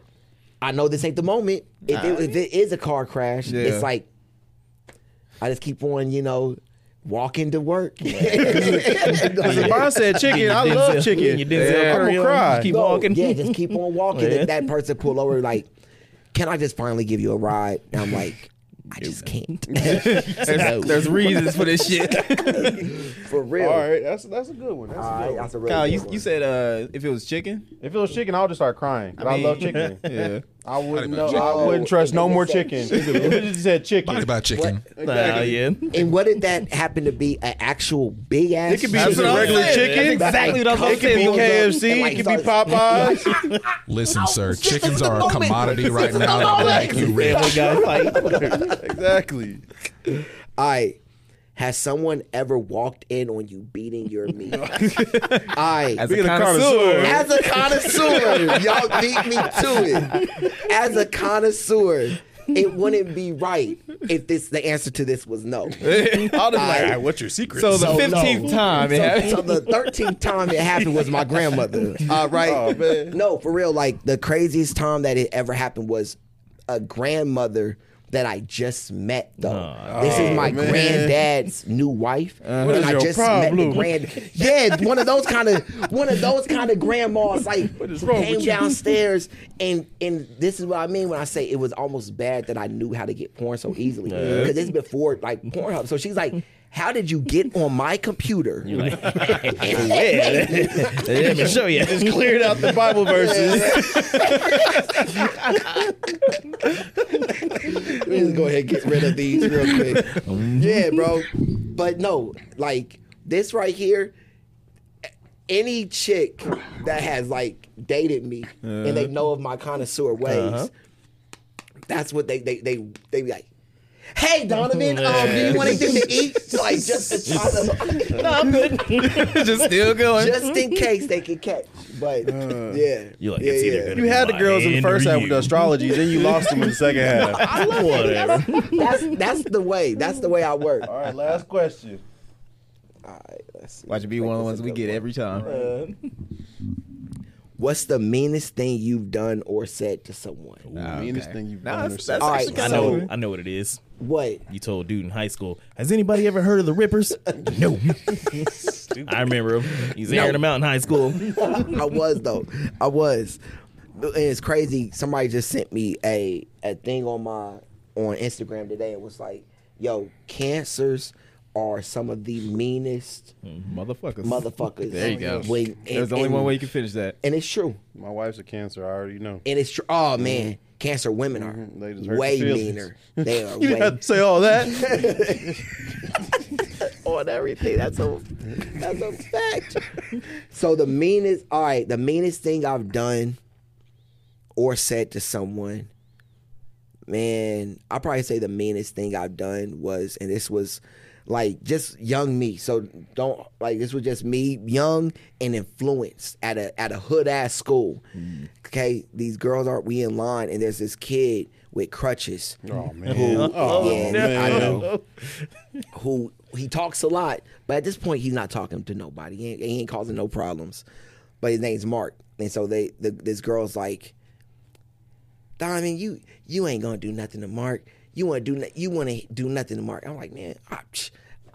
Speaker 5: I know this ain't the moment. If, it, if it is a car crash,
Speaker 1: Yeah.
Speaker 5: it's like I just keep on, you know, walking to work.
Speaker 3: Because if I said chicken, I love chicken.
Speaker 2: you Denzel
Speaker 3: I'm
Speaker 2: Curry
Speaker 3: gonna
Speaker 2: on.
Speaker 3: cry.
Speaker 2: Keep
Speaker 5: No,
Speaker 2: walking.
Speaker 5: Yeah, just keep on walking.
Speaker 2: Yeah.
Speaker 5: If that person pull over, like, can I just finally give you a ride? And I'm like, I just can't.
Speaker 1: There's, there's reasons for this shit.
Speaker 5: For real.
Speaker 3: All right, that's that's a good one. That's
Speaker 5: All
Speaker 3: a
Speaker 5: right,
Speaker 3: good one.
Speaker 5: that's a really
Speaker 1: Kyle,
Speaker 5: good
Speaker 1: you,
Speaker 5: one.
Speaker 1: you said uh, if it was chicken,
Speaker 3: If it was chicken, I would just start crying. 'cause I,
Speaker 1: mean,
Speaker 3: love chicken.
Speaker 1: yeah.
Speaker 3: I wouldn't know. I wouldn't trust no more
Speaker 5: said
Speaker 3: chicken. if it just said chicken,
Speaker 4: Body by chicken.
Speaker 2: Nah, yeah.
Speaker 5: And what did that happen to be? An actual big ass?
Speaker 3: It could be
Speaker 1: That's
Speaker 3: just
Speaker 1: what
Speaker 3: a
Speaker 1: I'm
Speaker 3: regular
Speaker 1: saying.
Speaker 3: chicken.
Speaker 1: That's exactly what I was
Speaker 3: It could be. KFC.
Speaker 5: Like,
Speaker 3: It could be
Speaker 5: starts-
Speaker 3: Popeyes.
Speaker 4: Listen, sir, chickens are a commodity right now that will make you rich.
Speaker 2: Fight.
Speaker 3: exactly.
Speaker 5: All right. Has someone ever walked in on you beating your meat? All right.
Speaker 1: as a
Speaker 3: a
Speaker 1: connoisseur,
Speaker 3: connoisseur.
Speaker 5: As a connoisseur, y'all beat me to it. As a connoisseur, it wouldn't be right if this the answer to this was no.
Speaker 3: I'll just be like,
Speaker 5: I-
Speaker 3: all right, what's your secret?
Speaker 1: so the
Speaker 5: So, no.
Speaker 1: fifteenth time, it
Speaker 5: So,
Speaker 1: happened.
Speaker 5: so the thirteenth time it happened was my grandmother. All right.
Speaker 3: Oh, man.
Speaker 5: No, for real. Like the craziest time that it ever happened was a grandmother that I just met though. this is my
Speaker 3: Oh, man.
Speaker 5: granddad's new wife. Uh-huh.
Speaker 3: What
Speaker 5: and I
Speaker 3: your
Speaker 5: just met the grand Yeah, one of those kind of one of those kind of grandmas like
Speaker 3: is
Speaker 5: who
Speaker 3: wrong
Speaker 5: came downstairs and and this is what I mean when I say it was almost bad that I knew how to get porn so easily. Because it's before like Pornhub. So she's like, How did you get on my computer?
Speaker 2: yeah. Let me show you.
Speaker 3: just cleared out the Bible verses.
Speaker 5: Let me just go ahead and get rid of these real quick. Mm-hmm. yeah, bro. But no, like this right here, any chick that has like dated me and they uh-huh. know of my connoisseur ways, uh-huh. that's what they they they they be like. Hey Donovan, um, do you want anything to eat? Like just to try to,
Speaker 2: no, I'm good.
Speaker 1: just still going.
Speaker 5: just in case they can catch. But yeah,
Speaker 2: You like
Speaker 5: yeah,
Speaker 2: it's either
Speaker 5: yeah.
Speaker 3: You had the girls in the first half with the astrology, then you lost them in the second half.
Speaker 2: Whatever.
Speaker 5: That's that's the way. That's the way I work.
Speaker 3: All right, last question.
Speaker 5: All right, let's see.
Speaker 1: Watch it be one of the ones we get every time.
Speaker 5: What's the meanest thing you've done or said to someone?
Speaker 1: Ah,
Speaker 3: meanest thing you've
Speaker 1: Nah,
Speaker 3: done or said.
Speaker 1: that's
Speaker 5: All
Speaker 1: actually
Speaker 2: I
Speaker 1: kinda
Speaker 2: know. I know what it is.
Speaker 5: What?
Speaker 2: You told dude in high school, has anybody ever heard of the Rippers? no. I remember him. He's airing them out in high school.
Speaker 5: I was though. I was. And it's crazy. Somebody just sent me a a thing on my on Instagram today. It was like, "Yo, cancers are some of the meanest
Speaker 1: Motherfuckers.
Speaker 5: motherfuckers."
Speaker 1: There you go.
Speaker 5: When-
Speaker 1: There's
Speaker 5: and-
Speaker 1: only one way you can finish that.
Speaker 5: and it's true.
Speaker 3: My wife's a cancer. I already know.
Speaker 5: And it's true. Oh man, cancer women are
Speaker 3: Mhm. They just
Speaker 5: way
Speaker 3: your
Speaker 5: meaner. They are
Speaker 3: You
Speaker 5: way.
Speaker 3: didn't have to say all that.
Speaker 5: on everything. That's a that's a fact. So the meanest, all right, the meanest thing I've done or said to someone, man, I'll probably say the meanest thing I've done was, and this was like just young me. So don't like this was just me, young and influenced at a at a hood ass school. Mm. Okay, these girls aren't we in line, and there's this kid with crutches
Speaker 3: Oh man. Oh,
Speaker 5: yeah,
Speaker 3: man.
Speaker 5: I know. Who he talks a lot, but at this point he's not talking to nobody. He ain't, he ain't causing no problems. But his name's Mark, and so they the, this girl's like, Diamond, you you ain't gonna do nothing to Mark. You want to do you want to do nothing to Mark. I'm like, man, I,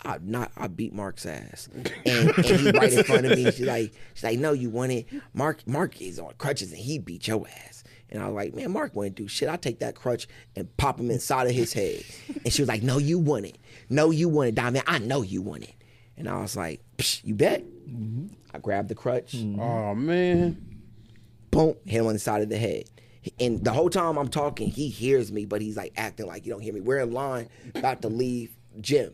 Speaker 5: I not I beat Mark's ass, and, and he right in front of me. She's like, she's like, no, you want it. Mark Mark is on crutches and he beat your ass. And I was like, man, Mark wouldn't do shit. I take that crutch and pop him inside of his head. And she was like, no, you want it. No, you want it, Diamond. I know you want it. And I was like, Psh, you bet. Mm-hmm. I grabbed the crutch
Speaker 3: Oh man.
Speaker 5: boom, hit him on the side of the head. And the whole time I'm talking, he hears me, but he's like acting like you don't hear me. We're in line, about to leave gym,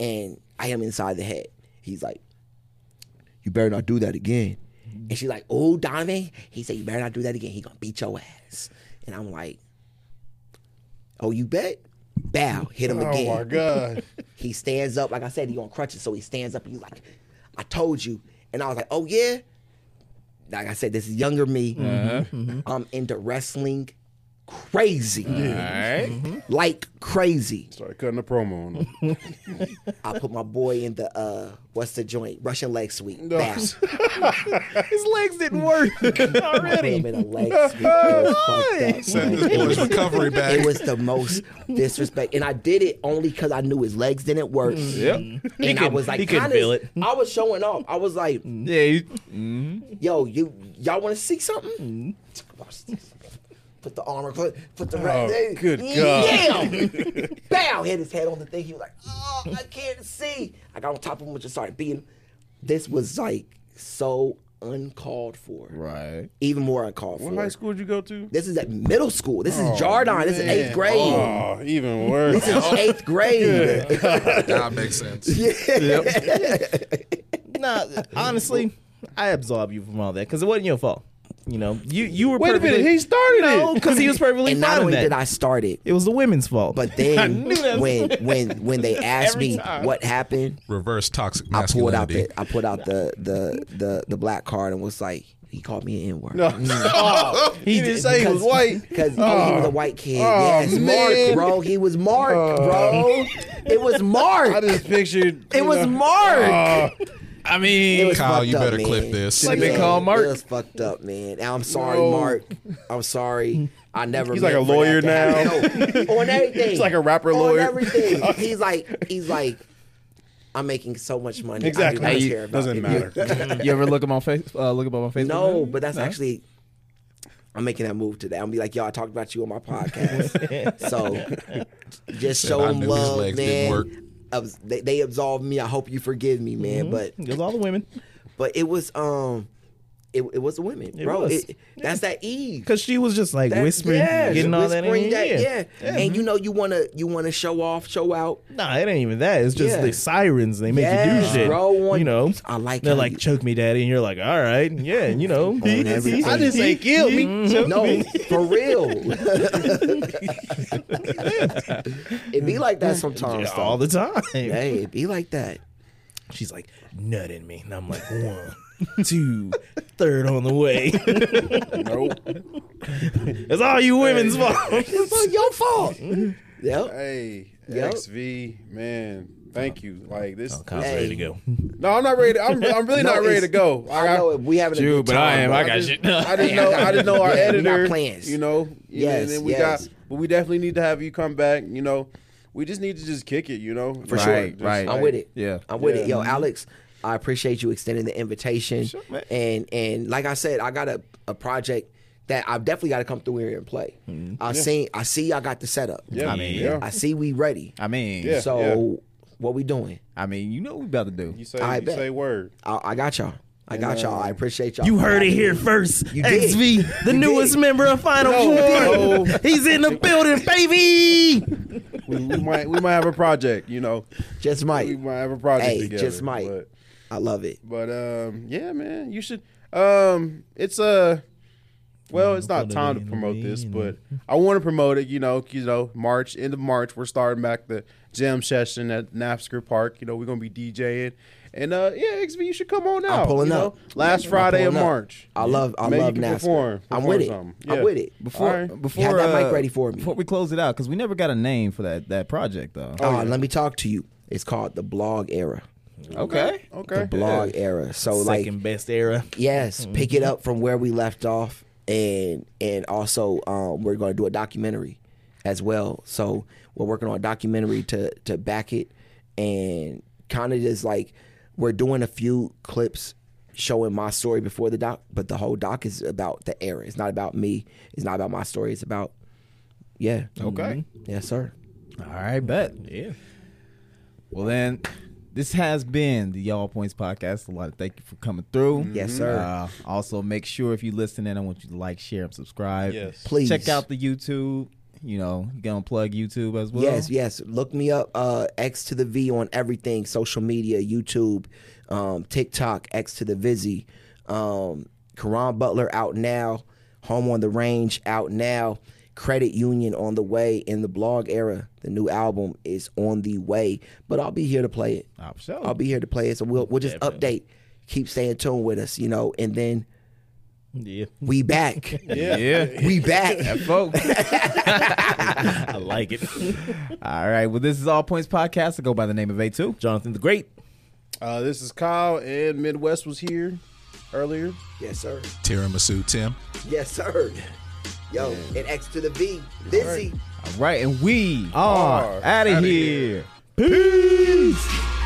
Speaker 5: and I am inside the head. He's like, "You better not do that again." And she's like, "Oh, Donovan," he said, "You better not do that again. He gonna beat your ass." And I'm like, "Oh, you bet." Bow, hit him again.
Speaker 3: Oh my god.
Speaker 5: He stands up, like I said, he on crutches, so he stands up and he's like, I told you. And I was like, oh yeah? Like I said, this younger me. I'm into wrestling crazy. Mm-hmm. Like crazy.
Speaker 3: Started cutting the promo on him.
Speaker 5: I put my boy in the uh what's the joint? Russian leg sweep.
Speaker 3: No.
Speaker 5: Bow.
Speaker 2: His legs didn't mm. work
Speaker 5: Put him
Speaker 2: already.
Speaker 5: in a leg sweep. It was
Speaker 4: Send this boy's recovery
Speaker 5: It was the most disrespect, and I did it only because I knew his legs didn't work. Mm.
Speaker 2: Yep.
Speaker 5: And I was like,
Speaker 2: he couldn't
Speaker 5: kinda-
Speaker 2: feel it.
Speaker 5: I was showing off. I was like,
Speaker 2: Yeah. you-
Speaker 5: yo, you y'all want to see something? Mm. Watch this. Put the armor, put, put the
Speaker 3: Oh,
Speaker 5: right.
Speaker 3: good
Speaker 5: Damn! Bow! Hit his head on the thing. He was like, oh, I can't see. I got on top of him and just started beating him. This was like so uncalled for.
Speaker 1: Right.
Speaker 5: Even more uncalled
Speaker 3: What
Speaker 5: for.
Speaker 3: What high school did you go to?
Speaker 5: This is at middle school. This is
Speaker 3: Oh,
Speaker 5: Jardine. This is eighth grade.
Speaker 3: Oh, even worse.
Speaker 5: This is eighth grade.
Speaker 4: that makes sense. Yeah.
Speaker 2: Nah, honestly, I absolve you from all that because it wasn't your fault. You know, you you were
Speaker 3: Wait a minute, he started
Speaker 2: no,
Speaker 3: it.
Speaker 2: because he was perfectly
Speaker 5: and not only
Speaker 2: that.
Speaker 5: did I start it,
Speaker 2: it was the women's fault.
Speaker 5: but then
Speaker 2: knew that was-
Speaker 5: when when when they asked me
Speaker 2: time.
Speaker 5: what happened,
Speaker 4: Reverse toxic
Speaker 5: I pulled out the I put out the the the the black card and was like, he called me an N word.
Speaker 3: No. Oh, he didn't say he was white.
Speaker 5: Because oh, he was oh. a white kid.
Speaker 3: Oh,
Speaker 5: yes,
Speaker 3: man.
Speaker 5: Mark, bro. He was Mark, oh. bro. It was Mark.
Speaker 3: I just pictured.
Speaker 5: it was
Speaker 3: know,
Speaker 5: Mark.
Speaker 3: Oh.
Speaker 2: I mean,
Speaker 4: Kyle, you
Speaker 5: up,
Speaker 4: better
Speaker 5: man.
Speaker 4: clip this.
Speaker 2: Like they call Mark?
Speaker 5: It was fucked up, man. I'm sorry,
Speaker 3: No.
Speaker 5: Mark. I'm sorry. I never.
Speaker 3: He's like a lawyer
Speaker 5: now. No, on everything.
Speaker 3: He's like a rapper
Speaker 5: on
Speaker 3: lawyer.
Speaker 5: everything. He's like. He's like. I'm making so much money.
Speaker 3: exactly.
Speaker 5: I do not
Speaker 2: Hey,
Speaker 5: care about
Speaker 3: Doesn't
Speaker 5: it.
Speaker 3: matter.
Speaker 2: you ever look at my face? Uh, look up my Facebook?
Speaker 5: No, but that's actually. I'm making that move today. I'm gonna be like, yo, I talked about you on my podcast. so just show
Speaker 4: I
Speaker 5: them
Speaker 4: knew his
Speaker 5: love,
Speaker 4: legs didn't
Speaker 5: man. They, they absolved me. I hope you forgive me, man. But
Speaker 2: it was all the women
Speaker 5: but it was um, it, it was the women,
Speaker 2: It
Speaker 5: bro.
Speaker 2: was.
Speaker 5: It, that's that Eve.
Speaker 2: because she was just like
Speaker 5: That-
Speaker 2: whispering,
Speaker 5: yes,
Speaker 2: getting all that in.
Speaker 5: whispering
Speaker 2: yeah.
Speaker 5: yeah. And you know you wanna you wanna show off, show out.
Speaker 2: Nah, it ain't even that. It's just
Speaker 5: Yeah.
Speaker 2: the sirens. They make you do shit.
Speaker 5: bro, on-
Speaker 2: you know,
Speaker 5: I like
Speaker 2: They're
Speaker 5: how
Speaker 2: like,
Speaker 5: you-
Speaker 2: choke me, daddy, and you're like, all right, yeah, you know.
Speaker 5: everything.
Speaker 3: I just say kill me. Choke
Speaker 5: No,
Speaker 3: me.
Speaker 5: for real. it be like that sometimes. though.
Speaker 2: all the time.
Speaker 5: Hey, it be like that.
Speaker 2: She's like, nut in me. And I'm like, one, two, third on the way.
Speaker 3: Nope.
Speaker 2: it's all you women's fault.
Speaker 5: It's not your fault. Mm-hmm. Yep.
Speaker 3: Hey,
Speaker 5: Yep.
Speaker 3: XV, man. Thank you. Like this.
Speaker 2: Oh, Kyle's
Speaker 5: Hey.
Speaker 2: ready to go.
Speaker 3: No, I'm not ready. To, I'm, I'm really
Speaker 5: No,
Speaker 3: not ready to go.
Speaker 5: I know it. We having a
Speaker 2: Dude, but I am.
Speaker 5: bro.
Speaker 2: I got
Speaker 3: just,
Speaker 2: shit.
Speaker 3: I just know. I just know our
Speaker 5: Yeah, we got
Speaker 3: editor.
Speaker 5: plans.
Speaker 3: You know.
Speaker 5: Yes,
Speaker 3: And then we
Speaker 5: yes.
Speaker 3: got. But we definitely need to have you come back. You know. We just need to just kick it. You know.
Speaker 5: For
Speaker 3: Like,
Speaker 5: sure.
Speaker 3: just
Speaker 1: right.
Speaker 5: I'm
Speaker 3: like-
Speaker 5: with it.
Speaker 1: Yeah.
Speaker 5: I'm with it. Yo, Alex, I appreciate you extending the invitation.
Speaker 2: man.
Speaker 5: and and like I said, I got a, a project that I've definitely got to come through here and play. Mm-hmm. I see I see I got the setup.
Speaker 3: Yeah.
Speaker 1: I mean,
Speaker 3: yeah.
Speaker 5: I see we ready.
Speaker 1: I mean,
Speaker 3: Yeah.
Speaker 5: so what we doing?
Speaker 1: I mean, you know what we about to do.
Speaker 3: You say.
Speaker 5: I
Speaker 3: you
Speaker 5: bet.
Speaker 3: say word.
Speaker 5: I, I got y'all. I got y'all. I appreciate y'all.
Speaker 2: You heard it here first.
Speaker 5: You did.
Speaker 2: XV, the
Speaker 5: You
Speaker 2: newest
Speaker 5: did.
Speaker 2: member of Final
Speaker 3: No,
Speaker 2: Four. He's in the building, baby.
Speaker 3: we, we might we might have a project. You know,
Speaker 5: Just might.
Speaker 3: we
Speaker 5: might.
Speaker 3: might have a project
Speaker 5: Hey,
Speaker 3: together.
Speaker 5: just might.
Speaker 3: But,
Speaker 5: I love it.
Speaker 3: but um, yeah, man, you should. Um, it's a. Well, it's not time to promote this, but I want to promote it. You know, you know, March end of March, we're starting back the jam session at Naftzger Park. You know, we're gonna be DJing, and uh, yeah, XV, you should come on out.
Speaker 5: pulling
Speaker 3: you know?
Speaker 5: up.
Speaker 3: last Friday of. March.
Speaker 5: I love. I
Speaker 3: Maybe
Speaker 5: love
Speaker 3: you can
Speaker 5: NASCAR.
Speaker 3: perform-
Speaker 5: I'm
Speaker 3: perform
Speaker 5: with it.
Speaker 3: something.
Speaker 5: I'm with it.
Speaker 1: Before
Speaker 3: All right.
Speaker 1: before
Speaker 5: Have that mic
Speaker 1: uh,
Speaker 5: ready for me.
Speaker 1: Before we close it out, because we never got a name for that that project though.
Speaker 5: Oh,
Speaker 3: yeah.
Speaker 5: let me talk to you. It's called the blog era.
Speaker 1: Okay.
Speaker 3: Okay.
Speaker 5: The blog era. So like
Speaker 2: Second best era.
Speaker 5: Yes, pick it up from where we left off, and and also um, we're going to do a documentary as well. So we're working on a documentary to to back it, and kind of just like we're doing a few clips showing my story before the doc, but the whole doc is about the era. It's not about me. It's not about my story. It's about yeah.
Speaker 1: Okay.
Speaker 5: Yes, sir.
Speaker 1: All right, bet.
Speaker 2: Yeah.
Speaker 1: Well then, this has been the Y'all Points podcast. A lot of thank you for coming through.
Speaker 5: Yes, sir.
Speaker 1: Uh, also, make sure if you listening, I want you to like, share, and subscribe.
Speaker 3: Yes.
Speaker 5: Please
Speaker 1: Check out the YouTube. You know, you gonna plug YouTube as well.
Speaker 5: Yes, yes. Look me up, uh, X to the V on everything, social media, YouTube, um, TikTok, X to the Vizzy. Um, Karan Butler out now. Home on the Range out now. Credit Union on the way. In the blog era, the new album is on the way. But I'll be here to play it.
Speaker 1: For sure.
Speaker 5: I'll be here to play it. So we'll we'll just
Speaker 2: Definitely.
Speaker 5: update. Keep staying tuned with us, you know, and then
Speaker 2: Yeah.
Speaker 5: we back.
Speaker 3: Yeah.
Speaker 1: yeah.
Speaker 5: we back.
Speaker 1: folks.
Speaker 2: I like it.
Speaker 1: All right. Well, this is All Points Podcast. I go by the name of A2.
Speaker 2: Jonathan the Great.
Speaker 3: Uh, this is Kyle, and Midwest was here earlier.
Speaker 5: Yes, sir.
Speaker 4: Tiramisu Tim.
Speaker 5: Yes, sir. Yo, yeah. and X to the V. Busy.
Speaker 1: All right, and we
Speaker 3: are,
Speaker 1: are out of
Speaker 3: here.
Speaker 1: here.
Speaker 3: Peace.